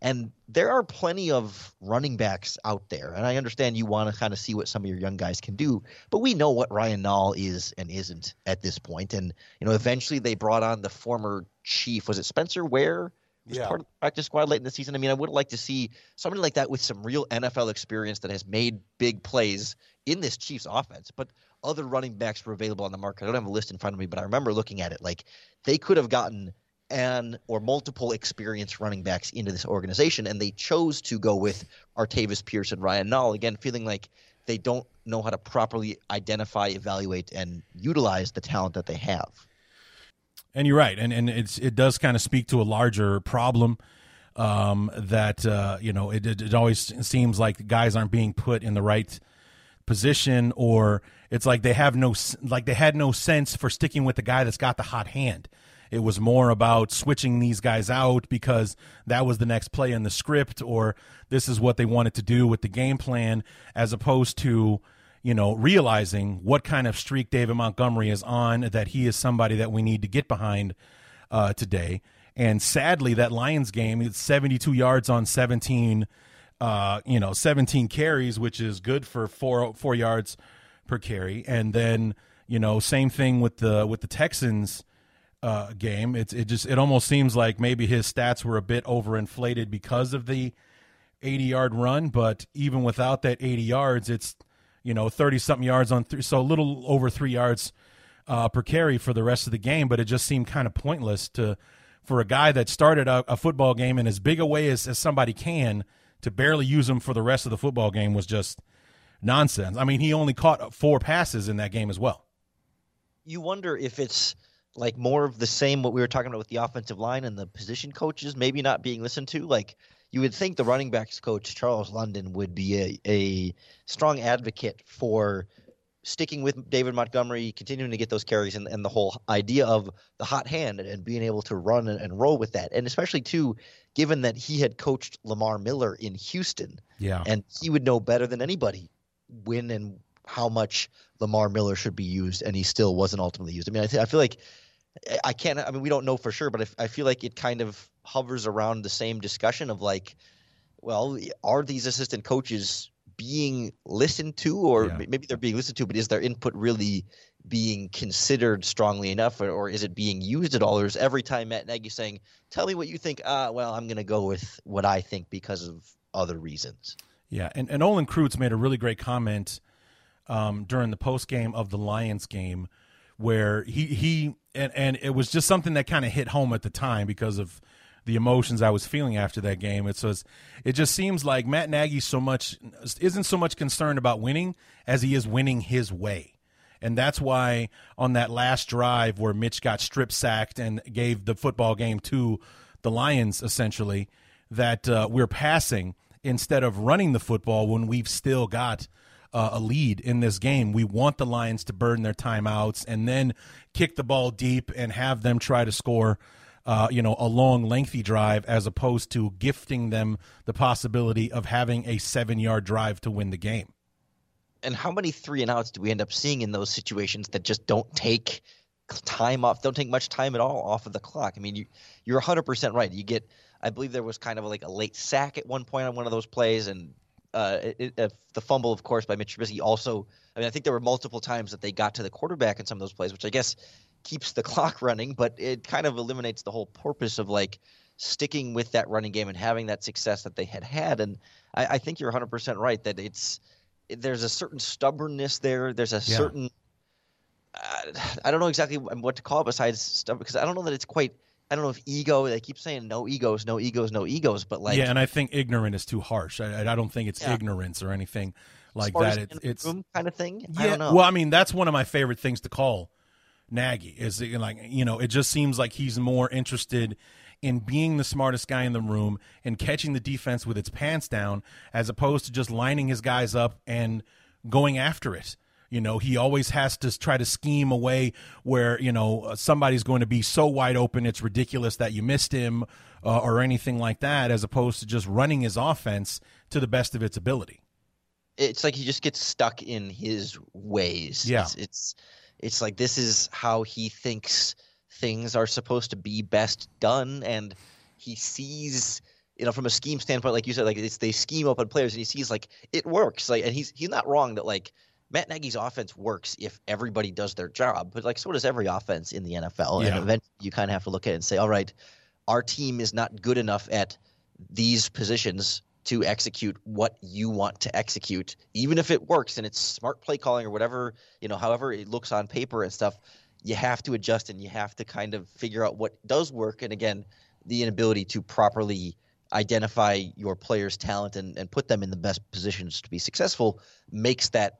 And there are plenty of running backs out there. And I understand you want to kind of see what some of your young guys can do, but we know what Ryan Nall is and isn't at this point. And, you know, eventually they brought on the former chief. Was it Spencer Ware? Was yeah. part of the practice squad late in the season. I mean, I would like to see somebody like that with some real NFL experience that has made big plays in this Chiefs offense. But other running backs were available on the market. I don't have a list in front of me, but I remember looking at it. Like they could have gotten – and or multiple experienced running backs into this organization, and they chose to go with Artavis Pierce and Ryan Nall. Again, feeling like they don't know how to properly identify, evaluate, and utilize the talent that they have. And you're right, and and it's it does kind of speak to a larger problem um, that uh, you know it, it, it always seems like guys aren't being put in the right position, or it's like they have no like they had no sense for sticking with the guy that's got the hot hand it was more about switching these guys out because that was the next play in the script, or this is what they wanted to do with the game plan, as opposed to, you know, realizing what kind of streak David Montgomery is on, that he is somebody that we need to get behind uh, today. And sadly, that Lions game, it's 72 yards on 17, uh, you know, 17 carries, which is good for four four yards per carry. And then, you know, same thing with the with the Texans uh, game. It's it just it almost seems like maybe his stats were a bit overinflated because of the 80 yard run, but even without that 80 yards, it's you know 30 something yards on three, so a little over three yards uh, per carry for the rest of the game. But it just seemed kind of pointless to for a guy that started a, a football game in as big a way as, as somebody can to barely use him for the rest of the football game was just nonsense. I mean, he only caught four passes in that game as well. You wonder if it's like more of the same what we were talking about with the offensive line and the position coaches maybe not being listened to like you would think the running backs coach Charles London would be a, a strong advocate for sticking with David Montgomery, continuing to get those carries, and, and the whole idea of the hot hand and, and being able to run and, and, roll with that. And especially, too, given that he had coached Lamar Miller in Houston. Yeah. And he would know better than anybody when and how much Lamar Miller should be used, and he still wasn't ultimately used. I mean, I, th- I feel like I can't. I mean, we don't know for sure, but if, I feel like it kind of hovers around the same discussion of like, well, are these assistant coaches being listened to, or yeah. maybe they're being listened to, but is their input really being considered strongly enough, or, or is it being used at all? Or is every time Matt Nagy saying, "Tell me what you think," ah, well, I'm going to go with what I think because of other reasons. Yeah, and, and Olin Kreutz made a really great comment um, during the post game of the Lions game where he he and, and it was just something that kind of hit home at the time because of the emotions I was feeling after that game. It was it just seems like Matt Nagy so much isn't so much concerned about winning as he is winning his way. And that's why on that last drive where Mitch got strip sacked and gave the football game to the Lions essentially that uh, we're passing instead of running the football when we've still got uh, a lead in this game. We want the Lions to burn their timeouts and then kick the ball deep and have them try to score. Uh, you know, a long, lengthy drive as opposed to gifting them the possibility of having a seven yard drive to win the game. And how many three and outs do we end up seeing in those situations that just don't take time off, don't take much time at all off of the clock? I mean, you, you're 100% right. You get, I believe there was kind of like a late sack at one point on one of those plays, and uh, it, it, the fumble, of course, by Mitch Trubisky. Also, I mean, I think there were multiple times that they got to the quarterback in some of those plays, which I guess keeps the (laughs) clock running, but it kind of eliminates the whole purpose of like sticking with that running game and having that success that they had had. And I, I think you're 100% right that it's there's a certain stubbornness there. There's a yeah. certain uh, I don't know exactly what to call it besides stubborn because I don't know that it's quite I don't know if ego. They keep saying no egos, no egos, no egos, but like yeah, and I think ignorant is too harsh. I, I don't think it's yeah. ignorance or anything like that. It's, it's kind of thing. Yeah. Well, I mean, that's one of my favorite things to call Nagy. Is like you know, it just seems like he's more interested in being the smartest guy in the room and catching the defense with its pants down, as opposed to just lining his guys up and going after it. You know, he always has to try to scheme a way where, you know, uh, somebody's going to be so wide open it's ridiculous that you missed him uh, or anything like that, as opposed to just running his offense to the best of its ability. It's like he just gets stuck in his ways. Yeah. It's, it's, it's like this is how he thinks things are supposed to be best done. And he sees you know, from a scheme standpoint, like you said, like it's they scheme open players, and he sees like it works. Like, and he's he's not wrong that like Matt Nagy's offense works if everybody does their job, but like so does every offense in the NFL. Yeah. And eventually you kind of have to look at it and say, all right, our team is not good enough at these positions to execute what you want to execute, even if it works and it's smart play calling or whatever, you know, however it looks on paper and stuff, you have to adjust and you have to kind of figure out what does work. And again, the inability to properly identify your players' talent and, and put them in the best positions to be successful makes that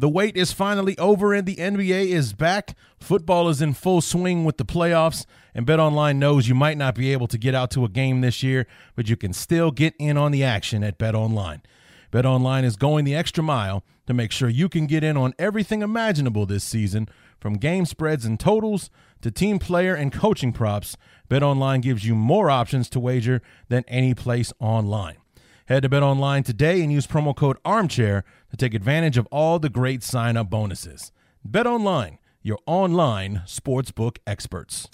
The wait is finally over and the NBA is back. Football is in full swing with the playoffs, and BetOnline knows you might not be able to get out to a game this year, but you can still get in on the action at BetOnline. BetOnline is going the extra mile to make sure you can get in on everything imaginable this season, from game spreads and totals to team player and coaching props. BetOnline gives you more options to wager than any place online. Head to BetOnline today and use promo code ARMCHAIR to take advantage of all the great sign-up bonuses. BetOnline, your online sportsbook experts.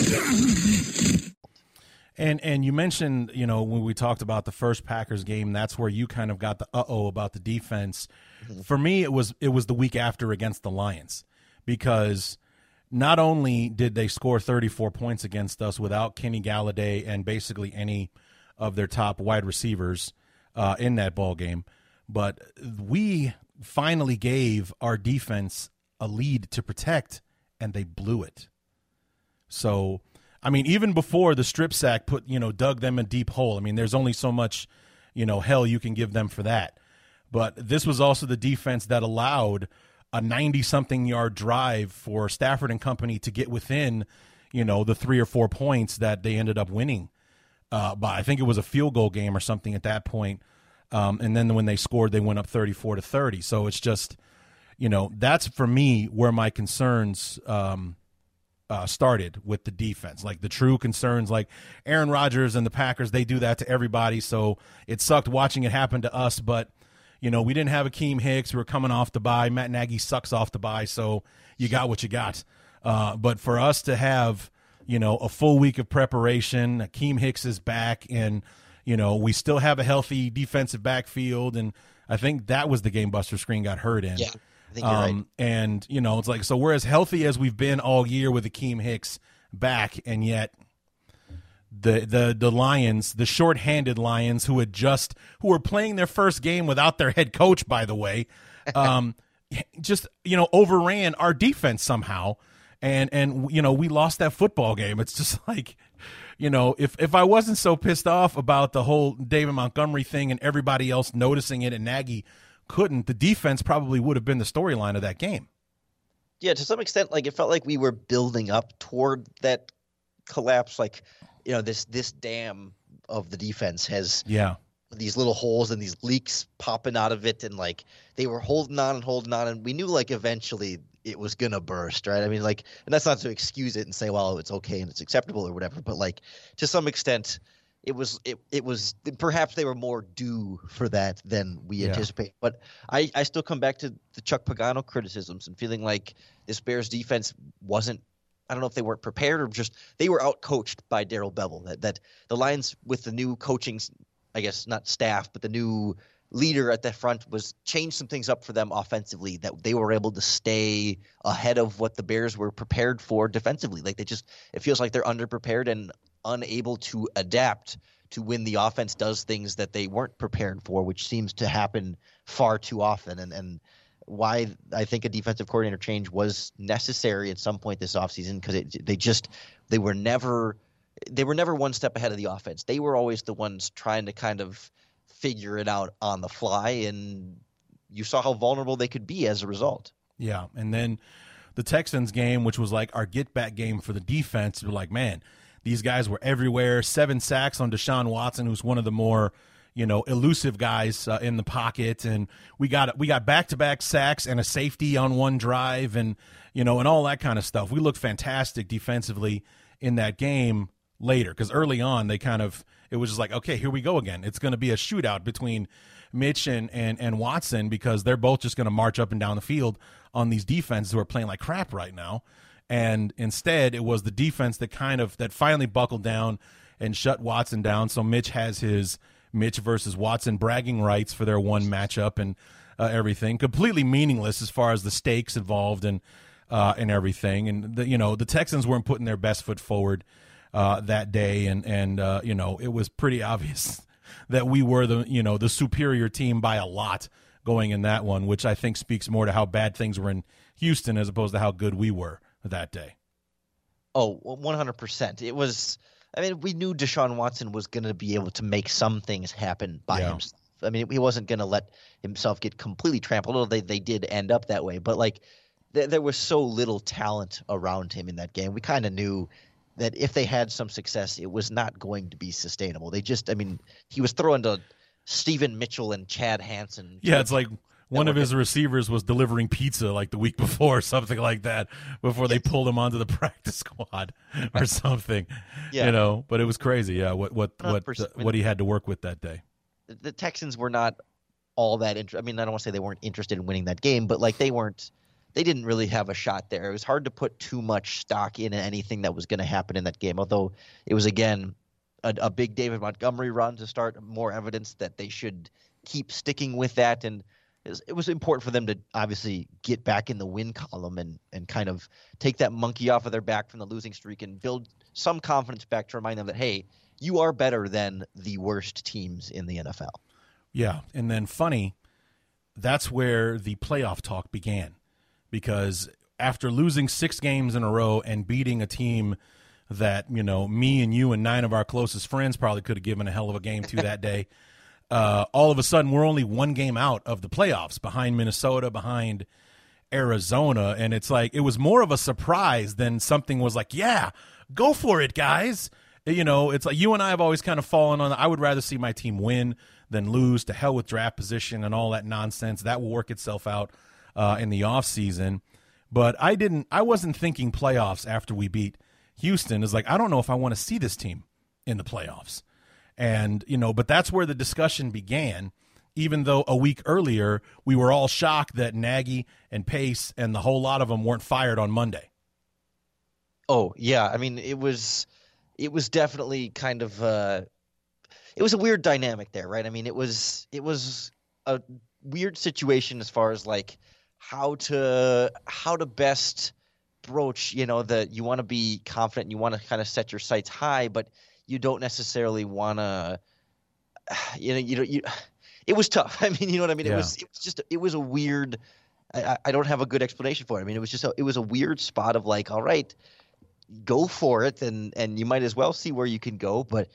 And and you mentioned, you know, when we talked about the first Packers game, that's where you kind of got the uh oh about the defense. Mm-hmm. For me, it was it was the week after against the Lions because not only did they score 34 points against us without Kenny Golladay and basically any of their top wide receivers uh, in that ball game, but we finally gave our defense a lead to protect, and they blew it. So I mean, even before the strip sack put, you know, dug them a deep hole. I mean, there's only so much, you know, hell you can give them for that. But this was also the defense that allowed a 90 something yard drive for Stafford and company to get within, you know, the three or four points that they ended up winning. Uh, by I think it was a field goal game or something at that point. Um, and then when they scored, they went up 34 to 30. So it's just, you know, that's for me where my concerns um, uh, started with the defense. Like the true concerns, like Aaron Rodgers and the Packers, they do that to everybody. So it sucked watching it happen to us. But you know, we didn't have Akiem Hicks. We were coming off the bye. Matt Nagy sucks off the bye, so you got what you got. Uh, but for us to have, you know, a full week of preparation, Akiem Hicks is back, and you know, we still have a healthy defensive backfield, and I think that was the game Buster Skrine got hurt in. Yeah I think you're um, right. And you know, it's like so we're as healthy as we've been all year with Akiem Hicks back, and yet the the the Lions, the short-handed Lions, who had just who were playing their first game without their head coach, by the way, (laughs) um, just you know overran our defense somehow, and and you know we lost that football game. It's just (laughs) like. You know, if if I wasn't so pissed off about the whole David Montgomery thing and everybody else noticing it and Nagy couldn't, the defense probably would have been the storyline of that game. Yeah, to some extent, like it felt like we were building up toward that collapse. Like, you know, this this dam of the defense has yeah these little holes and these leaks popping out of it, and like they were holding on and holding on, and we knew like eventually it was gonna burst, right? I mean, like, and that's not to excuse it and say, well, it's okay and it's acceptable or whatever, but like to some extent, it was it, it was perhaps they were more due for that than we Yeah. anticipate. But I, I still come back to the Chuck Pagano criticisms and feeling like this Bears defense wasn't I don't know if they weren't prepared or just they were out coached by Darrell Bevell. That that the Lions with the new coaching I guess not staff, but the new leader at the front was changed some things up for them offensively that they were able to stay ahead of what the Bears were prepared for defensively. Like they just it feels like they're underprepared and unable to adapt to when the offense does things that they weren't prepared for, which seems to happen far too often. And and why I think a defensive coordinator change was necessary at some point this offseason because they just they were never they were never one step ahead of the offense. They were always the ones trying to kind of figure it out on the fly, and you saw how vulnerable they could be as a result. Yeah, and then the Texans game, which was like our get back game for the defense, we're like, man, these guys were everywhere. Seven sacks on Deshaun Watson, who's one of the more you know elusive guys uh, in the pocket, and we got we got back to back sacks and a safety on one drive, and you know, and all that kind of stuff. We looked fantastic defensively in that game later because early on they kind of it was just like okay here we go again. It's going to be a shootout between mitch and, and and watson because they're both just going to march up and down the field on these defenses who are playing like crap right now. And instead it was the defense that kind of that finally buckled down and shut watson down. So mitch has his mitch versus watson bragging rights for their one matchup and uh, everything. Completely meaningless as far as the stakes involved and uh, and everything. And the, you know the texans weren't putting their best foot forward uh, that day, and and uh, you know it was pretty (laughs) obvious that we were the you know the superior team by a lot going in that one, which I think speaks more to how bad things were in Houston as opposed to how good we were that day. Oh, 100%. It was I mean, we knew Deshaun Watson was going to be able to make some things happen by Yeah. himself. I mean, he wasn't going to let himself get completely trampled. Although they, they did end up that way, but like there, there was so little talent around him in that game. We kind of knew that if they had some success, it was not going to be sustainable. They just, I mean, he was throwing to Steven Mitchell and Chad Hansen. Yeah, it's like one of his receivers was delivering pizza like the week (laughs) before, something like that, before they pulled him onto the (laughs) practice squad or something. Yeah. You know, but it was crazy. Yeah, what what what 100%. what he had to work with that day. the Texans were not all that interested. I mean, I don't want to say they weren't interested in winning that game, but like they weren't, they didn't really have a shot there. It was hard to put too much stock in anything that was going to happen in that game. Although it was again a, a big David Montgomery run to start, more evidence that they should keep sticking with that. And it was, it was important for them to obviously get back in the win column and and kind of take that monkey off of their back from the losing streak and build some confidence back to remind them that hey, you are better than the worst teams in the NFL. Yeah, and then funny, that's where the playoff talk began, because after losing six games in a row and beating a team that you know me and you and nine of our closest friends probably could have given a hell of a game to that day, (laughs) uh, all of a sudden we're only one game out of the playoffs, behind Minnesota, behind Arizona, and it's like it was more of a surprise than something was like, yeah, go for it, guys. You know, it's like you and I have always kind of fallen on. I would rather see my team win than lose. To hell with draft position and all that nonsense. That will work itself out uh, in the off season. But I didn't. I wasn't thinking playoffs after we beat Houston. Is like I don't know if I want to see this team in the playoffs. And you know, but that's where the discussion began. Even though a week earlier we were all shocked that Nagy and Pace and the whole lot of them weren't fired on Monday. Oh yeah, I mean it was it was definitely kind of uh it was a weird dynamic there, right? I mean it was it was a weird situation as far as like how to how to best broach, you know, that you want to be confident, and you want to kind of set your sights high, but you don't necessarily want to you know, you know, you it was tough. (laughs) I mean, you know what I mean? It was it was just it was a weird I, I- I don't have a good explanation for it. I mean, it was just a, it was a weird spot of like, all right, go for it, and and you might as well see where you can go, but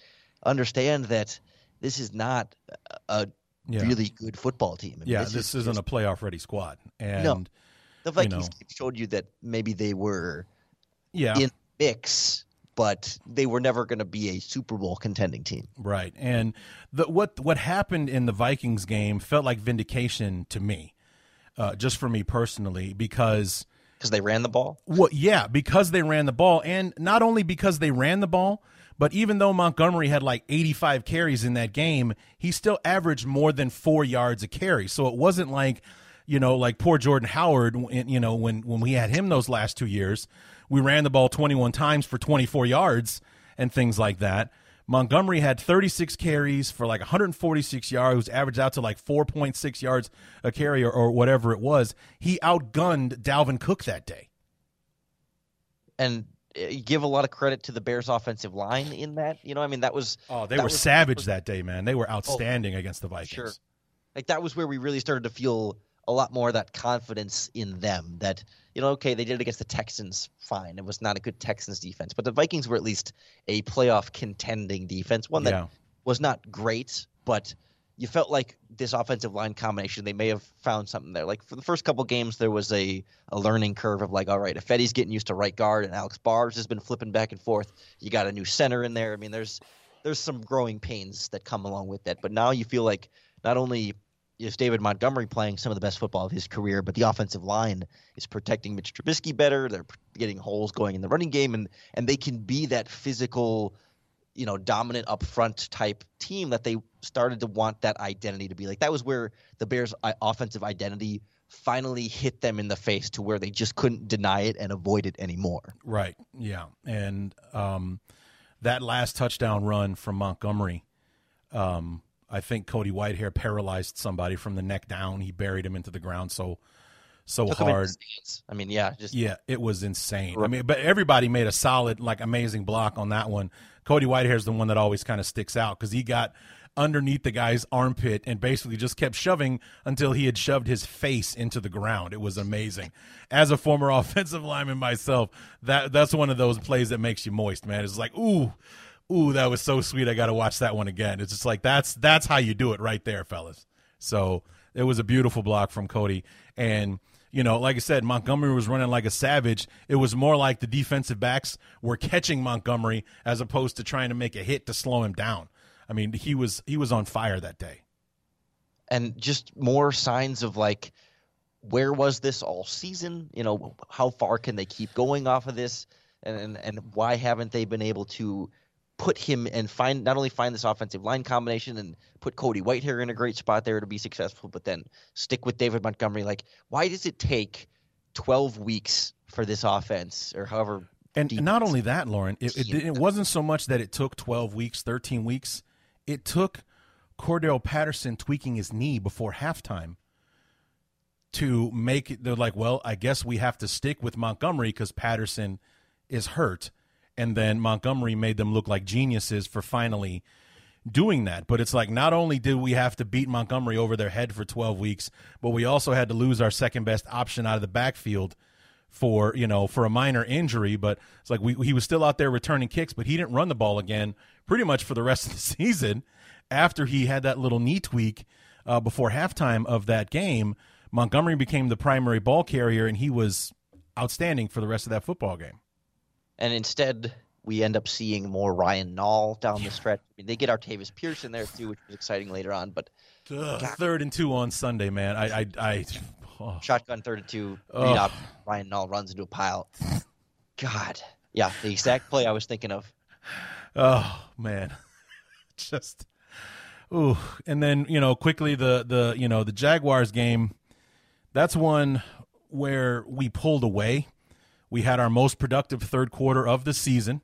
understand that this is not a Yeah. really good football team. I mean, yeah, this this, is isn't a playoff ready squad. And No. the Vikings know. showed you that maybe they were Yeah. in the mix, but they were never going to be a Super Bowl contending team. Right. And the, what what happened in the Vikings game felt like vindication to me, uh, just for me personally, because because they ran the ball. Well, yeah, because they ran the ball, and not only because they ran the ball, But even though Montgomery had like 85 carries in that game, he still averaged more than four yards a carry. So it wasn't like, you know, like poor Jordan Howard, you know, when, when we had him those last two years, we ran the ball 21 times for 24 yards and things like that. Montgomery had 36 carries for like 146 yards, averaged out to like 4.6 yards a carry or, or whatever it was. He outgunned Dalvin Cook that day. And Eh, give a lot of credit to the Bears offensive line in that. You know, I mean, that was oh, they were savage that day, man. They were oh, outstanding oh, against the Vikings. Sure. Like that was where we really started to feel a lot more of that confidence in them that you know okay they did it against the texans fine it was not a good texans defense but the vikings were at least a playoff contending defense one that yeah. was not great but you felt like this offensive line combination they may have found something there. Like for the first couple games there was a, a learning curve of like all right if eddie's getting used to right guard and alex bars has been flipping back and forth you got a new center in there. I mean there's there's some growing pains that come along with that. But now you feel like not only is David Montgomery playing some of the best football of his career, but the offensive line is protecting Mitch Trubisky better. They're getting holes going in the running game, and and they can be that physical, you know, dominant up front type team that they started to want that identity to be like. That was where the Bears' offensive identity finally hit them in the face to where they just couldn't deny it and avoid it anymore. Right. Yeah. And um, that last touchdown run from Montgomery. Um, I think Cody Whitehair paralyzed somebody from the neck down. He buried him into the ground so so Took hard. I mean, yeah, just yeah, it was insane. I mean, but everybody made a solid, like, amazing block on that one. Cody Whitehair is the one that always kind of sticks out because he got underneath the guy's armpit and basically just kept shoving until he had shoved his face into the ground. It was amazing. As a former (laughs) offensive lineman myself, that that's one of those plays that makes you moist, man. It's like, ooh, ooh, that was so sweet. I got to watch that one again. It's just like that's that's how you do it right there, fellas. So it was a beautiful block from Cody, and you know, like I said, Montgomery was running like a savage. It was more like the defensive backs were catching Montgomery as opposed to trying to make a hit to slow him down. I mean, he was he was on fire that day. And just more signs of like where was this all season? You know, how far can they keep going off of this? And and, and why haven't they been able to put him and find not only find this offensive line combination and put Cody Whitehair in a great spot there to be successful, but then stick with David Montgomery. Like, why does it take 12 weeks for this offense or however? And not only that, Lauren, it, it, it wasn't so much that it took 12 weeks, 13 weeks. It took Cordarrelle Patterson tweaking his knee before halftime to make it. They're like, well, I guess we have to stick with Montgomery because Patterson is hurt and then Montgomery made them look like geniuses for finally doing that. But it's like not only did we have to beat Montgomery over their head for 12 weeks, but we also had to lose our second best option out of the backfield for you know for a minor injury. But it's like we, he was still out there returning kicks, but he didn't run the ball again pretty much for the rest of the (laughs) season. After he had that little knee tweak uh, before halftime of that game, Montgomery became the primary ball carrier, and he was outstanding for the rest of that football game and instead we end up seeing more Ryan Nall down the stretch. I mean, they get Artavis Pierce in there too, which was exciting later on. But Ugh, third and two on Sunday, man. I, I, I oh. shotgun third and two. Read up. Ryan Nall runs into a pile. God, yeah, the exact play I was thinking of. Oh man, (laughs) just ooh. And then you know quickly the the you know the Jaguars game. That's one where we pulled away we had our most productive third quarter of the season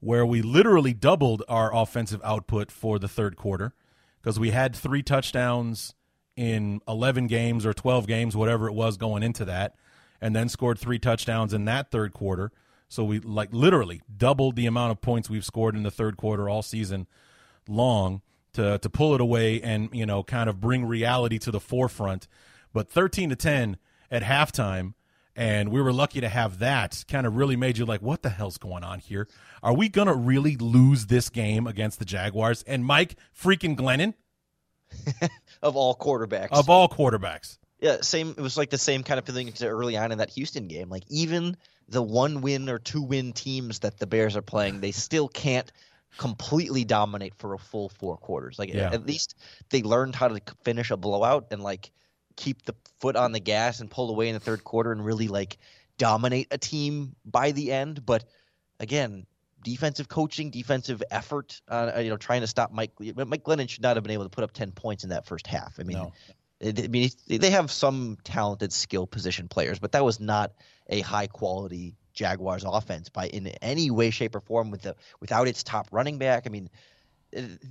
where we literally doubled our offensive output for the third quarter because we had three touchdowns in 11 games or 12 games, whatever it was going into that, and then scored three touchdowns in that third quarter. So we like literally doubled the amount of points we've scored in the third quarter all season long to to pull it away and you know kind of bring reality to the forefront. But 13 to 10 at halftime and we were lucky to have that kind of really made you like what the hell's going on here? Are we gonna really lose this game against the jaguars? And mike freaking glennon. (laughs) Of all quarterbacks. Of all quarterbacks. Yeah same it was like the same kind of feeling early on in that houston game. Like even the one win or two win teams that the bears are playing they still can't completely dominate for a full four quarters. Like yeah. at least they learned how to finish a blowout and like keep the foot on the gas and pull away in the third quarter and really like dominate a team by the end. But again, defensive coaching, defensive effort. Uh, you know, trying to stop Mike. Mike Glennon should not have been able to put up ten points in that first half. I mean, No. I mean, they have some talented skill position players, but that was not a high quality Jaguars offense by in any way, shape, or form. With the without its top running back, I mean,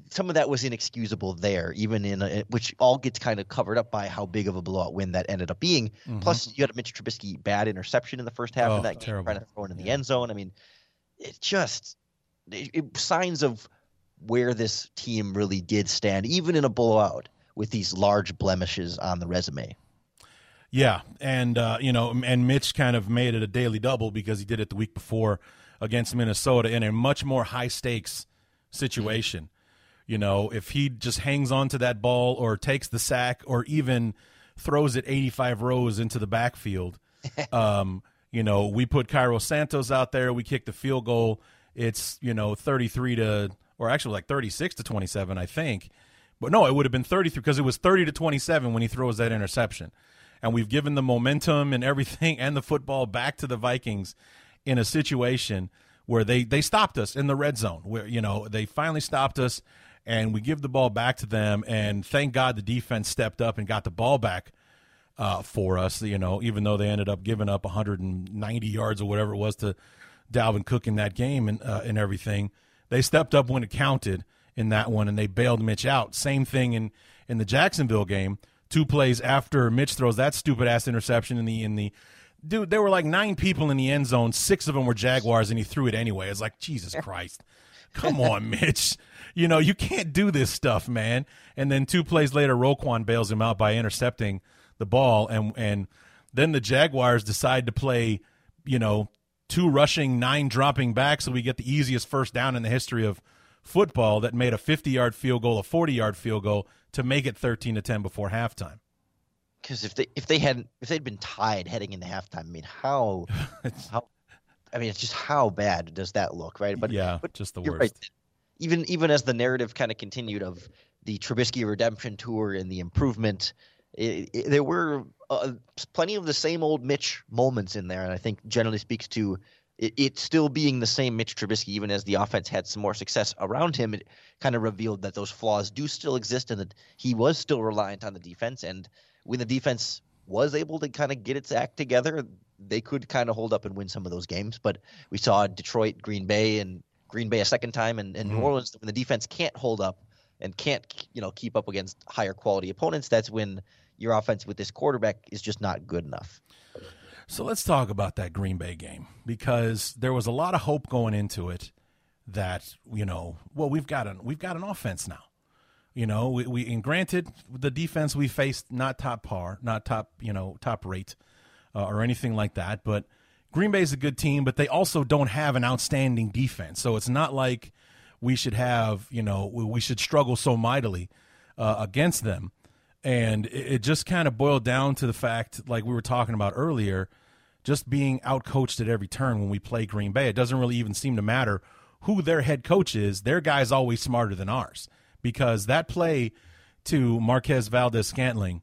some of that was inexcusable there, even in a, which all gets kind of covered up by how big of a blowout win that ended up being. Mhm. Plus, you had a Mitch Trubisky bad interception in the first half Oh, of that game, trying to throw it in the end zone. I mean, it just it, it, signs of where this team really did stand, even in a blowout with these large blemishes on the resume. Yeah, and uh, you know, and Mitch kind of made it a daily double because he did it the week before against Minnesota in a much more high stakes situation. You know, if he just hangs on to that ball or takes the sack or even throws it 85 rows into the backfield, (laughs) um, you know, we put Cairo Santos out there, we kick the field goal. It's, you know, 33 to, or actually like 36 to 27, I think. But no, it would have been 33 because it was 30 to 27 when he throws that interception. And we've given the momentum and everything (laughs) and the football back to the Vikings in a situation where they they stopped us in the red zone. Where you know they finally stopped us, and we give the ball back to them. And thank God the defense stepped up and got the ball back uh, for us. You know, even though they ended up giving up 190 yards or whatever it was to Dalvin Cook in that game and uh, and everything, they stepped up when it counted in that one, and they bailed Mitch out. Same thing in in the Jacksonville game. Two plays after Mitch throws that stupid ass interception in the in the dude, there were like nine people in the end zone. Six of them were Jaguars, and he threw it anyway. It's like Jesus Christ, come on, (laughs) Mitch. You know you can't do this stuff, man. And then two plays later, Roquan bails him out by intercepting the ball, and and then the Jaguars decide to play, you know, two rushing, nine dropping back, so we get the easiest first down in the history of football that made a 50 yard field goal, a 40 yard field goal to make it 13 to 10 before halftime. Because if they if they hadn't if they'd been tied heading into halftime, I mean how (laughs) how I mean it's just how bad does that look, right? But yeah, but just the worst. right. Even even as the narrative kind of continued of the Trubisky redemption tour and the improvement, it, it, there were uh, plenty of the same old Mitch moments in there, and I think generally speaks to it, it still being the same Mitch Trubisky, even as the offense had some more success around him. It kind of revealed that those flaws do still exist, and that he was still reliant on the defense. And when the defense was able to kind of get its act together, they could kind of hold up and win some of those games. But we saw Detroit, Green Bay, and Green Bay a second time, and, and New Mhm. Orleans when the defense can't hold up and can't you know keep up against higher quality opponents. That's when your offense with this quarterback is just not good enough. So let's talk about that Green Bay game because there was a lot of hope going into it that you know, well, we've got an we've got an offense now. You know, we, we and granted the defense we faced not top par, not top you know top rate uh, or anything like that, but Green Bay is a good team, but they also don't have an outstanding defense. So it's not like we should have you know we should struggle so mightily uh, against them. And it just kind of boiled down to the fact like we were talking about earlier just being outcoached at every turn when we play green bay. It doesn't really even seem to matter who their head coach is. Their guy's always smarter than ours because that play to Marquez Valdes-Scantling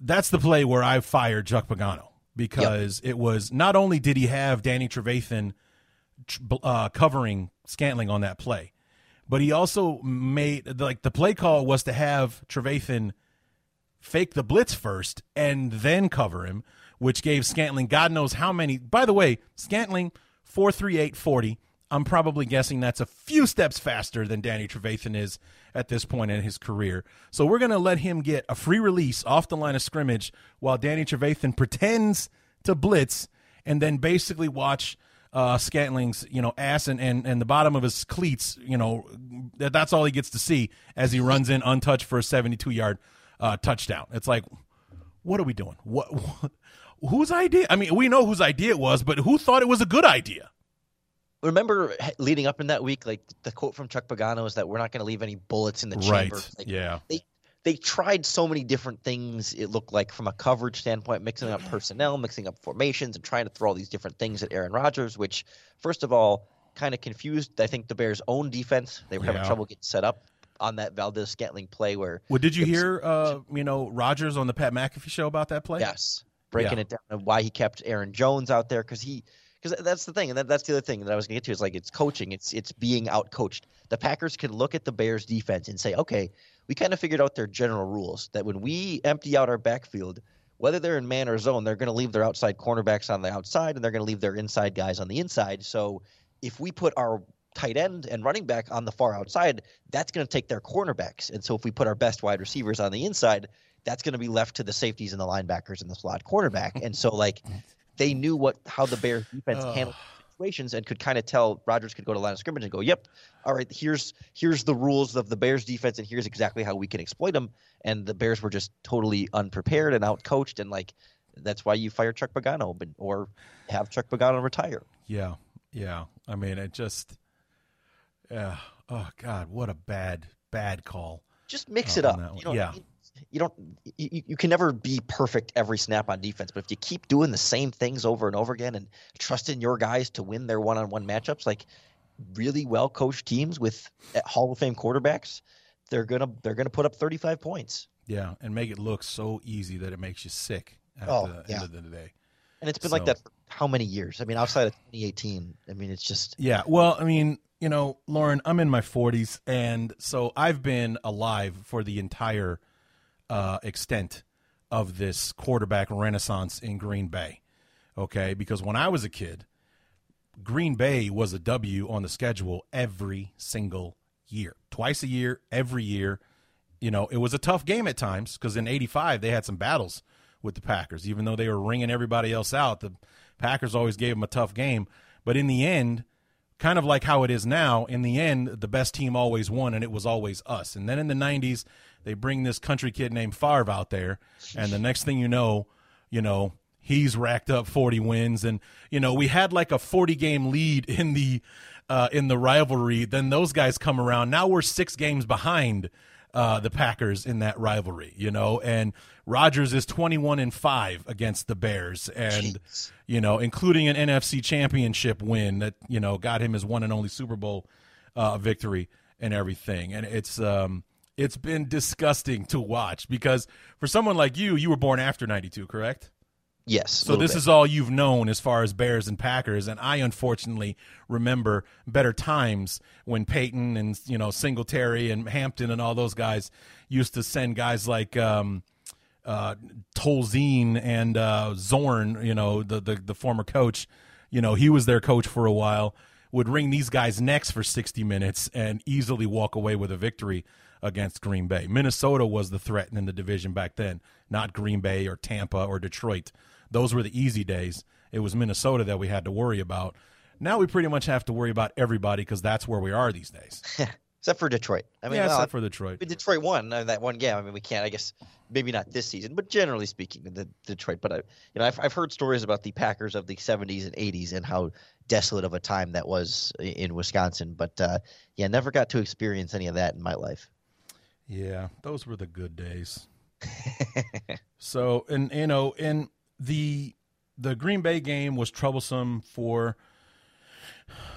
that's the play where i fired chuck pagano because it was not only did he have danny trevathan uh, covering scantling on that play but he also made like the play call was to have Trevathan fake the blitz first and then cover him, which gave Scantling God knows how many. By the way, Scantling four three eight forty. I'm probably guessing that's a few steps faster than Danny Trevathan is at this point in his career. So we're gonna let him get a free release off the line of scrimmage while Danny Trevathan pretends to blitz and then basically watch uh, Scantling's, you know, ass and, and, and the bottom of his cleats, you know, that, that's all he gets to see as he runs in untouched for a 72 yard uh, touchdown. It's like, what are we doing? What, what, (laughs) whose idea? I mean, we know whose idea it was, but who thought it was a good idea? Remember leading up in that week, like the quote from Chuck Pagano is that we're not going to leave any bullets in the Right. chamber. Like, yeah. they they tried so many different things. It looked like from a coverage standpoint, mixing up personnel, mixing up formations, and trying to throw all these different things at Aaron Rodgers. Which, first of all, kind of confused. I think the Bears' own defense. They were having Yeah. trouble getting set up on that Valdes-Scantling play. Where Well, did you was- hear, uh, you know, Rodgers on the Pat McAfee show about that play? Yes, breaking Yeah. it down and why he kept Aaron Jones out there because he because that's the thing, and that, that's the other thing that I was going to get to is like it's coaching, it's it's being out coached. The Packers can look at the Bears defense and say, okay, we kind of figured out their general rules that when we empty out our backfield, whether they're in man or zone, they're going to leave their outside cornerbacks on the outside and they're going to leave their inside guys on the inside. So if we put our tight end and running back on the far outside, that's going to take their cornerbacks. And so if we put our best wide receivers on the inside, that's going to be left to the safeties and the linebackers and the slot cornerback. And so like (laughs) they knew what how the Bears defense handled situations and could kind of tell Rodgers could go to line of scrimmage and go, "Yep, all right, here's here's the rules of the Bears defense and here's exactly how we can exploit them." And the Bears were just totally unprepared and outcoached and like that's why you fire Chuck Pagano or have Chuck Pagano retire. Yeah, yeah. I mean, it just, yeah. Oh God, what a bad, bad call. Just mix uh, it up. on that one. You know, yeah. You don't you, you can never be perfect every snap on defense but if you keep doing the same things over and over again and trusting your guys to win their one-on-one matchups like really well coached teams with uh, hall of fame quarterbacks they're gonna they're gonna put up 35 points Yeah, and make it look so easy that it makes you sick at Oh, the yeah. end of the day. and it's been like that for how many years i mean outside of 2018 i mean it's just Yeah, well, I mean, you know, Lauren, I'm in my 40s, and so I've been alive for the entire uh, extent of this quarterback renaissance in Green Bay. Okay, because when I was a kid, Green Bay was a W on the schedule every single year, twice a year, every year. You know, it was a tough game at times because in '85 they had some battles with the Packers, even though they were ringing everybody else out. The Packers always gave them a tough game, but in the end, kind of like how it is now, in the end, the best team always won, and it was always us. And then in the 90s, they bring this country kid named Favre out there, and the next thing you know, you know, he's racked up 40 wins, and you know, we had like a 40 game lead in the uh, in the rivalry. Then those guys come around. Now we're six games behind uh, the Packers in that rivalry, you know, and Rodgers is 21 and 5 against the Bears and you know, including an NFC championship win that, you know, got him his one and only Super Bowl uh, victory and everything. And it's um it's been disgusting to watch because for someone like you, you were born after 92, correct? yes So this bit. is all you've known as far as Bears and Packers, and I unfortunately remember better times when Payton and you know Singletary and Hampton and all those guys used to send guys like um, uh, Tolzien and uh, Zorn, you know the, the the former coach, you know he was their coach for a while, would wring these guys' necks for sixty minutes and easily walk away with a victory against Green Bay. Minnesota was the threat in the division back then, not Green Bay or Tampa or Detroit. Those were the easy days. It was Minnesota that we had to worry about. Now we pretty much have to worry about everybody because that's where we are these days. (laughs) except for Detroit. I mean, yeah, well, except for Detroit. Detroit won uh, that one game. I mean, we can't. I guess maybe not this season, but generally speaking, the Detroit. But I, you know, I've I've heard stories about the Packers of the '70s and '80s and how desolate of a time that was in Wisconsin. But uh, yeah, never got to experience any of that in my life. Yeah, those were the good days. (laughs) so, and you know, and the the Green Bay game was troublesome for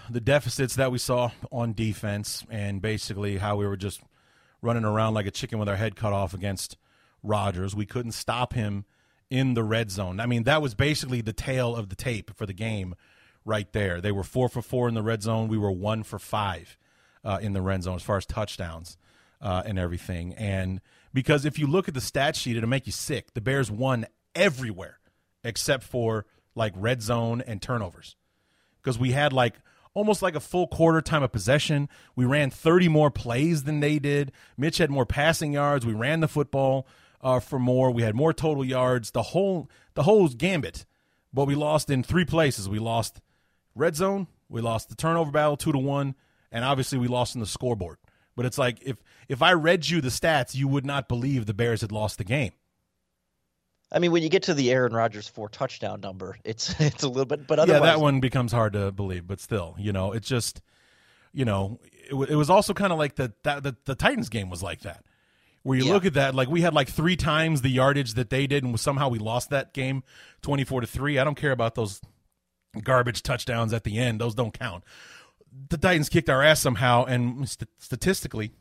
the deficits that we saw on defense and basically how we were just running around like a chicken with our head cut off against Rodgers. We couldn't stop him in the red zone. I mean, that was basically the tale of the tape for the game right there. They were four for four in the red zone. We were one for five uh, in the red zone as far as touchdowns uh, and everything. And because if you look at the stat sheet, it'll make you sick. The Bears won everywhere except for like red zone and turnovers because we had like almost like a full quarter time of possession. We ran 30 more plays than they did. Mitch had more passing yards. We ran the football uh, for more. We had more total yards. The whole the whole gambit. But we lost in three places. We lost red zone. We lost the turnover battle two to one, and obviously we lost in the scoreboard. But it's like if if I read you the stats, you would not believe the Bears had lost the game. I mean, when you get to the Aaron Rodgers four touchdown number, it's (laughs) it's a little bit. But yeah, otherwise, that one becomes hard to believe, but still, you know, it's just, you know, it, it was also kind of like the, that the the Titans game was like that, where you Yeah. look at that, like we had like three times the yardage that they did, and somehow we lost that game, twenty four to three. I don't care about those garbage touchdowns at the end; those don't count. The Titans kicked our ass somehow, and st- statistically,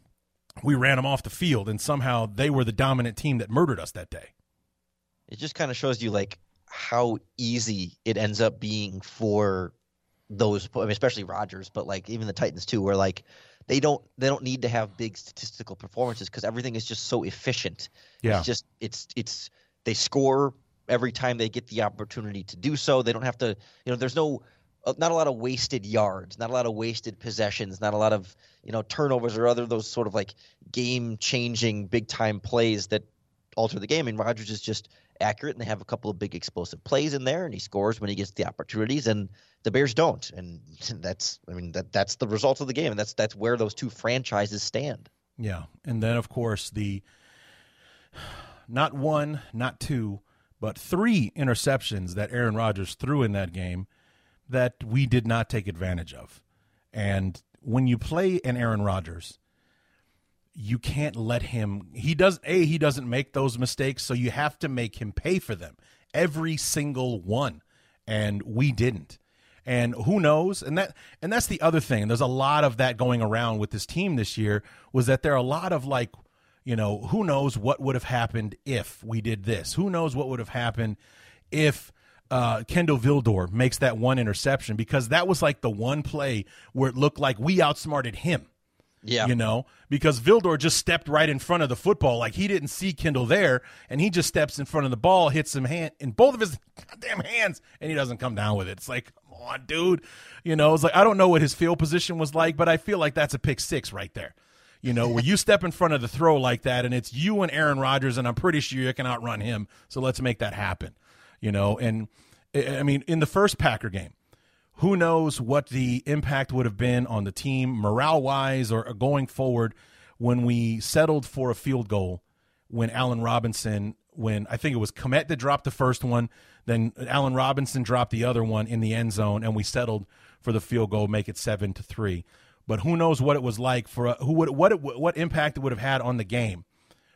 we ran them off the field, and somehow they were the dominant team that murdered us that day. it just kind of shows you like how easy it ends up being for those, I mean, especially Rodgers, but like even the Titans too, where like they don't they don't need to have big statistical performances because everything is just so efficient. Yeah. It's just it's it's they score every time they get the opportunity to do so. They don't have to, you know, there's no Uh, not a lot of wasted yards, not a lot of wasted possessions, not a lot of, you know, turnovers or other those sort of like game changing big time plays that alter the game. And Rodgers is just accurate and they have a couple of big explosive plays in there and he scores when he gets the opportunities and the Bears don't. And (laughs) that's I mean that that's the result of the game and that's that's where those two franchises stand. Yeah. And then of course the not one, not two, but three interceptions that Aaron Rodgers threw in that game that we did not take advantage of. And when you play an Aaron Rodgers, you can't let him he does a he doesn't make those mistakes so you have to make him pay for them every single one. And we didn't. And who knows? And that and that's the other thing. There's a lot of that going around with this team this year was that there are a lot of like you know who knows what would have happened if we did this? Who knows what would have happened if uh, Kindle Vildor makes that one interception because that was like the one play where it looked like we outsmarted him yeah. You know, because Vildor just stepped right in front of the football. Like he didn't see Kendall there, and he just steps in front of the ball, hits him hand in both of his goddamn hands, and he doesn't come down with it. It's like, come on, dude. You know, it's like I don't know what his field position was like, but I feel like that's a pick six right there. You know, where you (laughs) step in front of the throw like that, and it's you and Aaron Rodgers, and I'm pretty sure you can outrun him. So let's make that happen. You know, and I mean, in the first Packer game, who knows what the impact would have been on the team morale wise or going forward when we settled for a field goal when Allen Robinson when I think it was Kmet that dropped the first one, then Allen Robinson dropped the other one in the end zone, and we settled for the field goal, make it seven to three. But who knows what it was like for who would what it, what impact it would have had on the game,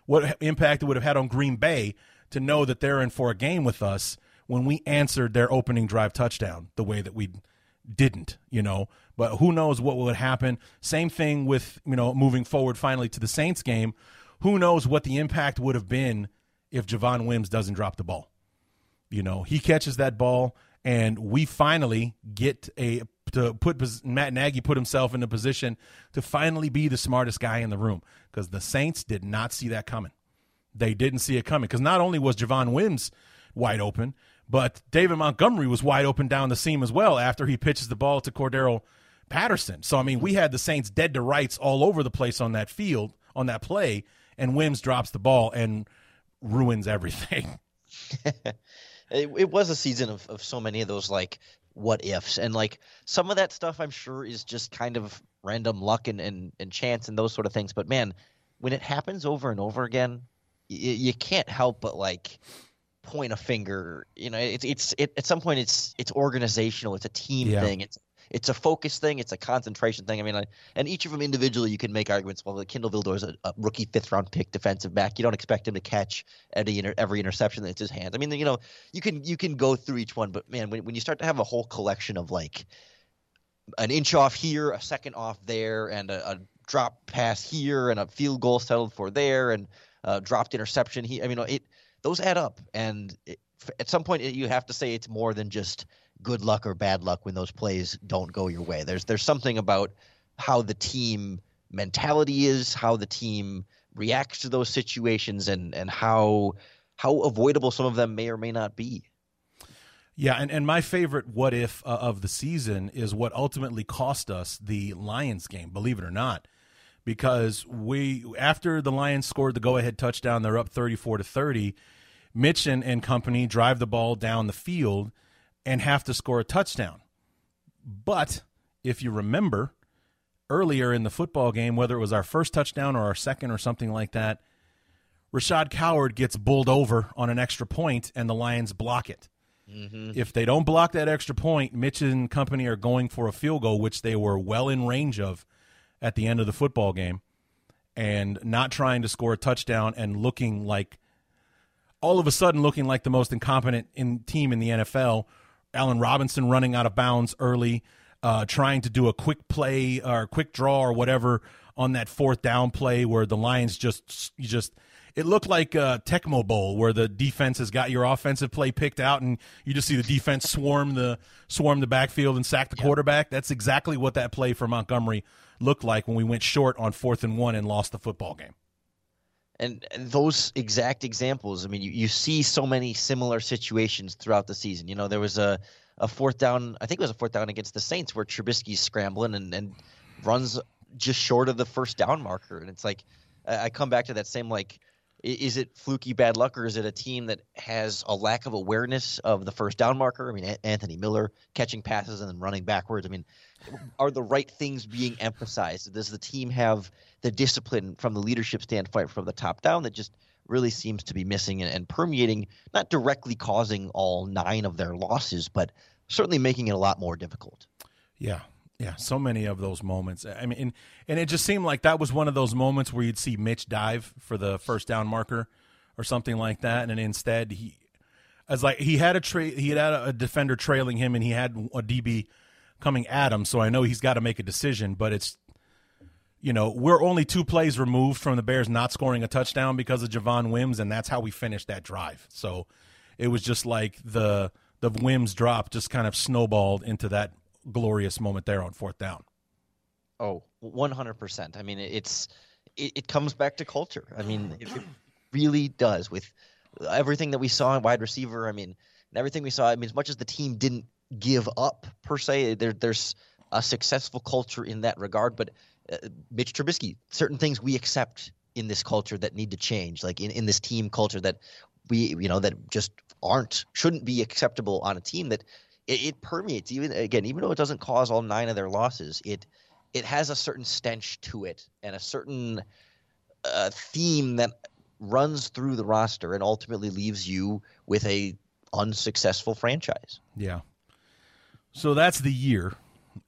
what impact it would have had on Green Bay to know that they're in for a game with us when we answered their opening drive touchdown the way that we didn't, you know. But who knows what would happen? Same thing with, you know, moving forward finally to the Saints game. Who knows what the impact would have been if Javon Wims doesn't drop the ball? You know, he catches that ball and we finally get a to put Matt Nagy put himself in a position to finally be the smartest guy in the room because the Saints did not see that coming. They didn't see it coming because not only was Javon Wims wide open, but David Montgomery was wide open down the seam as well after he pitches the ball to Cordarrelle Patterson. So I mean, we had the Saints dead to rights all over the place on that field on that play, and Wims drops the ball and ruins everything. (laughs) (laughs) it, it, was a season of, of so many of those like what ifs and like some of that stuff I'm sure is just kind of random luck and, and, and chance and those sort of things. But man, when it happens over and over again, you, you can't help but like point a finger. You know, it's it's it, at some point it's it's organizational. It's a team yeah. thing. It's it's a focus thing. It's a concentration thing. I mean, I, and each of them individually, you can make arguments. Well, Kindle Vildor is a, a, rookie fifth round pick defensive back. You don't expect him to catch every every interception that's his hands. I mean, you know, you can you can go through each one, but man, when when you start to have a whole collection of like an inch off here, a second off there, and a, a drop pass here, and a field goal settled for there, and a dropped interception He, I mean, it those add up, and it, at some point you have to say it's more than just good luck or bad luck when those plays don't go your way. There's there's something about how the team mentality is, how the team reacts to those situations, and and how how avoidable some of them may or may not be. Yeah, and, and my favorite what if uh, of the season is what ultimately cost us the Lions game, believe it or not because we after the Lions scored the go-ahead touchdown, they're up 34 to 30. Mitch and, and company drive the ball down the field and have to score a touchdown. But if you remember earlier in the football game, whether it was our first touchdown or our second or something like that, Rashad Coward gets bowled over on an extra point and the Lions block it. Mm-hmm. If they don't block that extra point, Mitch and company are going for a field goal, which they were well in range of at the end of the football game and not trying to score a touchdown and looking like all of a sudden looking like the most incompetent in, team in the NFL. Allen Robinson running out of bounds early. uh, trying to do a quick play or quick draw or whatever on that fourth down play where the Lions just you just it looked like a Tecmo Bowl where the defense has got your offensive play picked out and you just see the defense swarm the swarm the backfield and sack the quarterback. That's exactly what that play for Montgomery looked like when we went short on fourth and one and lost the football game. And, those exact examples, I mean, you, you see so many similar situations throughout the season. You know, there was a, a fourth down, I think it was a fourth down against the Saints where Trubisky's scrambling and, and runs just short of the first down marker. And it's like, I come back to that same like is it fluky bad luck or is it a team that has a lack of awareness of the first down marker? I mean, Anthony Miller catching passes and then running backwards. I mean, are the right things being emphasized? Does the team have the discipline from the leadership standpoint from the top down that just really seems to be missing and, and permeating, not directly causing all nine of their losses, but certainly making it a lot more difficult? Yeah, yeah, so many of those moments. I mean, and, and, it just seemed like that was one of those moments where you'd see Mitch dive for the first down marker or something like that, and instead he, as like he had a tra- he had a defender trailing him, and he had a DB coming at him. So I know he's got to make a decision, but it's you know we're only two plays removed from the Bears not scoring a touchdown because of Javon Wims, and that's how we finished that drive. So it was just like the the Wims drop just kind of snowballed into that glorious moment there on fourth down. Oh, 100%. I mean, it's it, it comes back to culture. I mean, it, it really does with everything that we saw in wide receiver. I mean, and everything we saw. I mean, as much as the team didn't give up per se, there, there's a successful culture in that regard. But uh, Mitch Trubisky, certain things we accept in this culture that need to change, like in, in this team culture that we, you know, that just aren't, shouldn't be acceptable on a team that it, it permeates even again even though it doesn't cause all nine of their losses it it has a certain stench to it and a certain uh, theme that runs through the roster and ultimately leaves you with a unsuccessful franchise. Yeah. So that's the year,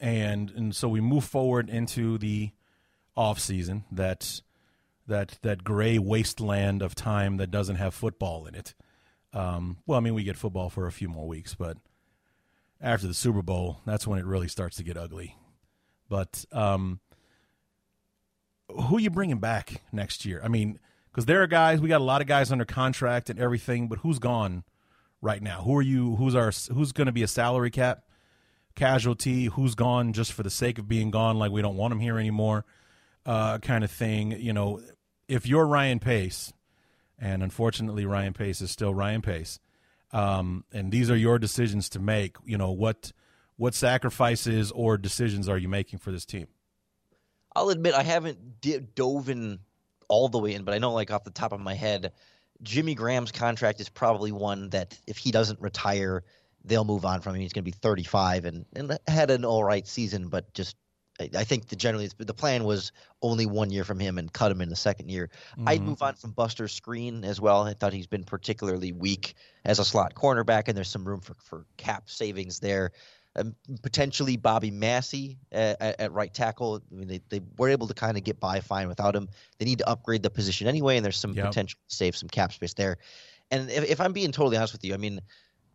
and and so we move forward into the off season. That that that gray wasteland of time that doesn't have football in it. Um, well, I mean, we get football for a few more weeks, but after the Super Bowl, that's when it really starts to get ugly. But um, who are you bringing back next year? I mean, because there are guys, we got a lot of guys under contract and everything, but who's gone right now? Who are you? Who's our? Who's going to be a salary cap casualty? Who's gone just for the sake of being gone? Like we don't want him here anymore, uh, kind of thing. You know, if you're Ryan Pace, and unfortunately Ryan Pace is still Ryan Pace um, and these are your decisions to make. You know what what sacrifices or decisions are you making for this team? I'll admit I haven't d- dove in all the way in, but I know like off the top of my head, Jimmy Graham's contract is probably one that if he doesn't retire, they'll move on from him. He's going to be 35 and, and had an all right season, but just I think the generally the plan was only one year from him and cut him in the second year. Mm-hmm. I'd move on from Buster Skrine as well. I thought he's been particularly weak as a slot cornerback, and there's some room for, for cap savings there. Um, potentially Bobby Massie at, at, right tackle. I mean, they, they were able to kind of get by fine without him. They need to upgrade the position anyway, and there's some yep. potential to save some cap space there. And if, if I'm being totally honest with you, I mean,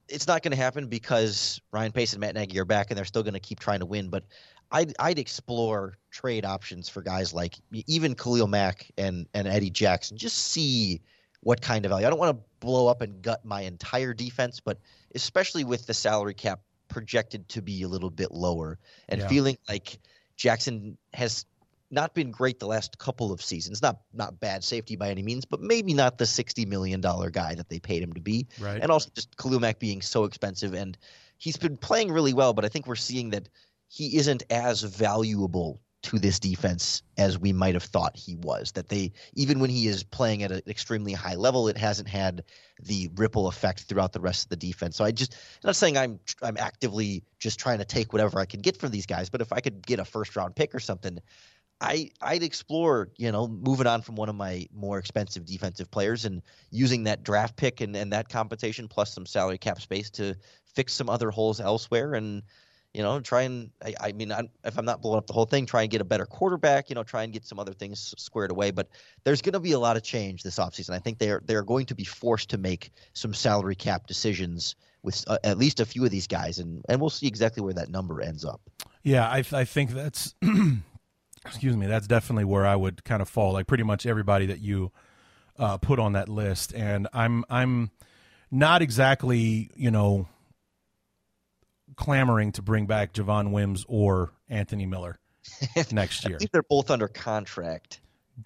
it's not going to happen because Ryan Pace and Matt Nagy are back, and they're still going to keep trying to win. But I'd I'd explore trade options for guys like even Khalil Mack and and Eddie Jackson. Just see what kind of value. I don't want to blow up and gut my entire defense, but especially with the salary cap projected to be a little bit lower and yeah. feeling like Jackson has not been great the last couple of seasons. Not not bad safety by any means, but maybe not the sixty million dollar guy that they paid him to be. Right. And also just Khalil Mack being so expensive and he's been playing really well, but I think we're seeing that he isn't as valuable to this defense as we might have thought he was. That they, even when he is playing at an extremely high level, it hasn't had the ripple effect throughout the rest of the defense. So I just, I'm not saying I'm I'm actively just trying to take whatever I can get from these guys, but if I could get a first round pick or something, I I'd explore, you know, moving on from one of my more expensive defensive players and using that draft pick and, and that compensation plus some salary cap space to fix some other holes elsewhere and you know, try and I, I mean, I'm, if I'm not blowing up the whole thing, try and get a better quarterback. You know, try and get some other things squared away. But there's going to be a lot of change this offseason. I think they're they're going to be forced to make some salary cap decisions with uh, at least a few of these guys, and and we'll see exactly where that number ends up. Yeah, I, I think that's (clears throat) excuse me, that's definitely where I would kind of fall. Like pretty much everybody that you uh, put on that list, and I'm I'm not exactly you know clamoring to bring back Javon Wims or Anthony Miller (laughs) next year. they're both under contract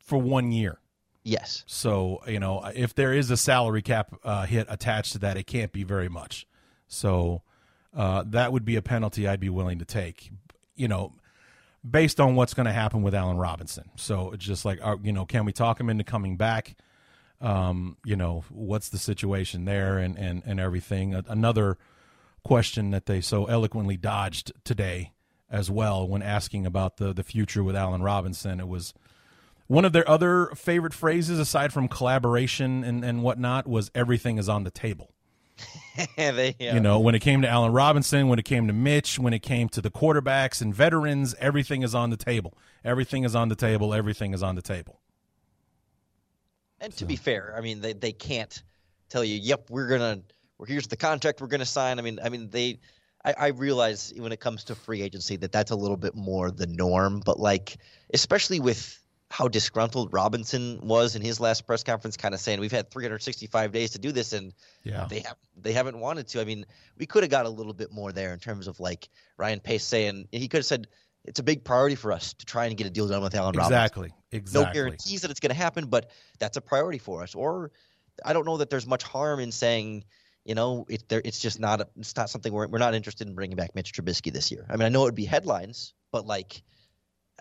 for one year. Yes. So you know, if there is a salary cap uh, hit attached to that, it can't be very much. So uh, that would be a penalty I'd be willing to take. You know, based on what's going to happen with Allen Robinson. So it's just like, uh, you know, can we talk him into coming back? Um, you know, what's the situation there and and and everything. Another question that they so eloquently dodged today as well when asking about the the future with Allen Robinson. It was one of their other favorite phrases, aside from collaboration and, and whatnot, was everything is on the table. (laughs) they, yeah. You know, when it came to Allen Robinson, when it came to Mitch, when it came to the quarterbacks and veterans, everything is on the table. Everything is on the table. Everything is on the table. And to be fair, I mean, they, they can't tell you, yep, we're gonna, well, here's the contract we're gonna sign. I mean, I mean, they, I, I realize when it comes to free agency that that's a little bit more the norm, but like, especially with how disgruntled Robinson was in his last press conference, kind of saying we've had 365 days to do this, and yeah. they have they haven't wanted to. I mean, we could have got a little bit more there in terms of like Ryan Pace saying he could have said it's a big priority for us to try and get a deal done with Allen exactly. Robinson. Exactly. Exactly. No guarantees that it's going to happen, but that's a priority for us. Or I don't know that there's much harm in saying. You know, it, there, it's just not a, it's not something we're we're not interested in bringing back Mitch Trubisky this year. I mean, I know it would be headlines, but like,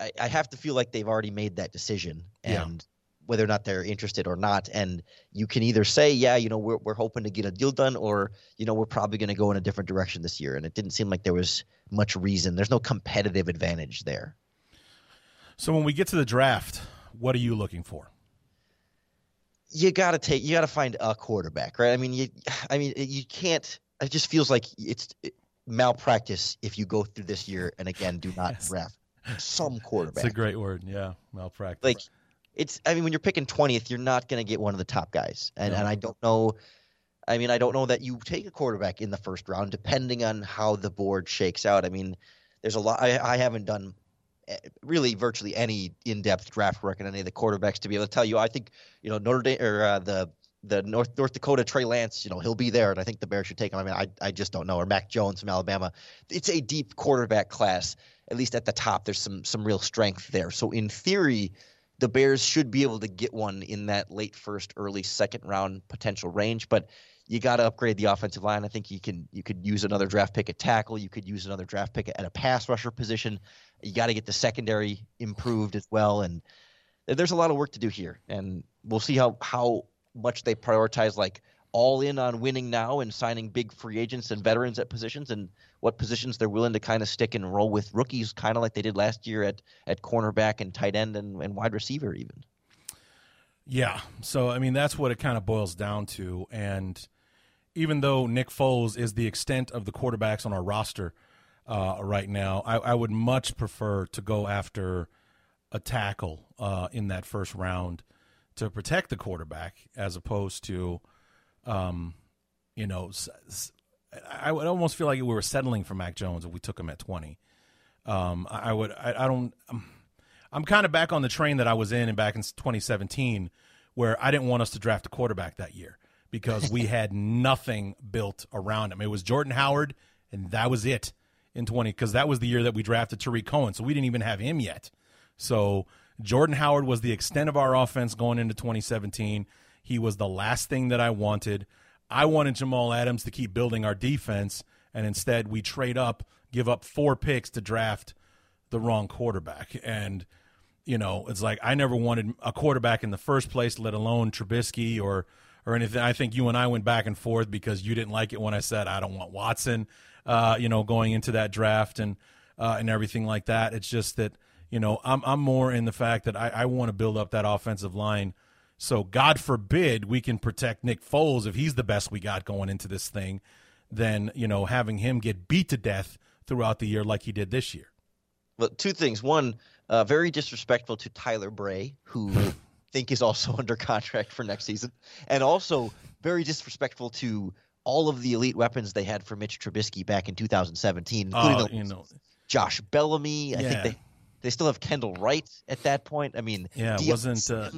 I, I have to feel like they've already made that decision and Yeah. whether or not they're interested or not. And you can either say, yeah, you know, we're, we're hoping to get a deal done, or, you know, we're probably going to go in a different direction this year. And it didn't seem like there was much reason. There's no competitive advantage there. So when we get to the draft, what are you looking for? You got to take, you got to find a quarterback, right? I mean, you, I mean, you can't, it just feels like it's malpractice if you go through this year and again do not (laughs) draft some quarterback. (laughs) It's a great word. Yeah, malpractice. like it's i mean when you're picking 20th you're not going to get one of the top guys and, No. and i don't know i mean i don't know that you take a quarterback in the first round depending on how the board shakes out i mean there's a lot i, I haven't done eh, really virtually any in-depth draft work on any of the quarterbacks to be able to tell you i think you know notre dame or uh, the the North North Dakota Trey Lance, you know, he'll be there, and I think the Bears should take him. I mean, I I just don't know. Or Mac Jones from Alabama. It's a deep quarterback class. At least at the top, there's some some real strength there. So in theory, the Bears should be able to get one in that late first, early second round potential range. But you got to upgrade the offensive line. I think you can you could use another draft pick at tackle. You could use another draft pick at a pass rusher position. You got to get the secondary improved as well. And there's a lot of work to do here. And we'll see how how much they prioritize like all in on winning now and signing big free agents and veterans at positions and what positions they're willing to kind of stick and roll with rookies kind of like they did last year at at cornerback and tight end and, and wide receiver even Yeah. So I mean that's what it kind of boils down to. And even though Nick Foles is the extent of the quarterbacks on our roster uh, right now, I, I would much prefer to go after a tackle uh, in that first round to protect the quarterback as opposed to, um, you know, I would almost feel like we were settling for Mac Jones if we took him at twenty. Um, I, would. I, I don't. Um, I'm kind of back on the train that I was in and back in 2017, where I didn't want us to draft a quarterback that year because we had (laughs) nothing built around him. It was Jordan Howard, and that was it in 20 because that was the year that we drafted Tarik Cohen, so we didn't even have him yet. So Jordan Howard was the extent of our offense going into 2017. He was the last thing that I wanted. I wanted Jamal Adams to keep building our defense, and instead we trade up, give up four picks to draft the wrong quarterback. And, you know, it's like I never wanted a quarterback in the first place, let alone Trubisky or or anything. I think you and I went back and forth because you didn't like it when I said I don't want Watson, uh, you know, going into that draft and uh, and everything like that. It's just that, you know, I'm I'm more in the fact that I, I want to build up that offensive line. So God forbid we can protect Nick Foles if he's the best we got going into this thing, than, you know, having him get beat to death throughout the year like he did this year. Well, two things. One, uh, very disrespectful to Tyler Bray, who I (laughs) think is also (laughs) under contract for next season, and also very disrespectful to all of the elite weapons they had for Mitch Trubisky back in 2017, including Oh, the you know. Josh Bellamy. I Yeah. think they they still have Kendall Wright at that point. I mean, Yeah, it wasn't, uh,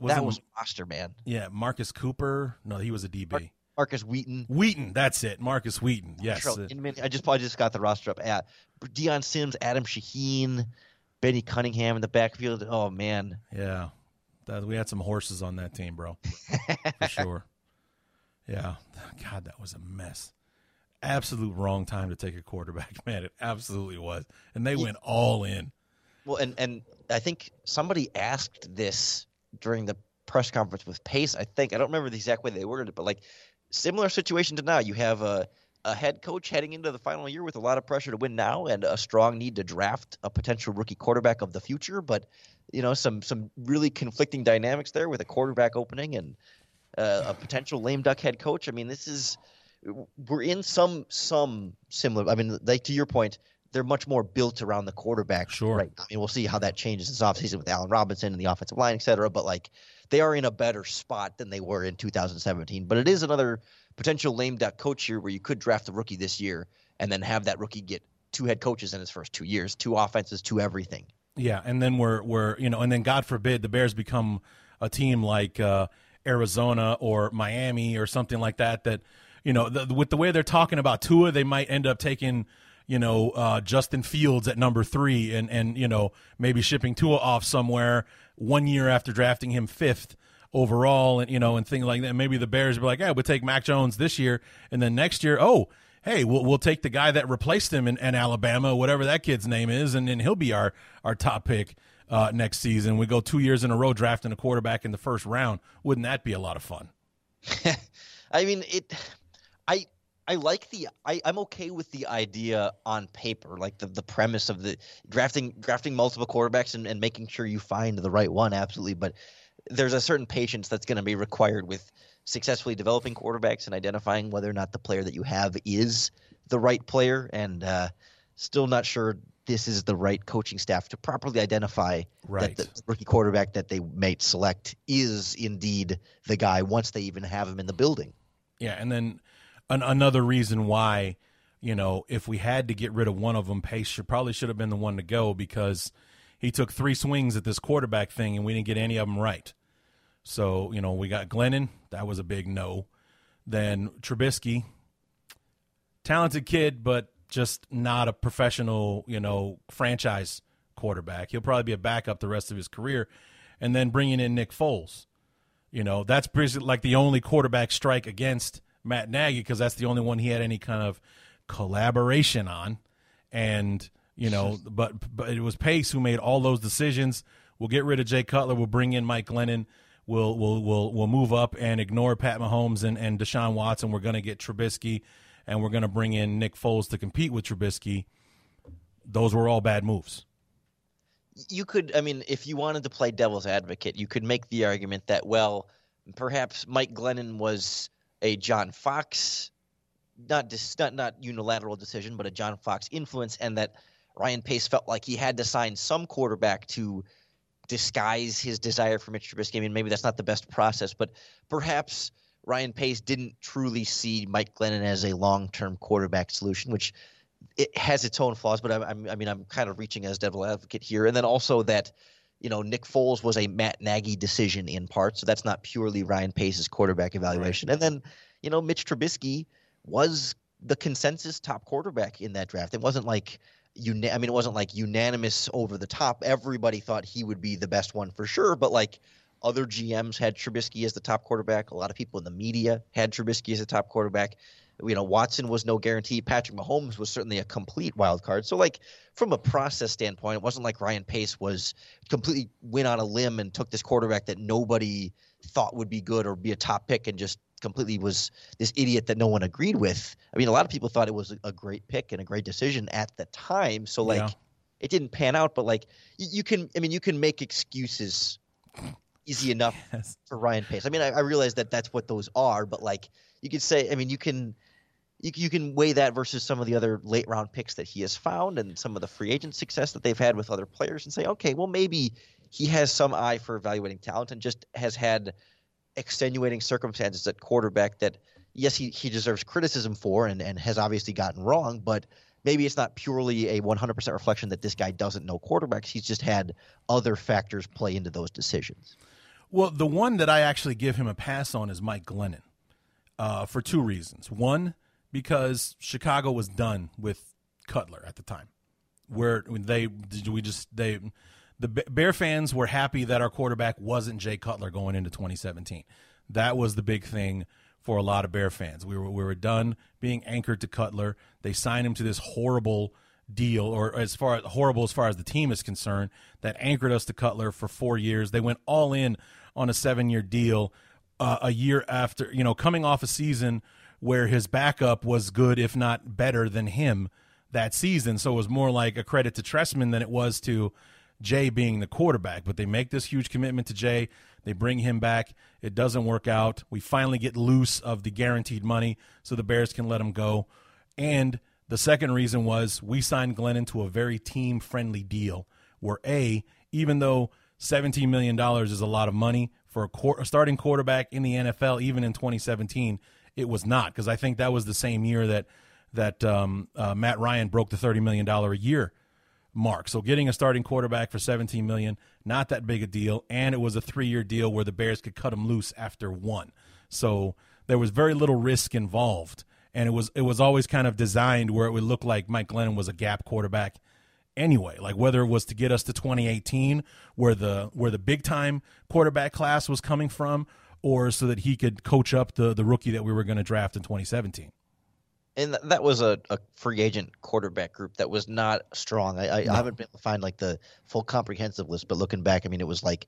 Sims, that wasn't- was roster man. Yeah, Marcus Cooper. No, he was a DB. Markus Wheaton. Wheaton, that's it. Markus Wheaton. Yes. Uh, Inman- I just probably just got the roster up. At Dion Sims, Adam Shaheen, Benny Cunningham in the backfield. Oh man, Yeah, that, we had some horses on that team, bro, for (laughs) sure. Yeah, God, that was a mess. Absolute wrong time to take a quarterback, (laughs) man. It absolutely was, and they went all in. Well, and and I think somebody asked this during the press conference with Pace. I think I don't remember the exact way they worded it, but like similar situation to now. You have a a head coach heading into the final year with a lot of pressure to win now and a strong need to draft a potential rookie quarterback of the future. But you know some some really conflicting dynamics there with a quarterback opening and uh, a potential lame duck head coach. I mean, this is we're in some some similar. I mean, like to your point, they're much more built around the quarterback. Sure. Right. I mean, we'll see how that changes this offseason with Allen Robinson and the offensive line, et cetera. But like, they are in a better spot than they were in 2017. But it is another potential lame duck coach year where you could draft a rookie this year and then have that rookie get two head coaches in his first two years, two offenses, two everything. Yeah, and then we're we're you know, and then God forbid the Bears become a team like uh, Arizona or Miami or something like that. That you know, the, with the way they're talking about Tua, they might end up taking you know uh, Justin Fields at number three, and and you know maybe shipping Tua off somewhere one year after drafting him fifth overall, and you know, and things like that. Maybe the Bears be like, "Yeah, we'll take Mac Jones this year, and then next year, oh." Hey, we'll, we'll take the guy that replaced him in, in Alabama, whatever that kid's name is, and then he'll be our, our top pick uh, next season. We go two years in a row drafting a quarterback in the first round. Wouldn't that be a lot of fun? (laughs) I mean, it. I I like the. I I'm okay with the idea on paper, like the the premise of the drafting drafting multiple quarterbacks and, and making sure you find the right one. Absolutely, but there's a certain patience that's going to be required with successfully developing quarterbacks and identifying whether or not the player that you have is the right player. And uh, still not sure this is the right coaching staff to properly identify Right. that the rookie quarterback that they may select is indeed the guy once they even have him in the building. Yeah, and then an, another reason why, you know, if we had to get rid of one of them, Pace should probably should have been the one to go because he took three swings at this quarterback thing and we didn't get any of them right. So you know, we got Glennon, that was a big no. Then Trubisky, talented kid, but just not a professional, you know, franchise quarterback. He'll probably be a backup the rest of his career. And then bringing in Nick Foles. You know, that's like the only quarterback strike against Matt Nagy because that's the only one he had any kind of collaboration on. And, you know, but but it was Pace who made all those decisions. We'll get rid of Jay Cutler. We'll bring in Mike Glennon. We'll we'll we'll we'll move up and ignore Pat Mahomes and, and Deshaun Watson. We're going to get Trubisky, and we're going to bring in Nick Foles to compete with Trubisky. Those were all bad moves. you could i mean if you wanted to play devil's advocate you could make the argument that well perhaps mike glennon was a john fox not dis, not not unilateral decision but a john fox influence and that ryan pace felt like he had to sign some quarterback to disguise his desire for mitch trubisky. I mean maybe that's not the best process but perhaps ryan pace didn't truly see mike glennon as a long-term quarterback solution which it has its own flaws, but I, I mean, I'm kind of reaching as devil advocate here, and then also that, you know, Nick Foles was a Matt Nagy decision in part, so that's not purely Ryan Pace's quarterback evaluation. And then, you know, Mitch Trubisky was the consensus top quarterback in that draft. It wasn't like una- I mean, it wasn't like unanimous over the top. Everybody thought he would be the best one for sure, but like other GMs had Trubisky as the top quarterback. A lot of people in the media had Trubisky as the top quarterback. You know, Watson was no guarantee. Patrick Mahomes was certainly a complete wild card. So, like from a process standpoint, it wasn't like Ryan Pace was completely went on a limb and took this quarterback that nobody thought would be good or be a top pick and just completely was this idiot that no one agreed with. I mean, a lot of people thought it was a great pick and a great decision at the time. So, like, Yeah. it didn't pan out. But like, you, you can, I mean, you can make excuses easy enough (laughs) for Ryan Pace. I mean, I, I realize that that's what those are, but like, you could say, I mean, you can. You, you can weigh that versus some of the other late round picks that he has found and some of the free agent success that they've had with other players and say, okay, well, maybe he has some eye for evaluating talent and just has had extenuating circumstances at quarterback that, yes, he, he deserves criticism for and, and has obviously gotten wrong, but maybe it's not purely a 100% reflection that this guy doesn't know quarterbacks. He's just had other factors play into those decisions. Well, the one that I actually give him a pass on is Mike Glennon uh, for two reasons. One, because Chicago was done with Cutler at the time, where they did we just they the Bear fans were happy that our quarterback wasn't Jay Cutler going into 2017. That was the big thing for a lot of Bear fans. We were we were done being anchored to Cutler. They signed him to this horrible deal, or as far horrible as far as the team is concerned, that anchored us to Cutler for four years. They went all in on a seven year deal uh, a year after, you know, coming off a season where his backup was good, if not better than him that season. So it was more like a credit to Trestman than it was to Jay being the quarterback. But they make this huge commitment to Jay. They bring him back. It doesn't work out. We finally get loose of the guaranteed money so the Bears can let him go. And the second reason was we signed Glennon to a very team friendly deal where, A, even though $17 million is a lot of money for a, a starting quarterback in the NFL, even in 2017, it was not because I think that was the same year that that um, uh, Matt Ryan broke the $30 million a year mark. So getting a starting quarterback for 17 million, not that big a deal, and it was a 3-year deal where the Bears could cut him loose after one. So there was very little risk involved, and it was it was always kind of designed where it would look like Mike Glennon was a gap quarterback anyway. Like whether it was to get us to 2018 where the where the big time quarterback class was coming from or so that he could coach up the the rookie that we were going to draft in 2017 and that was a, a, free agent quarterback group that was not strong. I, I, no. I, haven't been able to find like the full comprehensive list, but looking back, I mean, it was like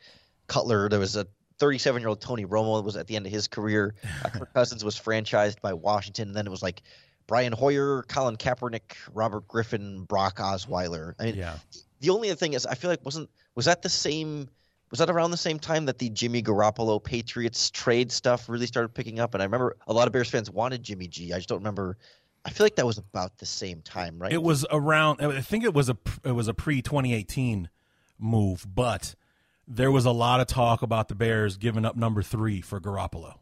Cutler. There was a 37 year old Tony Romo was at the end of his career. Uh, Kirk (laughs) Cousins was franchised by Washington, and then it was like Brian Hoyer, Colin Kaepernick, Robert Griffin, Brock Osweiler. I mean, yeah. the only other thing is, I feel like wasn't was that the same was that around the same time that the Jimmy Garoppolo Patriots trade stuff really started picking up? And I remember a lot of Bears fans wanted Jimmy G. I just don't remember. I feel like that was about the same time, right? It was around. I think it was a it was a pre 2018 move, but there was a lot of talk about the Bears giving up number three for Garoppolo.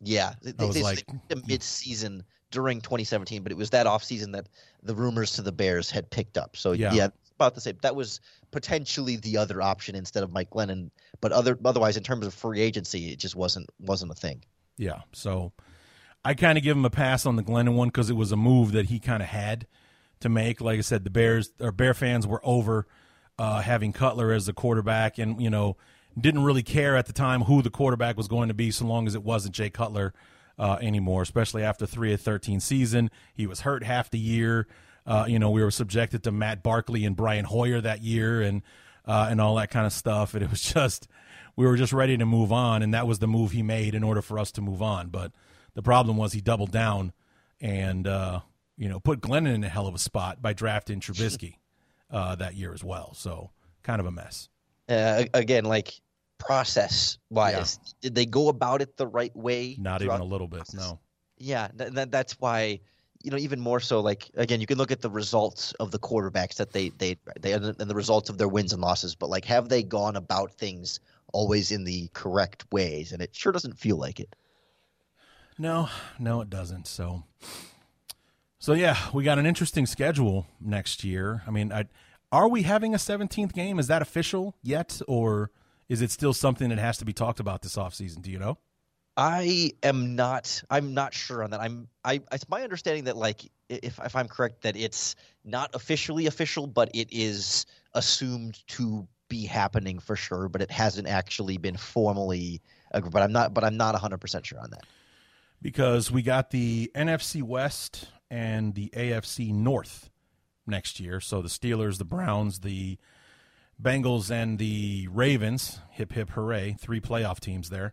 Yeah, I was they, like mid season during 2017, but it was that offseason that the rumors to the Bears had picked up. So yeah, yeah about the same. That was potentially the other option instead of Mike Glennon, but other otherwise in terms of free agency, it just wasn't wasn't a thing. Yeah, so I kind of give him a pass on the Glennon one because it was a move that he kind of had to make. Like I said, the Bears or Bear fans were over uh, having Cutler as the quarterback, and you know didn't really care at the time who the quarterback was going to be, so long as it wasn't Jay Cutler uh, anymore. Especially after three of thirteen season, he was hurt half the year. Uh, you know, we were subjected to Matt Barkley and Brian Hoyer that year, and uh, and all that kind of stuff. And it was (laughs) just we were just ready to move on, and that was the move he made in order for us to move on. But the problem was he doubled down and uh, you know put Glennon in a hell of a spot by drafting Trubisky (laughs) uh, that year as well. So kind of a mess. Uh, again, like process wise, yeah. did they go about it the right way? Not even a little bit. No. Yeah, th- th- that's why you know, even more so, like again, you can look at the results of the quarterbacks that they they they and the results of their wins and losses, but like, have they gone about things always in the correct ways? And it sure doesn't feel like it. No, no, it doesn't. So, so yeah, we got an interesting schedule next year. I mean, I, are we having a 17th game? Is that official yet, or is it still something that has to be talked about this offseason? Do you know? I am not. I'm not sure on that. I'm. I. It's my understanding that like, if if I'm correct, that it's not officially official, but it is assumed to be happening for sure. But it hasn't actually been formally. But I'm not. But I'm not 100 percent sure on that. Because we got the NFC West and the AFC North next year. So the Steelers, the Browns, the Bengals, and the Ravens. Hip hip hooray! Three playoff teams there.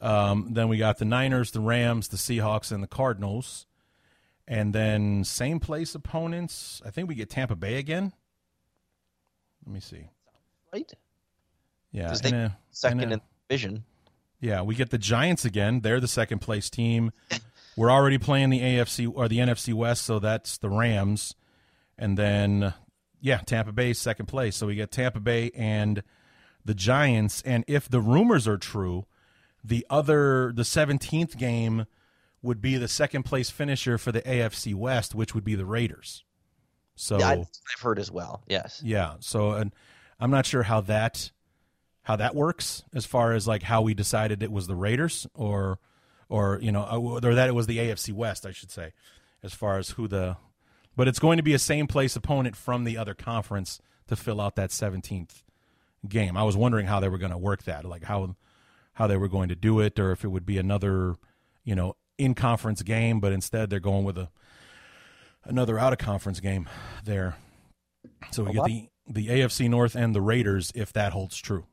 Um, then we got the Niners, the Rams, the Seahawks, and the Cardinals. And then same place opponents. I think we get Tampa Bay again. Let me see. Right. Yeah. They a, second in, a, in division. Yeah, we get the Giants again. They're the second place team. We're already playing the AFC or the NFC West, so that's the Rams. And then yeah, Tampa Bay second place. So we get Tampa Bay and the Giants. And if the rumors are true, the other, the 17th game would be the second place finisher for the AFC West, which would be the Raiders. So yeah, I've heard as well. Yes. Yeah. So, and I'm not sure how that how that works as far as like how we decided it was the Raiders or or you know uh, or that it was the AFC West, I should say, as far as who the. But it's going to be a same place opponent from the other conference to fill out that 17th game. I was wondering how they were going to work that, like how how they were going to do it, or if it would be another, you know, in conference game, but instead they're going with a another out of conference game there. So we A get lot- the the AFC North and the Raiders if that holds true.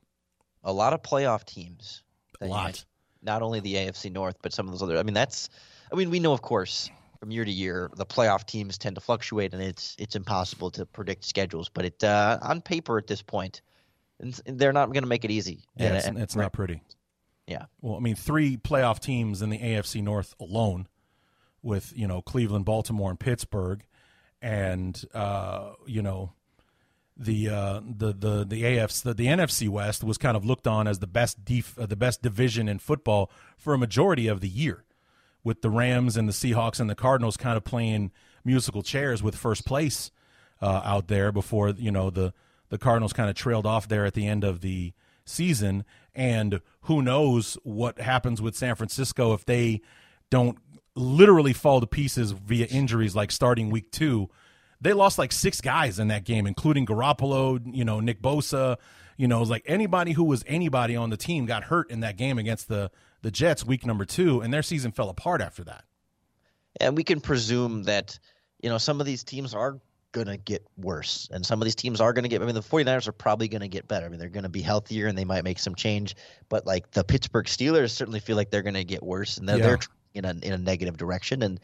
A lot of playoff teams. A lot. Not only the AFC North, but some of those other. I mean, that's. I mean, we know, of course, from year to year, the playoff teams tend to fluctuate, and it's it's impossible to predict schedules. But it uh, on paper at this point, they're not going to make it easy. Yeah, And- it's, and- it's not pretty. Yeah. Well, I mean, three playoff teams in the AFC North alone, with you know Cleveland, Baltimore, and Pittsburgh, and uh, you know the uh, the the the AFC the, the NFC West was kind of looked on as the best def, uh, the best division in football for a majority of the year, with the Rams and the Seahawks and the Cardinals kind of playing musical chairs with first place uh, out there before you know the the Cardinals kind of trailed off there at the end of the season, and who knows what happens with San Francisco if they don't literally fall to pieces via injuries like starting week two. They lost like six guys in that game, including Garoppolo, you know, Nick Bosa, you know, like anybody who was anybody on the team got hurt in that game against the the Jets week number two, and their season fell apart after that. and we can presume that you know some of these teams are going to get worse and some of these teams are going to get i mean the 49ers are probably going to get better i mean they're going to be healthier and they might make some change but like the pittsburgh steelers certainly feel like they're going to get worse and they're, Yeah. they're in a, in a negative direction and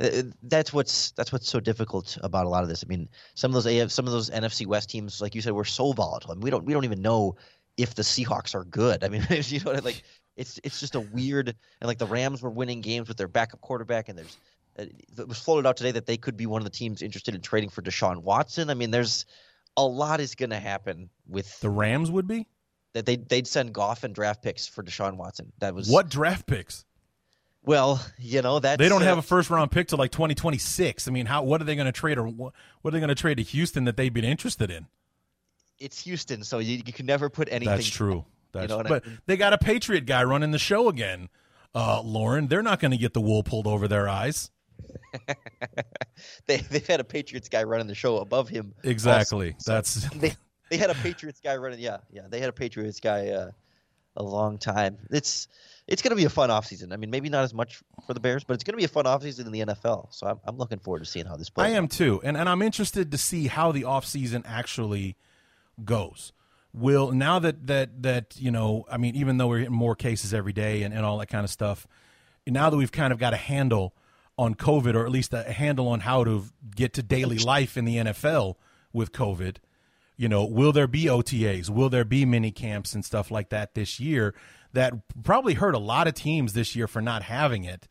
uh, that's what's that's what's so difficult about a lot of this. I mean, some of those AF, some of those NFC West teams, like you said, were so volatile. I mean, we don't we don't even know if the Seahawks are good. I mean, (laughs) you know, like it's it's just a weird and like the Rams were winning games with their backup quarterback, and there's uh, it was floated out today that they could be one of the teams interested in trading for Deshaun Watson. I mean, there's a lot is going to happen with The Rams would be that they they'd send Goff and draft picks for Deshaun Watson. That was what draft picks? Well, you know that They don't have a first round pick till like 2026. I mean, how what are they going to trade or what, what are they going to trade to Houston that they'd be interested in? It's Houston, so you, you can never put anything. That's true. That's know what I but mean? they got a Patriot guy running the show again. Uh, Lorin, they're not going to get the wool pulled over their eyes. (laughs) they they've had a Patriots guy running the show above him. Exactly. So That's (laughs) they they had a Patriots guy running. Yeah, yeah, they had a Patriots guy uh, a long time. It's it's going to be a fun offseason. I mean, maybe not as much for the Bears, but it's going to be a fun offseason in the NFL. So I'm, I'm looking forward to seeing how this plays. I am too, and and I'm interested to see how the offseason actually goes. Will now that that that you know, I mean, even though we're hitting more cases every day and, and all that kind of stuff, now that we've kind of got a handle on COVID, or at least a handle on how to get to daily life in the NFL with COVID, you know, will there be OTAs? Will there be mini camps and stuff like that this year? That probably hurt a lot of teams this year for not having it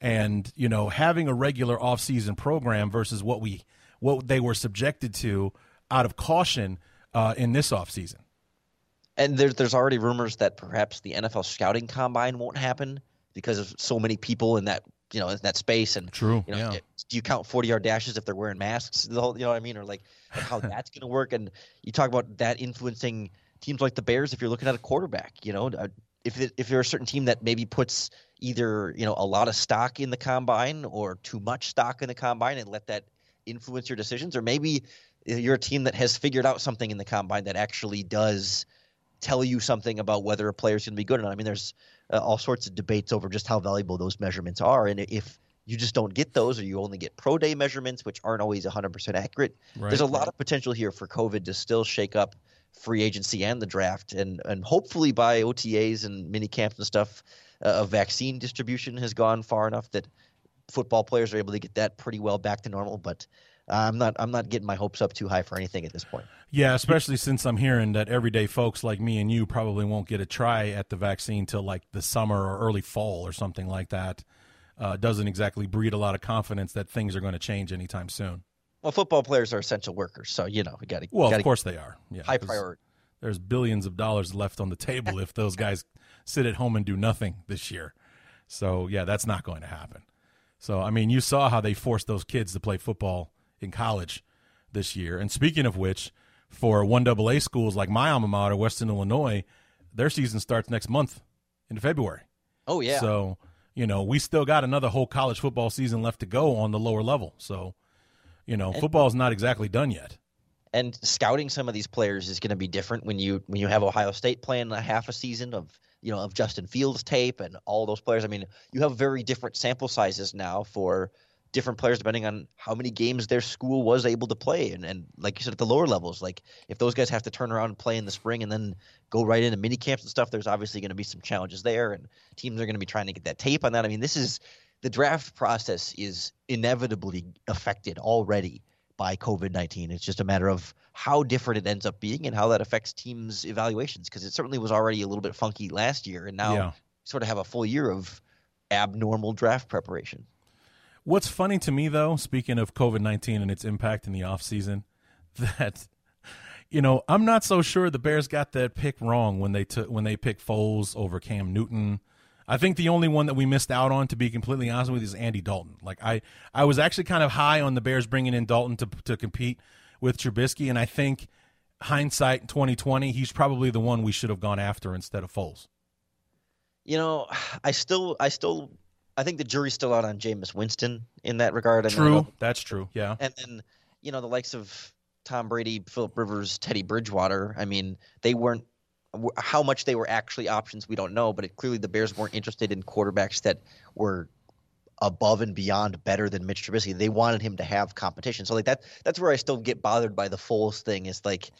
and you know having a regular off-season program versus what we what they were subjected to out of caution uh, in this off-season. And there's there's already rumors that perhaps the NFL scouting combine won't happen because of so many people in that you know in that space. And True, you know, yeah. do you count 40 yard dashes if they're wearing masks? The whole, you know what I mean, or like, like how (laughs) that's going to work? And you talk about that influencing teams like the Bears if you're looking at a quarterback. You know, uh, if it, if you're a certain team that maybe puts either you know a lot of stock in the combine or too much stock in the combine and let that influence your decisions, or maybe you're a team that has figured out something in the combine that actually does tell you something about whether a player's going to be good or not. I mean, there's uh, all sorts of debates over just how valuable those measurements are, and if you just don't get those, or you only get pro day measurements, which aren't always 100% accurate, Right. there's a lot of potential here for COVID to still shake up free agency and the draft, and and hopefully by OTAs and mini camps and stuff, uh, a vaccine distribution has gone far enough that football players are able to get that pretty well back to normal. But I'm not I'm not getting my hopes up too high for anything at this point. Yeah, especially since I'm hearing that everyday folks like me and you probably won't get a try at the vaccine till like the summer or early fall or something like that. Uh, doesn't exactly breed a lot of confidence that things are going to change anytime soon. Well, football players are essential workers, so you know we got to. Well, of course they are. Yeah, high priority. There's billions of dollars left on the table if those guys sit at home and do nothing this year. So yeah, that's not going to happen. So I mean, you saw how they forced those kids to play football in college this year. And speaking of which, for one AA schools like my alma mater, Western Illinois, their season starts next month in February. Oh yeah. So you know we still got another whole college football season left to go on the lower level. So you know football is not exactly done yet. And scouting some of these players is going to be different when you when you have Ohio State playing a half a season of you know of Justin Fields tape and all those players. I mean, you have very different sample sizes now for different players depending on how many games their school was able to play. And, and like you said at the lower levels like if those guys have to turn around and play in the spring and then go right into mini camps and stuff there's obviously going to be some challenges there and teams are going to be trying to get that tape on that. I mean this is the draft process is inevitably affected already by covid-19 it's just a matter of how different it ends up being and how that affects teams evaluations because it certainly was already a little bit funky last year and now Yeah. sort of have a full year of abnormal draft preparation What's funny to me, though, speaking of COVID 19 and its impact in the offseason, (laughs) that, you know, I'm not so sure the Bears got that pick wrong when they took when they picked Foles over Cam Newton. I think the only one that we missed out on, to be completely honest with you, is Andy Dalton. Like I, I was actually kind of high on the Bears bringing in Dalton to to compete with Trubisky, and I think hindsight 2020, he's probably the one we should have gone after instead of Foles. You know, I still, I still, I think the jury's still out on Jameis Winston in that regard. I True, know- that's true. Yeah, And then, you know, the likes of Tom Brady, Philip Rivers, Teddy Bridgewater. I mean, they weren't. How much they were actually options, we don't know. But it, clearly, the Bears weren't interested in quarterbacks that were above and beyond better than Mitch Trubisky. They wanted him to have competition. So like that that's where I still get bothered by the Foles thing is like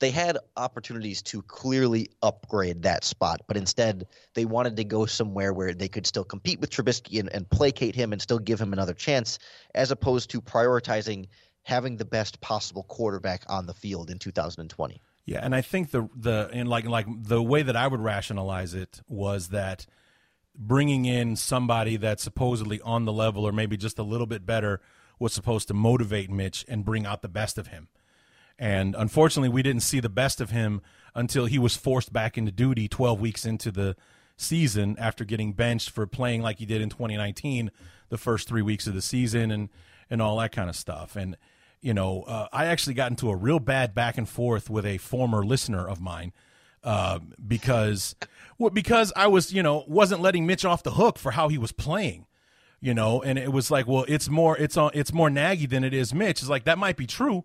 they had opportunities to clearly upgrade that spot, but instead they wanted to go somewhere where they could still compete with Trubisky and, and placate him and still give him another chance, as opposed to prioritizing having the best possible quarterback on the field in 2020. Yeah, and I think the the and like like the way that I would rationalize it was that bringing in somebody that's supposedly on the level or maybe just a little bit better was supposed to motivate Mitch and bring out the best of him. And unfortunately, we didn't see the best of him until he was forced back into duty 12 weeks into the season after getting benched for playing like he did in 2019 the first 3 weeks of the season and and all that kind of stuff. And you know, uh, I actually got into a real bad back and forth with a former listener of mine uh, because well, because I was you know wasn't letting Mitch off the hook for how he was playing, you know, and it was like, well, it's more it's on it's more Nagy than it is Mitch. It's like that might be true,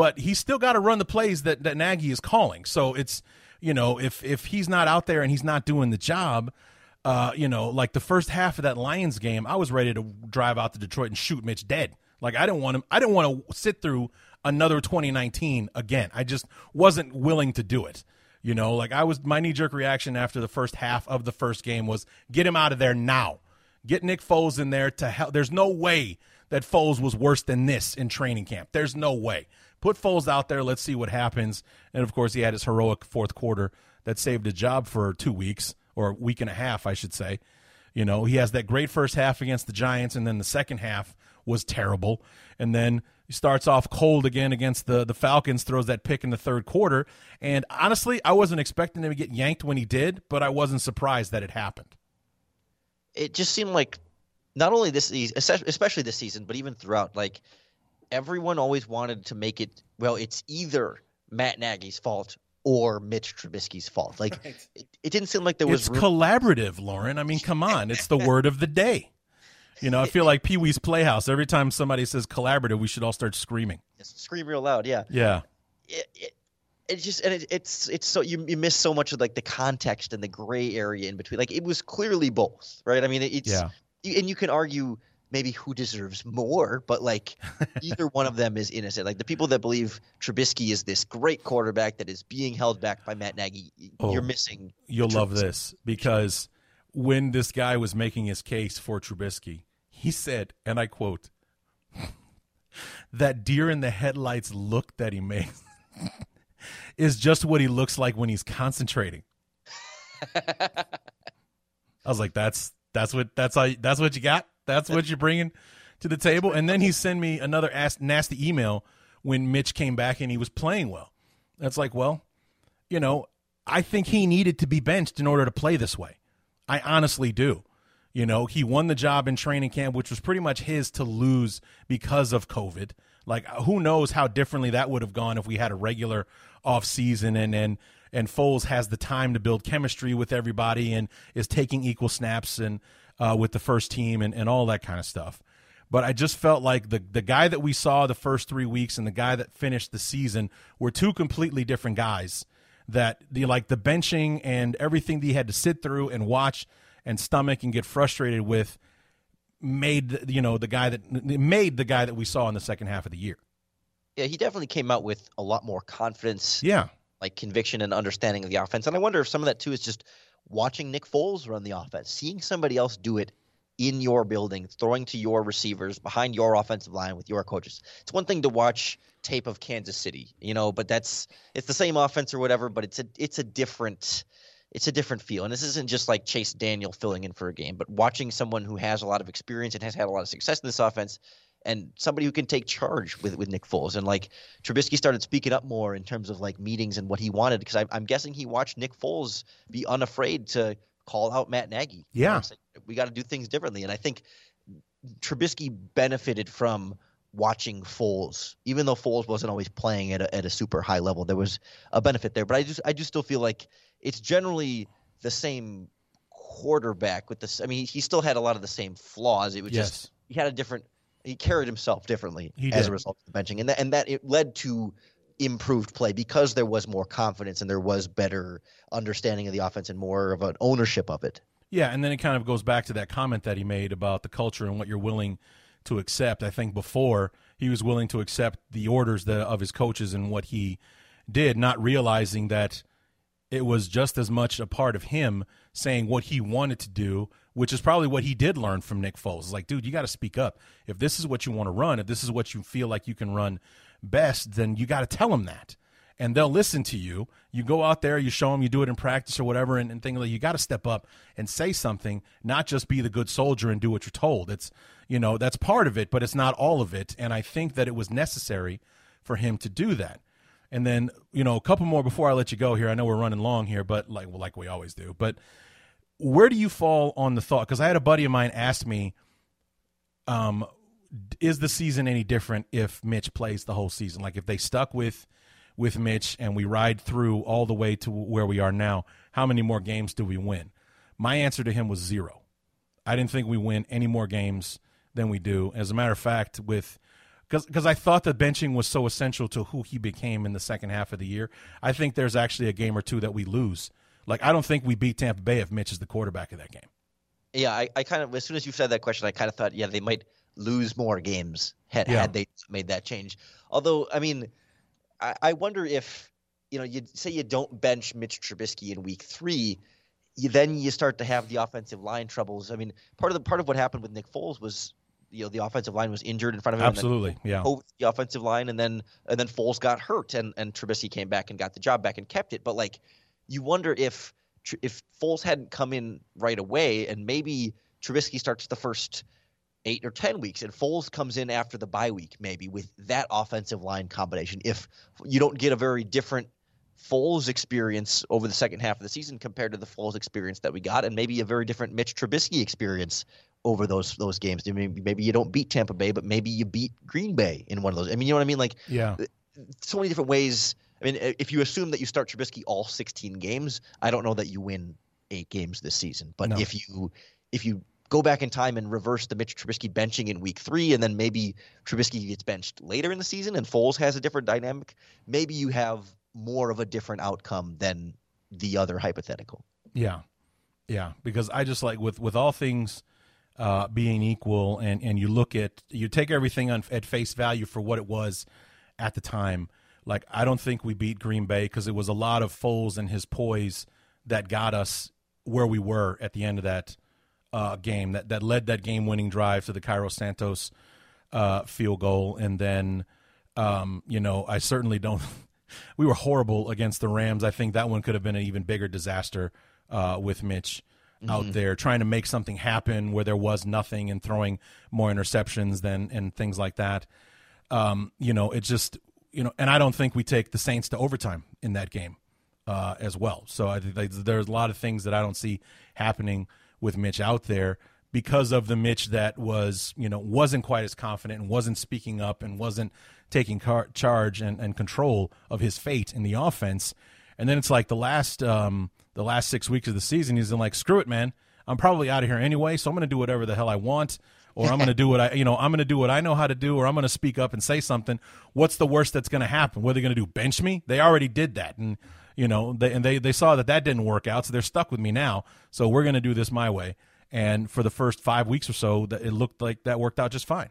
but he's still got to run the plays that that Nagy is calling. So it's you know if if he's not out there and he's not doing the job. Uh, you know, like the first half of that Lions game, I was ready to drive out to Detroit and shoot Mitch dead. Like I didn't want him. I didn't want to sit through another 2019 again. I just wasn't willing to do it. You know, like I was. My knee jerk reaction after the first half of the first game was get him out of there now. Get Nick Foles in there to help. There's no way that Foles was worse than this in training camp. There's no way. Put Foles out there. Let's see what happens. And of course, he had his heroic fourth quarter that saved a job for two weeks or a week and a half, I should say. You know, he has that great first half against the Giants, and then the second half was terrible. And then he starts off cold again against the, the Falcons, throws that pick in the third quarter. And honestly, I wasn't expecting him to get yanked when he did, but I wasn't surprised that it happened. it just seemed like not only this season, especially this season, but even throughout, like everyone always wanted to make it. Well, it's either Matt Nagy's fault or Mitch Trubisky's fault. Like (laughs) it, it didn't seem like there was it's room- collaborative, Lorin. I mean, come on. It's the (laughs) word of the day. You know, I feel (laughs) like Pee Wee's Playhouse. Every time somebody says collaborative, we should all start screaming. scream real loud. Yeah, Yeah. it, it, it's just and it, it's it's so you you miss so much of like the context and the gray area in between. Like it was clearly both, right? I mean, it, it's Yeah. and you can argue maybe who deserves more, but like (laughs) either one of them is innocent. Like the people that believe Trubisky is this great quarterback that is being held back by Matt Nagy, Oh, you're missing. You'll love this because when this guy was making his case for Trubisky, he said, and I quote, that deer in the headlights look that he makes (laughs) is just what he looks like when he's concentrating. (laughs) I was like, that's that's what that's all that's what you got. That's what you're bringing to the table. And then he sent me another ass, nasty email when Mitch came back and he was playing well. That's like, well, you know, I think he needed to be benched in order to play this way. I honestly do. You know, he won the job in training camp, which was pretty much his to lose because of COVID. Like, who knows how differently that would have gone if we had a regular off season and and and Foles has the time to build chemistry with everybody and is taking equal snaps and uh, with the first team and, and all that kind of stuff. But I just felt like the the guy that we saw the first three weeks and the guy that finished the season were two completely different guys. That the like the benching and everything that he had to sit through and watch and stomach and get frustrated with made you know the guy that made the guy that we saw in the second half of the year. Yeah, he definitely came out with a lot more confidence. Yeah, like conviction and understanding of the offense. And I wonder if some of that too is just watching Nick Foles run the offense, seeing somebody else do it in your building, throwing to your receivers behind your offensive line with your coaches. It's one thing to watch tape of Kansas City, you know, but that's it's the same offense or whatever, but it's a it's a different it's a different feel. And this isn't just like Chase Daniel filling in for a game, but watching someone who has a lot of experience and has had a lot of success in this offense and somebody who can take charge with, with Nick Foles. And like Trubisky started speaking up more in terms of like meetings and what he wanted because I'm guessing he watched Nick Foles be unafraid to call out Matt Nagy. Yeah. we got to do things differently. And I think Trubisky benefited from watching Foles, even though Foles wasn't always playing at a, at a super high level. There was a benefit there, but I just I do still feel like it's generally the same quarterback with this. I mean, he still had a lot of the same flaws. It was yes. just he had a different. He carried himself differently He as did. a result of the benching, and that and that it led to improved play because there was more confidence and there was better understanding of the offense and more of an ownership of it. Yeah, and then it kind of goes back to that comment that he made about the culture and what you're willing to accept. I think before he was willing to accept the orders that, of his coaches and what he did, not realizing that it was just as much a part of him saying what he wanted to do, which is probably what he did learn from Nick Foles. Like, dude, you got to speak up. If this is what you want to run, if this is what you feel like you can run best, then you got to tell them that. And they'll listen to you. You go out there, you show them, you do it in practice or whatever, and, and things like you got to step up and say something, not just be the good soldier and do what you're told. It's, you know, that's part of it, but it's not all of it. And I think that it was necessary for him to do that. And then, you know, a couple more before I let you go here. I know we're running long here, but like like we always do. But where do you fall on the thought? Because I had a buddy of mine ask me, um, is the season any different if Mitch plays the whole season? Like if they stuck with with Mitch and we ride through all the way to where we are now, how many more games do we win? My answer to him was zero. I didn't think we win any more games than we do. As a matter of fact, with because I thought the benching was so essential to who he became in the second half of the year. I think there's actually a game or two that we lose. Like I don't think we beat Tampa Bay if Mitch is the quarterback of that game. Yeah, I, I kind of as soon as you said that question, I kind of thought, yeah, they might lose more games had Yeah. had they made that change. Although, I mean, I, I wonder if you know, you say you don't bench Mitch Trubisky in week three, you then you start to have the offensive line troubles. I mean, part of the part of what happened with Nick Foles was you know the offensive line was injured in front of him. Absolutely, yeah. the offensive line, and then and then Foles got hurt, and and Trubisky came back and got the job back and kept it. But like, you wonder if if Foles hadn't come in right away, and maybe Trubisky starts the first eight or ten weeks, and Foles comes in after the bye week, maybe with that offensive line combination. If you don't get a very different Foles experience over the second half of the season compared to the Foles experience that we got, and maybe a very different Mitch Trubisky experience over those those games. Maybe, maybe you don't beat Tampa Bay, but maybe you beat Green Bay in one of those. I mean, you know what I mean? Like, Yeah. Uh, so many different ways. I mean, if you assume that you start Trubisky all 16 games, I don't know that you win eight games this season. But No. if you if you go back in time and reverse the Mitch Trubisky benching in week three, and then maybe Trubisky gets benched later in the season and Foles has a different dynamic, maybe you have more of a different outcome than the other hypothetical. Yeah, yeah. Because I just like with with all things uh, being equal, and and you look at you take everything on at face value for what it was at the time. Like I don't think we beat Green Bay because it was a lot of Foles and his poise that got us where we were at the end of that uh, game. That that led that game winning drive to the Cairo Santos uh, field goal, and then um, you know I certainly don't. (laughs) we were horrible against the Rams. I think that one could have been an even bigger disaster uh, with Mitch out Mhm. there trying to make something happen where there was nothing and throwing more interceptions than and things like that. Um, you know, it just you know, and I don't think we take the Saints to overtime in that game uh, as well. So I there's a lot of things that I don't see happening with Mitch out there. because of the Mitch that was, you know, wasn't quite as confident and wasn't speaking up and wasn't taking car- charge and, and control of his fate in the offense. And then it's like the last um, the last six weeks of the season, he's like, screw it, man. I'm probably out of here anyway, so I'm going to do whatever the hell I want, or I'm going to do what I, you know, I'm going to do what I know how to do, or I'm going to speak up and say something. What's the worst that's going to happen? What are they going to do? Bench me? They already did that, and you know, they, and they they saw that that didn't work out, so they're stuck with me now. So we're going to do this my way. And for the first five weeks or so, it looked like that worked out just fine.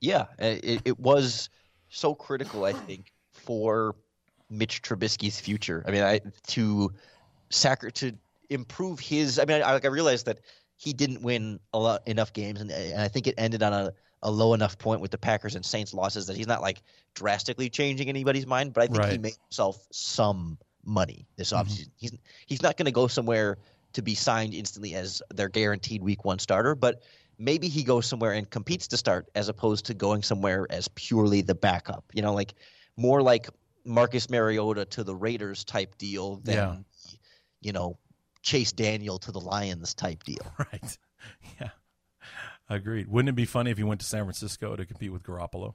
Yeah, it, it was so critical, I think, for Mitch Trubisky's future. I mean, I to sacri- to improve his. I mean, I, like I realized that he didn't win a lot enough games, and, and I think it ended on a, a low enough point with the Packers and Saints losses that he's not like drastically changing anybody's mind. But I think Right. he made himself some money this Mhm. offseason. He's he's not going to go somewhere to be signed instantly as their guaranteed week one starter, but maybe he goes somewhere and competes to start as opposed to going somewhere as purely the backup. You know, like more like Marcus Mariota to the Raiders type deal than Yeah. you know Chase Daniel to the Lions type deal. (laughs) Right. Yeah. Agreed. Wouldn't it be funny if you went to San Francisco to compete with Garoppolo?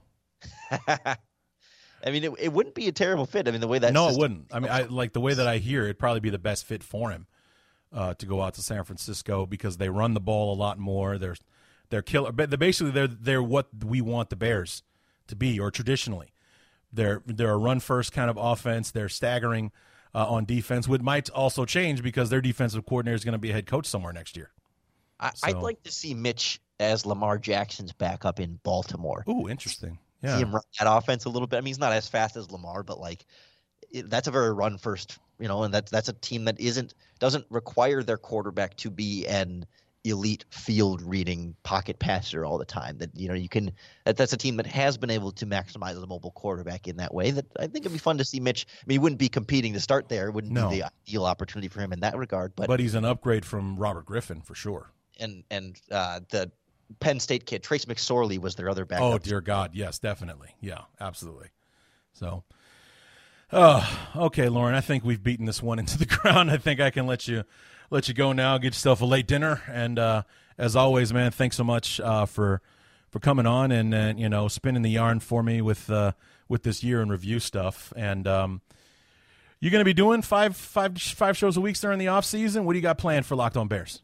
(laughs) I mean, it, it wouldn't be a terrible fit. I mean, the way that no, it wouldn't. I mean, I like the way that I hear it'd probably be the best fit for him uh, to go out to San Francisco because they run the ball a lot more. They're they're killer. But they're basically they're they're what we want the Bears to be, or traditionally, they're they're a run first kind of offense. They're staggering uh, on defense, which might also change because their defensive coordinator is going to be a head coach somewhere next year. I, I'd like to see Mitch as Lamar Jackson's backup in Baltimore. Ooh, interesting. Yeah. See him run that offense a little bit. I mean, he's not as fast as Lamar, but like it, that's a very run first, you know, and that's that's a team that isn't doesn't require their quarterback to be an elite field reading pocket passer all the time. That you know you can that, that's a team that has been able to maximize the mobile quarterback in that way. That I think it'd be fun to see Mitch. I mean, he wouldn't be competing to start there. It wouldn't No. be the ideal opportunity for him in that regard. But But he's an upgrade from Robert Griffin for sure. and and uh, the Penn State kid Trace McSorley was their other backup. Oh dear God, yes, definitely, yeah, absolutely. So, oh, okay, Lorin, I think we've beaten this one (laughs) into the ground. I think I can let you let you go now. Get yourself a late dinner, and uh, as always, man, thanks so much uh, for for coming on and, and you know spinning the yarn for me with uh, with this year in review stuff. And um, you're going to be doing five five five shows a week during the off season. What do you got planned for Locked On Bears?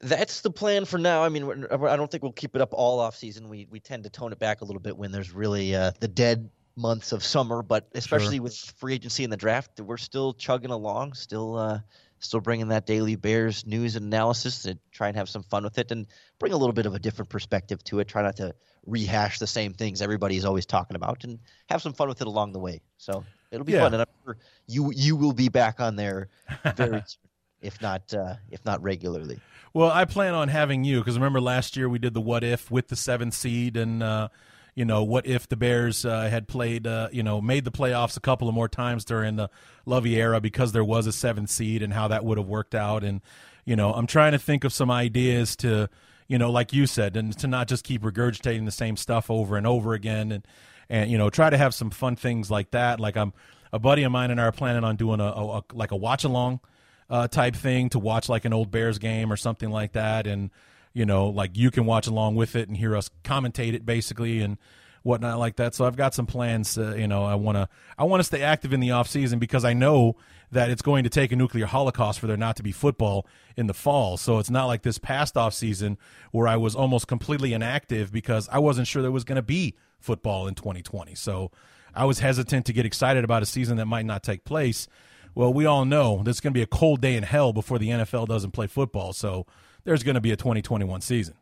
That's the plan for now. I mean, I don't think we'll keep it up all off season. We we tend to tone it back a little bit when there's really uh, the dead months of summer, but especially with free agency and the draft, we're still chugging along, still uh, still bringing that daily Bears news and analysis to try and have some fun with it and bring a little bit of a different perspective to it. Try not to rehash the same things everybody's always talking about, and have some fun with it along the way. So it'll be Yeah. fun, and I'm sure you you will be back on there very (laughs) soon, if not uh, if not regularly. Well, I plan on having you because remember last year we did the what if with the seventh seed, and uh, you know what if the Bears uh, had played, uh, you know, made the playoffs a couple of more times during the Lovie era because there was a seventh seed and how that would have worked out, and you know I'm trying to think of some ideas to, you know, like you said, and to not just keep regurgitating the same stuff over and over again, and and you know try to have some fun things like that. Like I'm a buddy of mine and I are planning on doing a, a, a like a watch along uh, type thing to watch like an old Bears game or something like that, and you know, like you can watch along with it and hear us commentate it basically and whatnot like that. So I've got some plans. Uh, you know, I want to I want to stay active in the off season because I know that it's going to take a nuclear holocaust for there not to be football in the fall. So it's not like this past off season where I was almost completely inactive because I wasn't sure there was going to be football in 2020. So I was hesitant to get excited about a season that might not take place. Well, we all know there's going to be a cold day in hell before the NFL doesn't play football. So there's going to be a 2021 season.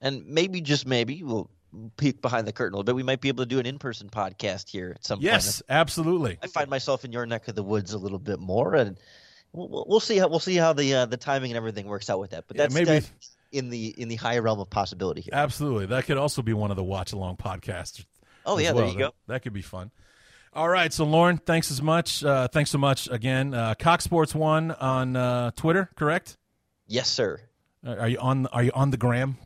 and maybe just maybe we'll peek behind the curtain a little bit. We might be able to do an in-person podcast here at some Yes, point. absolutely. I find myself in your neck of the woods a little bit more, and we'll, we'll- see how we'll see how the uh, the timing and everything works out with that. But Yeah, that's maybe- that's in the in the higher realm of possibility here. Absolutely. That could also be one of the watch along podcasts. Oh, yeah, there well. you go. That, that could be fun. All right. So, Lorin, thanks as much. Uh, thanks so much again. Uh, Cox Sports One on uh, Twitter, correct? Yes, sir. Uh, Are you on? Are you on the gram?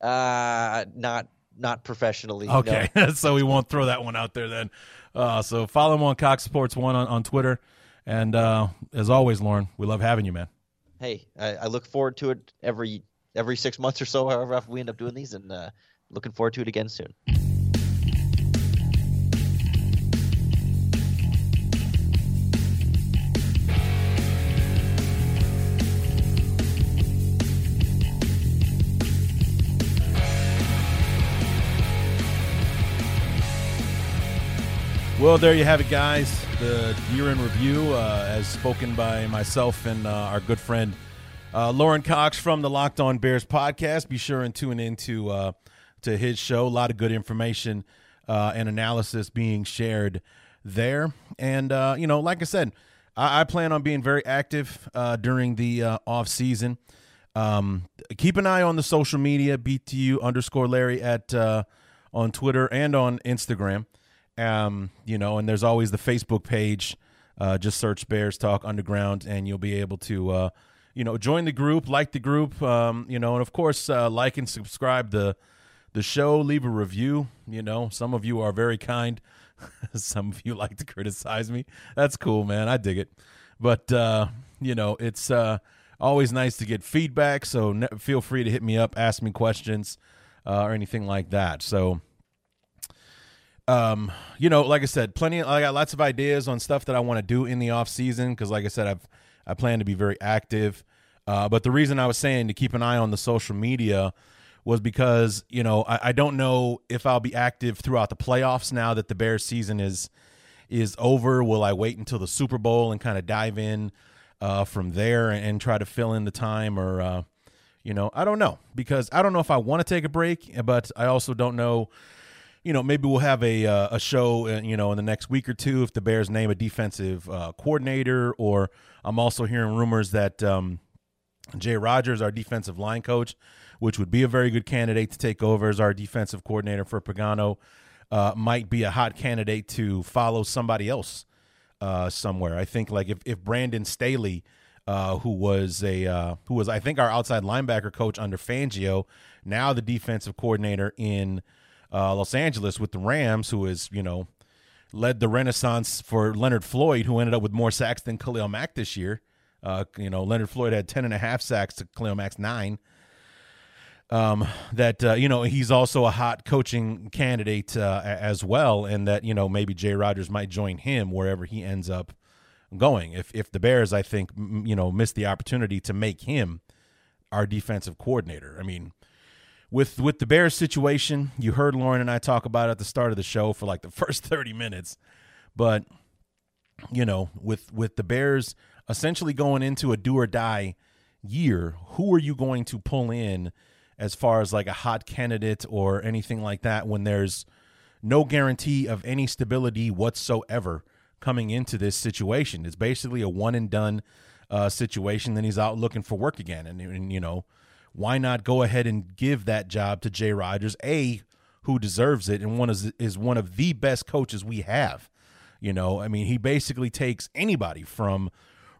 Uh, not not professionally. no. Okay, (laughs) so we won't throw that one out there then. Uh, so follow him on Cox Sports One on, on Twitter, and uh, as always, Lorin, we love having you, man. Hey, I, I look forward to it every every six months or so, however often we end up doing these, and uh, looking forward to it again soon. Well, there you have it, guys. The year in review, uh, as spoken by myself and uh, our good friend uh, Lorin Cox from the Locked On Bears podcast. Be sure and tune in to, uh, to his show. A lot of good information uh, and analysis being shared there. And, uh, you know, like I said, I, I, plan on being very active during the off season. Um, keep an eye on the social media, BTU underscore Larry at on Twitter and on Instagram. Um, you know, and there's always the Facebook page. Uh, just search Bears Talk Underground, and you'll be able to, uh, you know, join the group, like the group, um, you know, and of course, uh, like and subscribe the the show. Leave a review. You know, some of you are very kind. (laughs) some of you like to criticize me. That's cool, man. I dig it. But uh, you know, it's uh, always nice to get feedback. So ne- feel free to hit me up, ask me questions, uh, or anything like that. So um, you know, like I said, plenty. I got lots of ideas on stuff that I want to do in the off season because, like I said, I've I plan to be very active. Uh, but the reason I was saying to keep an eye on the social media was because you know I, I don't know if I'll be active throughout the playoffs now that the Bears season is is over. Will I wait until the Super Bowl and kind of dive in uh, from there and, and, try to fill in the time, or uh, you know, I don't know because I don't know if I want to take a break, but I also don't know you know, maybe we'll have a uh, a show, uh, you know, in the next week or two if the Bears name a defensive uh, coordinator. Or I'm also hearing rumors that um, Jay Rodgers, our defensive line coach, which would be a very good candidate to take over as our defensive coordinator for Pagano, uh, might be a hot candidate to follow somebody else uh, somewhere. I think like if if Brandon Staley. Uh, who was a uh, who was I think our outside linebacker coach under Fangio, now the defensive coordinator in uh, Los Angeles with the Rams, who is you know led the renaissance for Leonard Floyd, who ended up with more sacks than Khalil Mack this year. Uh, you know, Leonard Floyd had 10 and a half sacks to Khalil Mack's nine. Um, that, uh, you know, he's also a hot coaching candidate uh, as well. And that, you know, maybe Jay Rodgers might join him wherever he ends up going. If, if the Bears, I think, m- you know, miss the opportunity to make him our defensive coordinator. I mean, with with the Bears situation, you heard Lorin and I talk about at the start of the show for like the (laughs) first 30 minutes. But you know, with with the Bears essentially going into a do or die year, who are you going to pull in as far as like a hot candidate or anything like that when there's no guarantee of any stability whatsoever coming into this situation? It's basically a one and done uh, situation. Then he's out looking for work again, and, and you know why not go ahead and give that job to Jay Rodgers, a who deserves it and one is is one of the best coaches we have. You know, I mean, he basically takes anybody from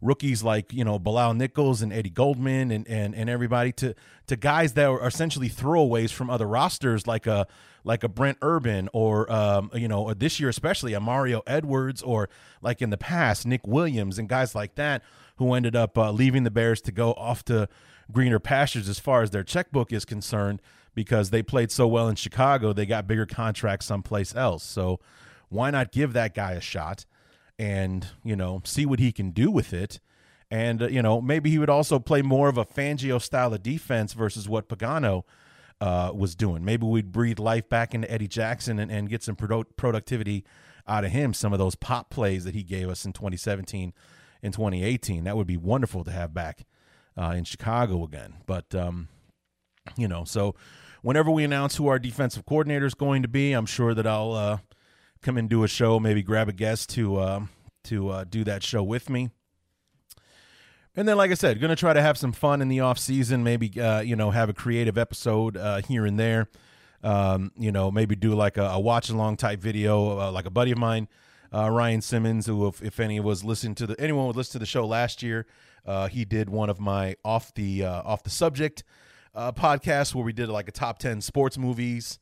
rookies like you know Bilal Nichols and Eddie Goldman and and and everybody to to guys that are essentially throwaways from other rosters like a like a Brent Urban or um, you know this year especially a Mario Edwards or like in the past Nick Williams and guys like that who ended up uh, leaving the Bears to go off to greener pastures as far as their checkbook is concerned because they played so well in Chicago, they got bigger contracts someplace else. So why not give that guy a shot and, you know, see what he can do with it? And, uh, you know, maybe he would also play more of a Fangio style of defense versus what Pagano uh, was doing. Maybe we'd breathe life back into Eddie Jackson and, and get some produ- productivity out of him, some of those pop plays that he gave us in 2017 and 2018. That would be wonderful to have back uh, in Chicago again. But um, you know, so whenever we announce who our defensive coordinator is going to be, I'm sure that I'll uh, come and do a show, maybe grab a guest to uh, to do that show with me. And then, like I said, going to try to have some fun in the off season. Maybe uh, you know have a creative episode uh, here and there. Um, you know, maybe do like a, a watch along type video. Uh, like a buddy of mine, uh, Ryan Simmons, who if, if any was listening to the anyone would listen to the show last year, uh, he did one of my off the uh, off the subject uh, podcasts where we did like a top ten sports movies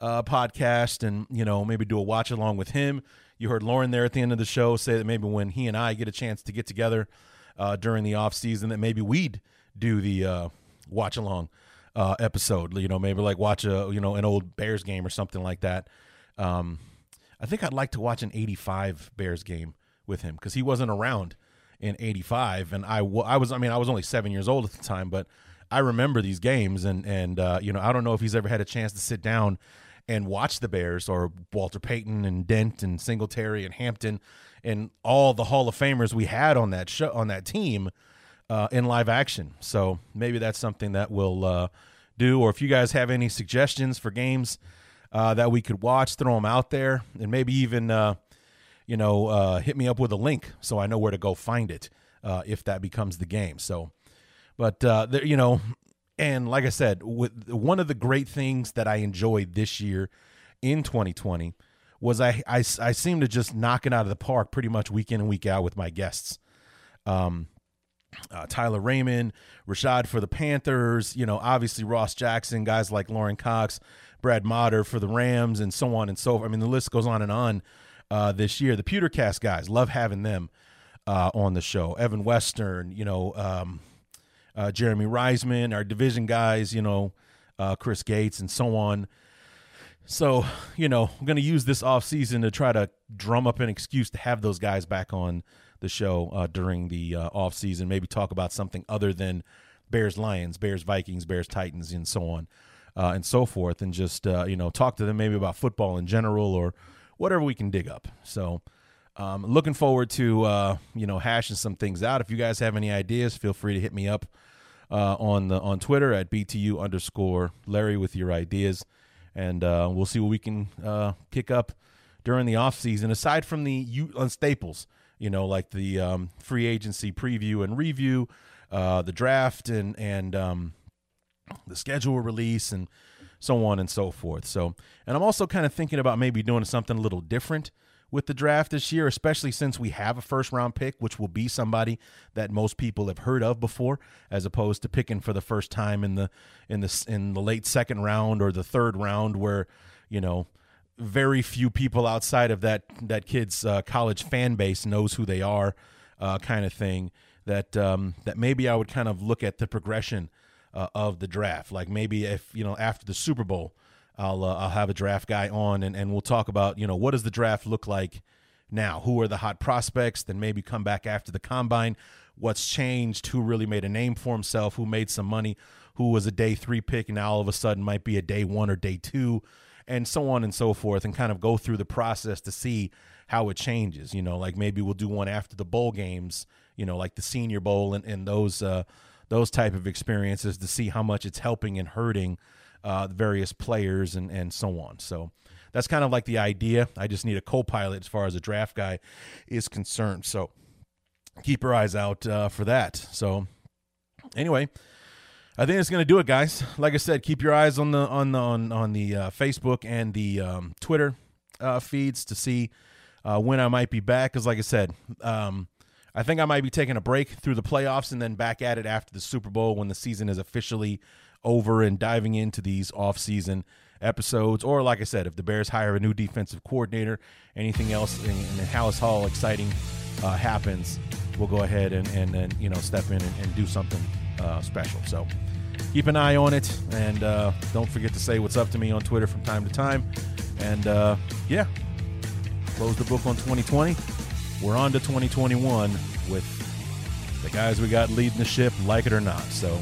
uh, podcast, and you know maybe do a watch along with him. You heard Lorin there at the end of the show say that maybe when he and I get a chance to get together uh, during the off season, that maybe we'd do the uh, watch along uh, episode. You know, maybe like watch a you know an old Bears game or something like that. Um, I think I'd like to watch an '85 Bears game with him because he wasn't around in '85, and I, w- I was. I mean, I was only seven years old at the time, but I remember these games, and and uh, you know, I don't know if he's ever had a chance to sit down and watch the Bears or Walter Payton and Dent and Singletary and Hampton and all the Hall of Famers we had on that show on that team uh, in live action. So maybe that's something that we'll uh, do. Or if you guys have any suggestions for games uh, that we could watch, throw them out there, and maybe even uh, you know uh, hit me up with a link so I know where to go find it uh, if that becomes the game. So, but uh, there, you know, and like I said, with one of the great things that I enjoyed this year in 2020 was I I, I seem to just knock it out of the park pretty much week in and week out with my guests. Um, uh, Tyler Raymond, Rashad for the Panthers, you know, obviously Ross Jackson, guys like Lorin Cox, Brad Motter for the Rams, and so on and so forth. I mean, the list goes on and on uh, this year. The Pewtercast guys, love having them uh, on the show. Evan Western, you know, um, uh, Jeremy Reisman, our division guys, you know, uh, Chris Gates, and so on. So, you know, I'm going to use this off season to try to drum up an excuse to have those guys back on the show uh, during the uh, off season. Maybe talk about something other than Bears Lions, Bears Vikings, Bears Titans, and so on uh, and so forth, and just uh, you know talk to them maybe about football in general or whatever we can dig up. So. Um, looking forward to uh, you know hashing some things out. If you guys have any ideas, feel free to hit me up uh, on the on Twitter at btu underscore Larry with your ideas, and uh, we'll see what we can uh, kick up during the off season. Aside from the U- on staples, you know, like the um, free agency preview and review, uh, the draft, and and um, the schedule release, and so on and so forth. So, and I'm also kind of thinking about maybe doing something a little different with the draft this year, especially since we have a first round pick, which will be somebody that most people have heard of before, as opposed to picking for the first time in the in the in the late second round or the third round, where you know very few people outside of that that kid's uh, college fan base knows who they are, uh, kind of thing. That um, that maybe I would kind of look at the progression uh, of the draft. Like maybe if you know after the Super Bowl, I'll uh, I'll have a draft guy on and and we'll talk about you know what does the draft look like now? Who are the hot prospects? Then maybe come back after the combine. What's changed? Who really made a name for himself? Who made some money? Who was a day three pick and now all of a sudden might be a day one or day two? and so on and so forth, and kind of go through the process to see how it changes. You know, like maybe we'll do one after the bowl games, you know, like the Senior Bowl and, and those uh, those type of experiences to see how much it's helping and hurting uh, various players and and so on. So that's kind of like the idea. I just need a co-pilot as far as a draft guy is concerned. So keep your eyes out uh, for that. So anyway, I think it's going to do it, guys. Like I said, keep your eyes on the on the on, on the uh, Facebook and the um, Twitter uh, feeds to see uh, when I might be back. Because, like I said, um, I think I might be taking a break through the playoffs and then back at it after the Super Bowl when the season is officially over and diving into these off-season episodes. Or, like I said, if the Bears hire a new defensive coordinator, anything else in, in the Halas Hall exciting uh, happens, we'll go ahead and, and, and you know step in and, and do something uh, special. So keep an eye on it, and uh, don't forget to say what's up to me on Twitter from time to time. And uh, yeah, close the book on 2020. We're on to 2021 with the guys we got leading the ship, like it or not. So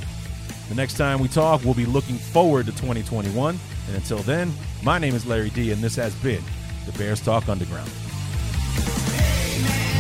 the next time we talk, we'll be looking forward to 2021. And until then, my name is Larry D, and this has been the Bears Talk Underground. Amen.